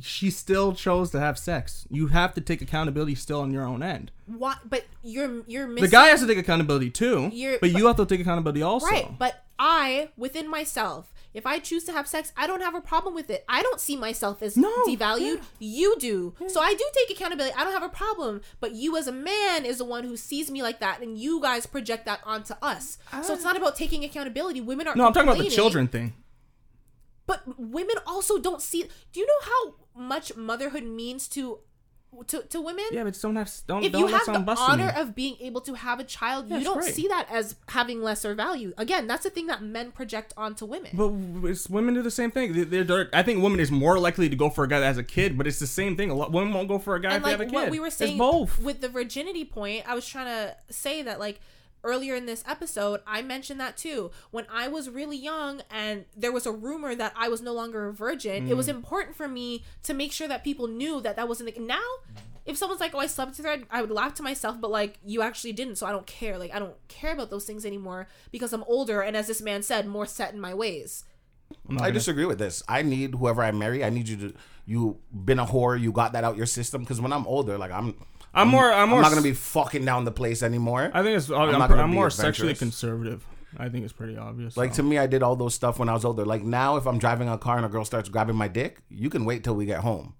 she still chose to have sex. You have to take accountability still on your own end. What? But you're you're missing The guy has to take accountability too, You're- but you have to take accountability also. Right, but I, within myself, if I choose to have sex, I don't have a problem with it. I don't see myself as No, devalued. You do. So I do take accountability. I don't have a problem. But you, as a man, is the one who sees me like that, and you guys project that onto us. so it's ah. not about taking accountability. Women are no, I'm talking about the children thing. But women also don't see. Do you know how much motherhood means to to, to women? Yeah, but don't have don't if don't you have the honor of being able to have a child, Yeah, you don't see that as having lesser value. Again, that's the thing that men project onto women. But it's, women do the same thing. They- They're, they're, I think women is more likely to go for a guy that has a kid, but it's the same thing. A lot women won't go for a guy and if they have a kid. what we were It's saying both. with the virginity point, I was trying to say that like earlier in this episode, I mentioned that too. When I was really young and there was a rumor that I was no longer a virgin, it was Mm. important for me to make sure that people knew that that wasn't the now. If someone's like, "Oh, I slept with her," I would laugh to myself, but like, you actually didn't, so I don't care. Like, I don't care about those things anymore because I'm older and, as this man said, more set in my ways. I'm I gonna- disagree with this. I need whoever I marry. I need you to. You been a whore. You got that out your system. Because when I'm older, like I'm, I'm more. I'm more. I'm not gonna be fucking down the place anymore. I think it's. I'm, I'm, be more sexually conservative. I think it's pretty obvious. Like so. to me, I did all those stuff when I was older. Like now, if I'm driving a car and a girl starts grabbing my dick, you can wait till we get home.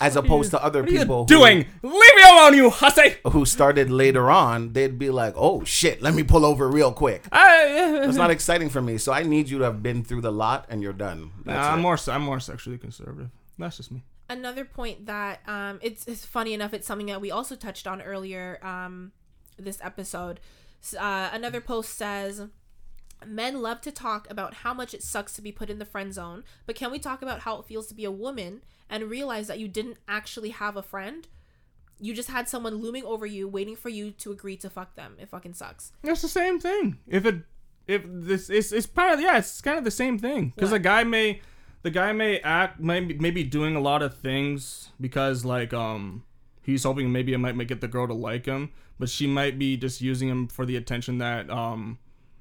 As opposed to other what are you people who- doing? Leave me alone, you hussy! who started later on, they'd be like, "Oh shit, let me pull over real quick." It's not *laughs* exciting for me, so I need you to have been through the lot and you're done. Nah, I'm more. I'm more sexually conservative. That's just me. Another point that um it's, it's funny enough it's something that we also touched on earlier um this episode uh, another post says Men love to talk about how much it sucks to be put in the friend zone, but can we talk about how it feels to be a woman and realize that you didn't actually have a friend? You just had someone looming over you, waiting for you to agree to fuck them. It fucking sucks. It's the same thing. If it, if this, it's it's part of yeah, it's kind of the same thing. Because a guy may, the guy may act maybe maybe doing a lot of things because like um he's hoping maybe it might make get the girl to like him, but she might be just using him for the attention that um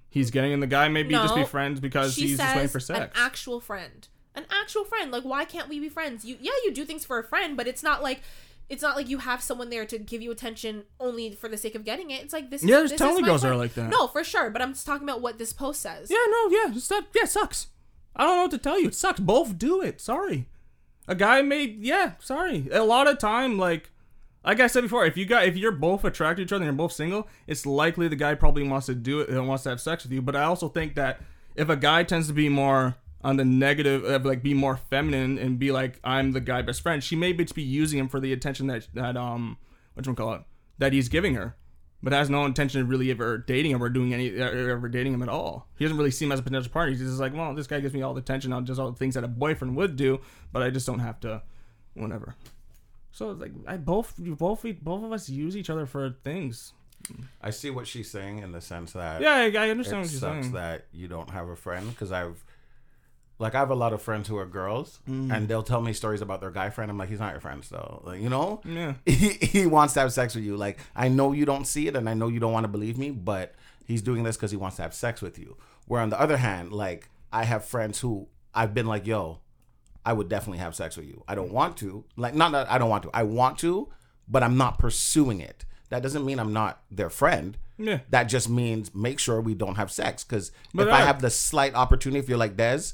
he's getting, and the guy maybe just be friends because he's just waiting for sex. an actual friend. An actual friend. Like, why can't we be friends? You, yeah, you do things for a friend, but it's not like. It's not like you have someone there to give you attention only for the sake of getting it. It's like this. Yeah, is, there's this totally girls that are like that. No, for sure. But I'm just talking about what this post says. Yeah, no, yeah, it's that yeah, it sucks. I don't know what to tell you. It sucks. Both do it. Sorry. A guy may yeah, sorry. A lot of time, like like I said before, if you got if you're both attracted to each other and you're both single, it's likely the guy probably wants to do it and wants to have sex with you. But I also think that if a guy tends to be more on the negative of like be more feminine and be like I'm the guy best friend, she may be, be using him for the attention that that um what you call it that he's giving her but has no intention of really ever dating him or doing any or ever dating him at all. He doesn't really see him as a potential partner. He's just like, well, this guy gives me all the attention on just all the things that a boyfriend would do, but I just don't have to, whatever. So it's like I both both we- both of us use each other for things. I see what she's saying in the sense that Yeah, I, I it understand what you're sucks saying. that you don't have a friend because I've like I have a lot of friends who are girls Mm. and they'll tell me stories about their guy friend. I'm like, he's not your friend, so like you know, Yeah. *laughs* he, he wants to have sex with you. Like I know you don't see it and I know you don't want to believe me, but he's doing this because he wants to have sex with you. Where on the other hand, like I have friends who I've been like, yo, I would definitely have sex with you. I don't want to. Like, not that I don't want to. I want to, but I'm not pursuing it. That doesn't mean I'm not their friend. Yeah. That just means make sure we don't have sex. Because if I I- have the slight opportunity, if you're like Des,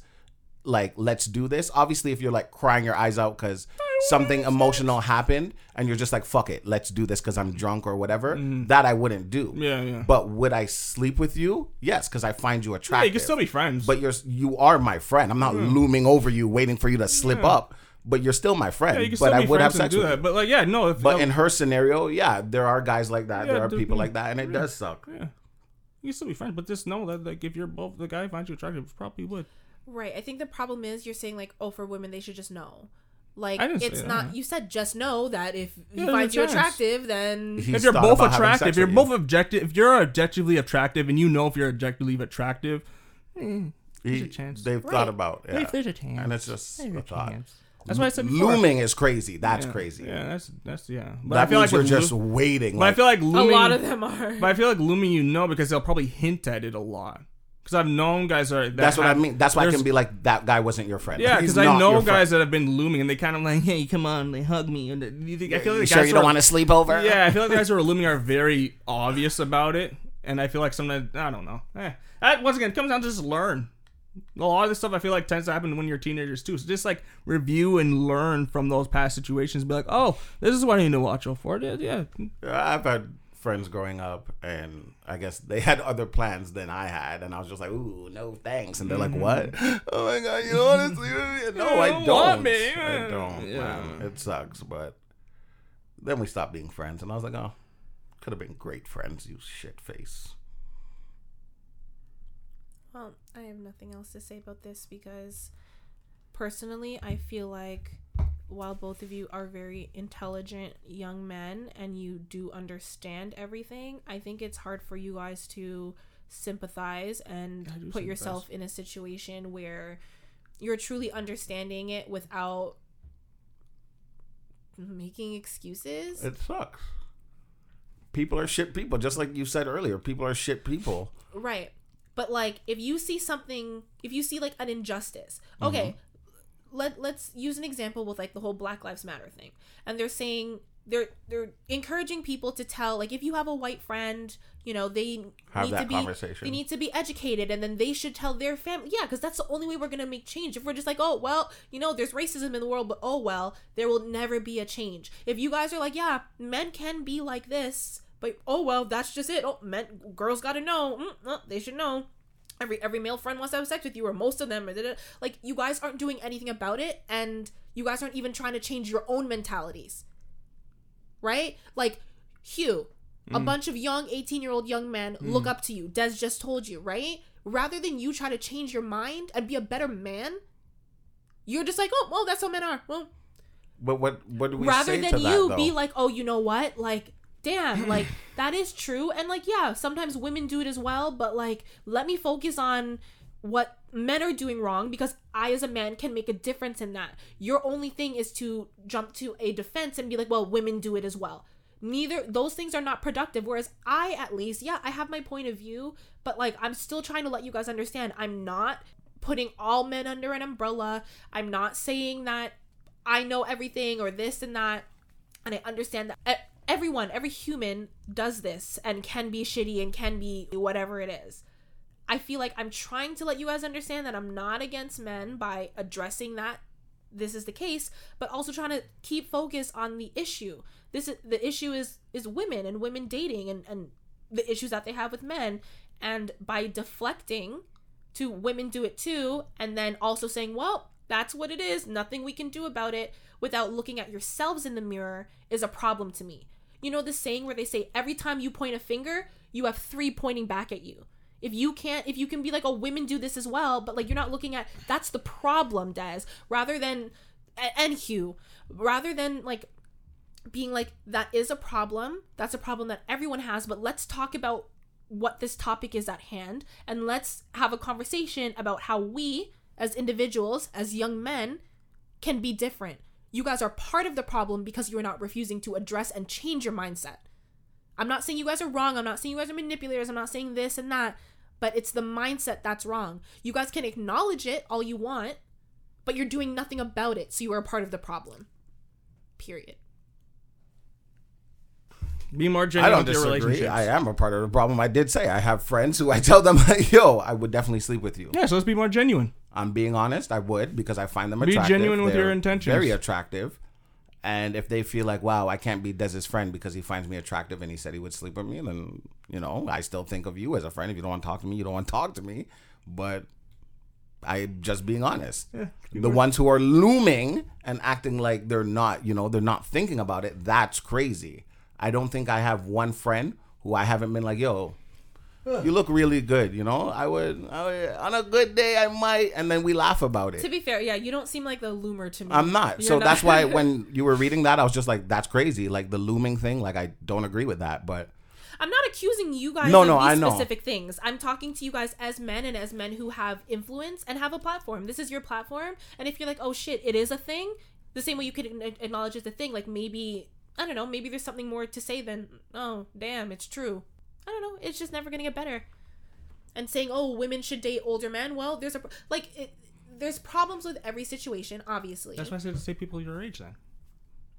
like let's do this. Obviously, if you're like crying your eyes out because something emotional happened and you're just like fuck it, let's do this because I'm drunk or whatever, that I wouldn't do. Yeah, yeah. But would I sleep with you? Yes, because I find you Yeah, attractive. you can still be friends. But you're you are my friend. I'm not looming over you, waiting for you to slip up. But you're still my friend. yeah, you can but still I would have sex do with that. you. But like, yeah, no. If, But uh, in her scenario, yeah, there are guys like that. Yeah, there are dude, people yeah. like that, and it Yeah. does suck. yeah, you can still be friends. But just know that like if you're both the guy finds you attractive, probably would. Right. I think the problem is you're saying like, oh, for women they should just know. Like I didn't it's that. not. You said just know that if he Yeah, there's finds you chance. attractive, then He's if you're both attractive, if you're both you. objective, if you're objectively attractive, and you know if you're objectively attractive, eh, there's a chance. They've Right. thought about yeah. If there's a chance. and it's just There's a a thought. chance. That's why I said before. Looming is crazy. That's Yeah, crazy. Yeah, that's that's yeah. But That I feel means like we're just Loom- waiting. but I feel like a lot of them are. But I feel like looming, you know, because they'll probably hint at it a lot. Because I've known guys that. that that's what I mean. That's why I can be like that guy wasn't your friend. Yeah, *laughs* because I know guys friend. that have been looming, and they kind of like, hey, come on, they hug me, and they- you think I feel like You the sure guys you don't are- want to sleep over? Yeah, I feel like the guys *laughs* who are looming are very obvious about it, and I feel like sometimes I don't know. Eh. That, once again, it comes down to just learn. A lot of this stuff I feel like tends to happen when you're teenagers too. So just like review and learn from those past situations. Be like, oh, this is what I need to watch out for. Yeah, yeah. I've had friends growing up, and I guess they had other plans than I had, and I was just like, "Ooh, no thanks," and they're like, "What? *laughs* Oh my god, you don't want to sleep with? No, I Mm-hmm. Don't. want me? I don't. Yeah. Man. It sucks, but then we stopped being friends, and I was like, "Oh, could have been great friends, you shit face." Well, I have nothing else to say about this because personally, I feel like while both of you are very intelligent young men and you do understand everything, I think it's hard for you guys to sympathize and put yourself in a situation where you're truly understanding it without making excuses. It sucks. People are shit people, just like you said earlier. People are shit people. Right. But like if you see something if you see like an injustice. Okay. Mm-hmm. Let let's use an example with like the whole Black Lives Matter thing. And they're saying they're they're encouraging people to tell like if you have a white friend, you know, they Have need that to be conversation. they need to be educated and then they should tell their family. Yeah, cuz that's the only way we're going to make change. If we're just like, "Oh, well, you know, there's racism in the world, but oh well, there will never be a change." If you guys are like, "Yeah, men can be like this, but oh well, that's just it. Oh, men, girls got to know. Mm, they should know. Every every male friend wants to have sex with you, or most of them. Like you guys aren't doing anything about it, and you guys aren't even trying to change your own mentalities, right? Like Hugh, a mm. bunch of young eighteen year old young men mm. look up to you. Des just told you, right? rather than you try to change your mind and be a better man, you're just like, oh, well, that's how men are. Well, But what what do we rather say than that, you though? be like, oh, you know what? Like, damn, *sighs* like that is true. And like, yeah, sometimes women do it as well, but like, let me focus on what men are doing wrong because I, as a man, can make a difference in that. Your only thing is to jump to a defense and be like, well, women do it as well. Neither those things are not productive. Whereas I, at least, yeah, I have my point of view, but like, I'm still trying to let you guys understand I'm not putting all men under an umbrella. I'm not saying that I know everything or this and that. And I understand that everyone, every human does this and can be shitty and can be whatever it is. I feel like I'm trying to let you guys understand that I'm not against men by addressing that this is the case, but also trying to keep focus on the issue. This is the issue is is women and women dating and and the issues that they have with men and by deflecting to women do it too and then also saying, "Well, that's what it is. Nothing we can do about it." Without looking at yourselves in the mirror is a problem to me. You know the saying where they say every time you point a finger, you have three pointing back at you. If you can't, if you can be like, oh, women do this as well, but like you're not looking at that's the problem, Des, rather than, and Hugh, rather than like being like, that is a problem, that's a problem that everyone has, but let's talk about what this topic is at hand and let's have a conversation about how we, as individuals, as young men, can be different. You guys are part of the problem because you're not refusing to address and change your mindset. I'm not saying you guys are wrong. I'm not saying you guys are manipulators. I'm not saying this and that. But it's the mindset that's wrong. You guys can acknowledge it all you want, but you're doing nothing about it. So you are a part of the problem. Period. Be more genuine. I genuine don't with your disagree. relationships. I am a part of the problem. I did say I have friends who I tell them, *laughs* "Yo, I would definitely sleep with you." Yeah, so let's be more genuine. I'm being honest. I would because I find them Be attractive. genuine with They're your intentions. Very attractive. And if they feel like, wow, I can't be Dez's friend because he finds me attractive and he said he would sleep with me, then you know, I still think of you as a friend. If you don't want to talk to me, you don't want to talk to me. But I'm just being honest. the ones who are looming and acting like they're not, you know, they're not thinking about it, that's crazy. I don't think I have one friend who I haven't been like, yo, you look really good, you know? I would, I would on a good day I might and then we laugh about it. To be fair, yeah, you don't seem like the loomer to me. I'm not. You're so not- that's why *laughs* when you were reading that, I was just like, that's crazy. Like the looming thing, like I don't agree with that. But I'm not accusing you guys No, of no, these I know. specific things. I'm talking to you guys as men and as men who have influence and have a platform. This is your platform, and if you're like, oh shit, it is a thing, the same way you could acknowledge it's a thing. Like maybe I don't know, maybe there's something more to say than oh damn, it's true. I don't know. It's just never gonna get better. And saying oh women should date older men. Well, there's a like it, there's problems with every situation, obviously. That's why I said to say people your age then.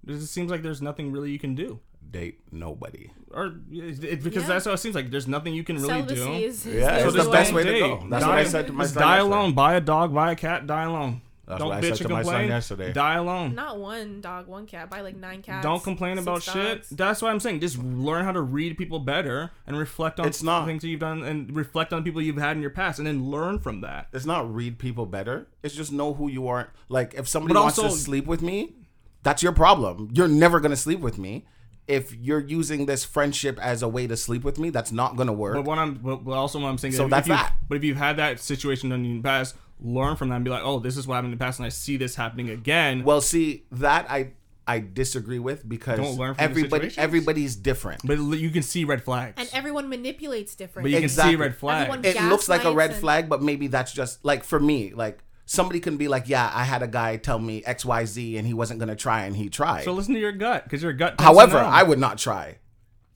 It just seems like there's nothing really you can do. date nobody. Or it, it- because Yeah. that's how it seems like. There's nothing you can really Celibacy do. is, is Yeah, so it's the only best way. way to go. That's what I said to my Just son die alone. Buy a dog. Buy a cat. Die alone. That's Don't what I bitch said and to my son complain. yesterday. Die alone. Not one dog, one cat. Buy like nine cats. Don't complain six about shit. dogs. That's what I'm saying. Just learn how to read people better and reflect on It's not. things that you've done and reflect on people you've had in your past and then learn from that. It's not read people better. It's just know who you are. Like if somebody But wants also- to sleep with me, that's your problem. You're never gonna sleep with me. If you're using this friendship as a way to sleep with me, that's not gonna work. But what I'm, but but also what I'm saying, is So if that's you, that. But if you've had that situation in the past, learn from that and be like, oh, this is what happened in the past, and I see this happening again. Well, see that I I disagree with because Don't learn from everybody situations? everybody's different. but you can see red flags. And everyone manipulates different. but you Exactly. can see red flags. Everyone- it looks like a red and- flag, but maybe that's just like for me, like somebody can be like, yeah, I had a guy tell me X Y Z and he wasn't gonna try and he tried. so listen to your gut because your gut. tells you However, no. I would not try.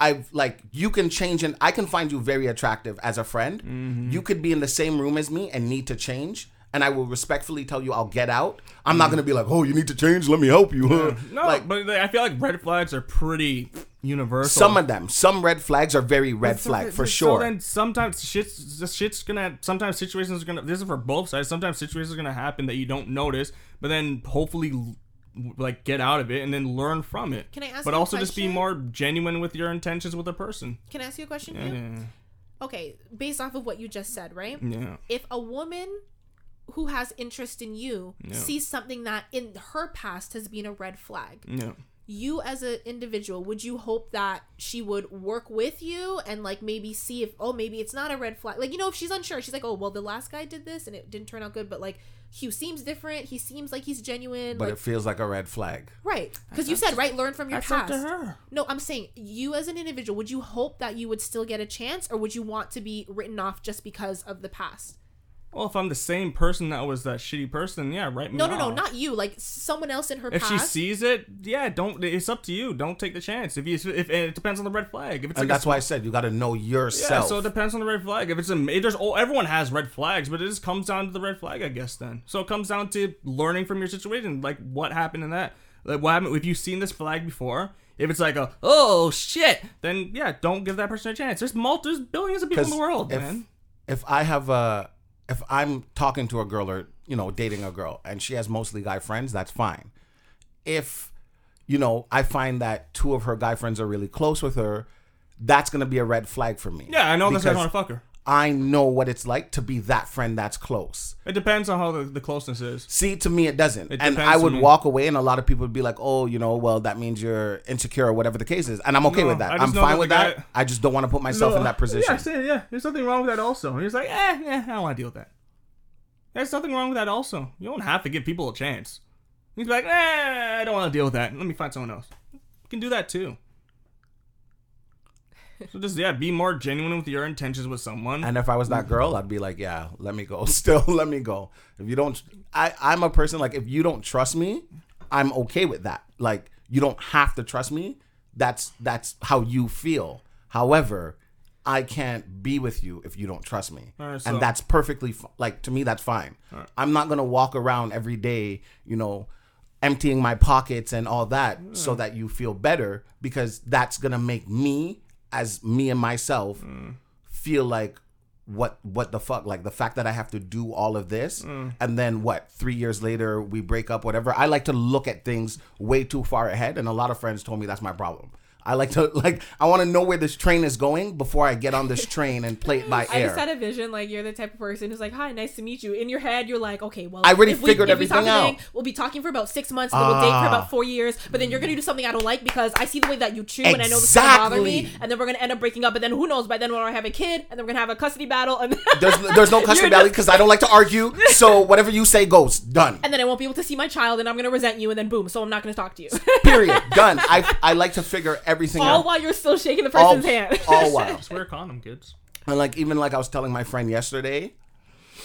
I've like you can change and I can find you very attractive as a friend. Mm-hmm. You could be in the same room as me and need to change. And I will respectfully tell you I'll get out. I'm Mm-hmm. not gonna be like, oh, you need to change. Let me help you. *laughs* no, like but I feel like red flags are pretty universal. some of them, some red flags are very red So- flag for so sure. then sometimes shit's shit's gonna sometimes situations are gonna this is for both sides. Sometimes situations are gonna happen that you don't notice, but then hopefully like get out of it and then learn from it. Can I ask But you a also just be more genuine with your intentions with a person. Can I ask you a question? Yeah, yeah, Okay, based off of what you just said, right? yeah. If a woman who has interest in you sees something that in her past has been a red flag, yeah. You as an individual, would you hope that she would work with you and like maybe see if oh maybe it's not a red flag? Like you know if she's unsure, she's like oh well the last guy did this and it didn't turn out good, but like Hugh seems different. He seems like he's genuine. But like, it feels like a red flag. right because you said right learn from your That's up past. to her. No, I'm saying you as an individual, would you hope that you would still get a chance, or would you want to be written off just because of the past? Well, if I'm the same person that was that shitty person, yeah, write me No, no, no, not you. Like someone else in her If she sees it, yeah, don't. It's up to you. Don't take the chance. If you, if and it depends on the red flag. If it's And like that's a, why I said you got to know yourself. yeah, yourself. so it depends on the red flag. If it's a, there's oh, everyone has red flags, but it just comes down to the red flag, I guess. Then, so it comes down to learning from your situation, like what happened in that. Like what happened if you've seen this flag before. If it's like a oh shit, then yeah, don't give that person a chance. There's multi, there's billions of people in the world, if, man. If I have a, if I'm talking to a girl or you know dating a girl and she has mostly guy friends, that's fine. If you know I find that two of her guy friends are really close with her, that's gonna be a red flag for me. Yeah, I know that's why I Because want to fuck her. I know what it's like to be that friend that's close. It depends on how the, the closeness is. See, to me, it doesn't. It and I would walk away, and a lot of people would be like, "Oh, you know, well, that means you're insecure or whatever the case is," and I'm okay No, with that. I'm fine that with that. guy- I just don't want to put myself in that *laughs* position. Yeah, yeah. There's nothing wrong with that also. He's like, eh, yeah, I don't want to deal with that. There's nothing wrong with that also. You don't have to give people a chance. He's like, eh, I don't want to deal with that. Let me find someone else. You can do that too. So just yeah, be more genuine with your intentions with someone. And if I was that girl, I'd be like, "Yeah, let me go. *laughs* Still, let me go." If you don't, I I'm a person like if you don't trust me, I'm okay with that. Like you don't have to trust me. That's that's how you feel. However, I can't be with you if you don't trust me, Alright, so- and that's perfectly like to me. That's fine. I'm not gonna walk around every day, you know, emptying my pockets and all that so that you feel better because that's gonna make me as me and myself mm. feel like what what the fuck? Like the fact that i have to do all of this mm. and then what three years later we break up whatever. I like to look at things way too far ahead and a lot of friends told me that's my problem i like to *laughs* like i want to know where this train is going before i get on this train and play it by I air just had a vision like you're the type of person who's like, "Hi, nice to meet you." In your head, you're like, "Okay, well, I already if we- figured if we talk everything today. We'll be talking for about six months, and then we'll date for Ah. about four years. But then you're gonna do something I don't like because I see the way that you chew, and I know this is gonna bother me. And then we're gonna end up breaking up. And then who knows? By then, gonna have a kid, and then we're gonna have a custody battle, and there's there's no *laughs* custody battle because i don't like to argue *laughs* so whatever you say goes done and then I won't be able to see my child, and I'm gonna resent you, and then boom, so I'm not gonna talk to you. period done i i like to figure everything All out while you're still shaking the all, person's hand. all *laughs* while Just wear a condom, kids. And like even like I was telling my friend yesterday,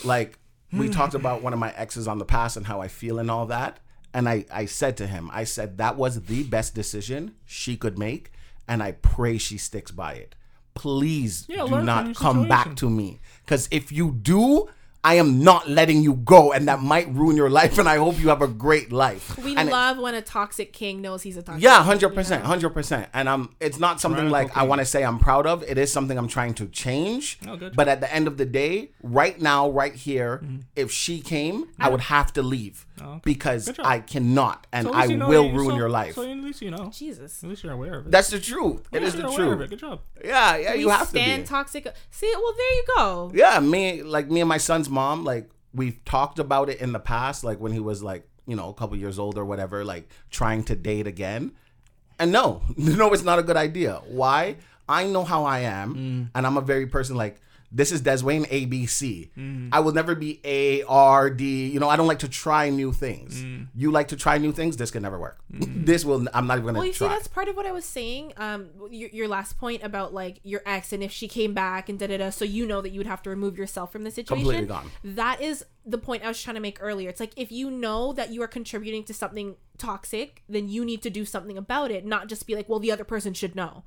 like we talked about one of my exes on the past and how I feel and all that. And I I said to him, I said that was the best decision she could make, and I pray she sticks by it. Please Yeah, do not your come back to me, because if you do. I am not letting you go, and that might ruin your life. And I hope you have a great life. we And it- love when a toxic king knows he's a toxic. yeah, hundred percent, hundred percent. And I'm. It's not something Radical like I want to say I'm proud of. It is something I'm trying to change. Oh, good. But at the end of the day, right now, right here, mm-hmm. if she came, I would have to leave Oh, okay. because I cannot, and So I you know will you- ruin so- your life. So at least you know. Jesus. At least you're aware of it. That's the truth. It Yeah, is the you're aware of it. truth. Good job. Yeah, yeah, you we have to stand be. toxic. See, well, there you go. yeah, me, like me and my son's mom, like we've talked about it in the past, like when he was like, you know, a couple years old or whatever, like trying to date again. And no, *laughs* no, it's not a good idea. Why? I know how I am, mm. and I'm a very person like this is Deswayne ABC. Mm-hmm. I will never be A R D. You know, I don't like to try new things. Mm-hmm. You like to try new things. This can never work. *laughs* Mm-hmm. this will. I'm not even gonna Well, you see, that's part of what I was saying. Um, your, your last point about like your ex and if she came back and da da da, so you know that you would have to remove yourself from the situation. Completely gone. That is the point I was trying to make earlier. It's like if you know that you are contributing to something toxic, then you need to do something about it, not just be like, well, the other person should know.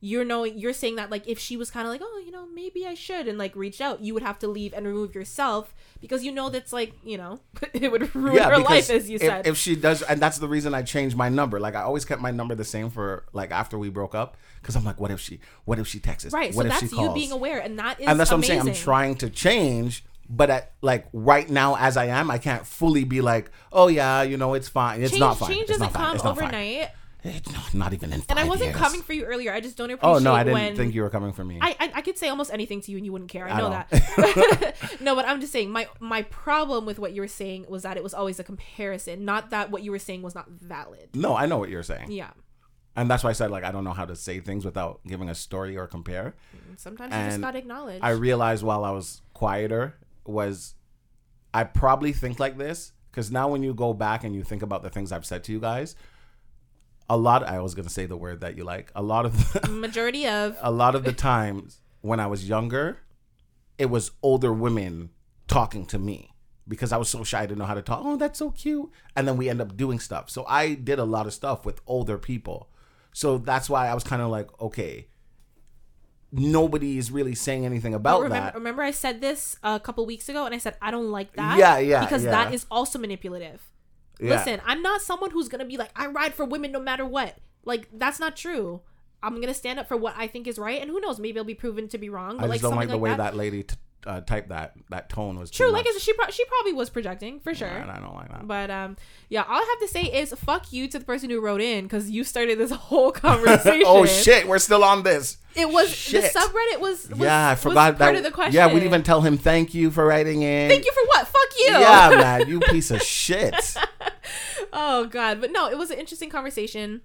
You're knowing you're saying that like if she was kind of like oh you know maybe I should and like reached out you would have to leave and remove yourself because you know that's like you know *laughs* it would ruin her life as you if, said if she does, and that's the reason I changed my number. Like I always kept my number the same for like after we broke up, because I'm like, what if she, what if she texts? right What so if that's she you being aware and that is and that's what. I'm saying. I'm trying to change, but at like right now as I am, I can't fully be like, oh yeah, you know, it's fine. It's change, not fine. change it's doesn't come not fine. It's not, not even in. And I wasn't years. coming for you earlier. I just don't appreciate Oh no, I didn't think you were coming for me. I, I I could say almost anything to you and you wouldn't care. I At know that. *laughs* *laughs* no, but I'm just saying my my problem with what you were saying was that it was always a comparison, not that what you were saying was not valid. no, I know what you're saying, Yeah. and that's why I said like I don't know how to say things without giving a story or compare. Mm, sometimes you just And gotta acknowledge. I realized while I was quieter was I probably think like this because now when you go back and you think about the things I've said to you guys, a lot. I was gonna say the word that you like. A lot of the, *laughs* Majority of a lot of the times when I was younger, it was older women talking to me because I was so shy to know how to talk. Oh, that's so cute. And then we end up doing stuff. So I did a lot of stuff with older people. So that's why I was kind of like, okay, nobody is really saying anything about remember, that. remember I said this a couple weeks ago and I said I don't like that. Yeah, yeah, Because yeah. that is also manipulative. Yeah. Listen, I'm not someone who's gonna be like, I ride for women no matter what. Like, that's not true. I'm gonna stand up for what I think is right, and who knows, maybe I'll be proven to be wrong. But I like just don't like the way that, that, lady t- uh, typed that. That tone was True, like I said, she pro- she probably was projecting for sure. And I don't like that. But um, yeah, all I have to say is fuck you to the person who wrote in because you started this *laughs* whole conversation. oh shit, we're still on this. It was Shit. the subreddit was, was yeah, I forgot part of the question. Yeah, we didn't even tell him thank you for writing in. thank you for what? Fuck you. Yeah, man, *laughs* you piece of shit. *laughs* Oh god, but no, it was an interesting conversation.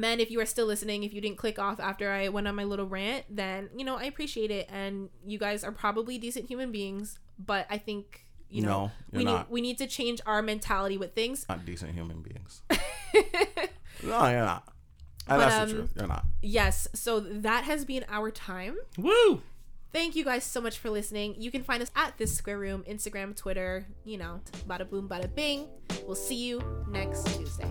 Men, if you are still listening, if you didn't click off after I went on my little rant, then you know I appreciate it, and you guys are probably decent human beings. But I think you know No, we need we need to change our mentality with things. Not decent human beings. *laughs* no, you're not. But, that's um, the truth. You're not. Yes, so that has been our time. Woo! Thank you guys so much for listening. You can find us at this square room, Instagram, Twitter, you know, bada boom, bada bing. We'll see you next Tuesday.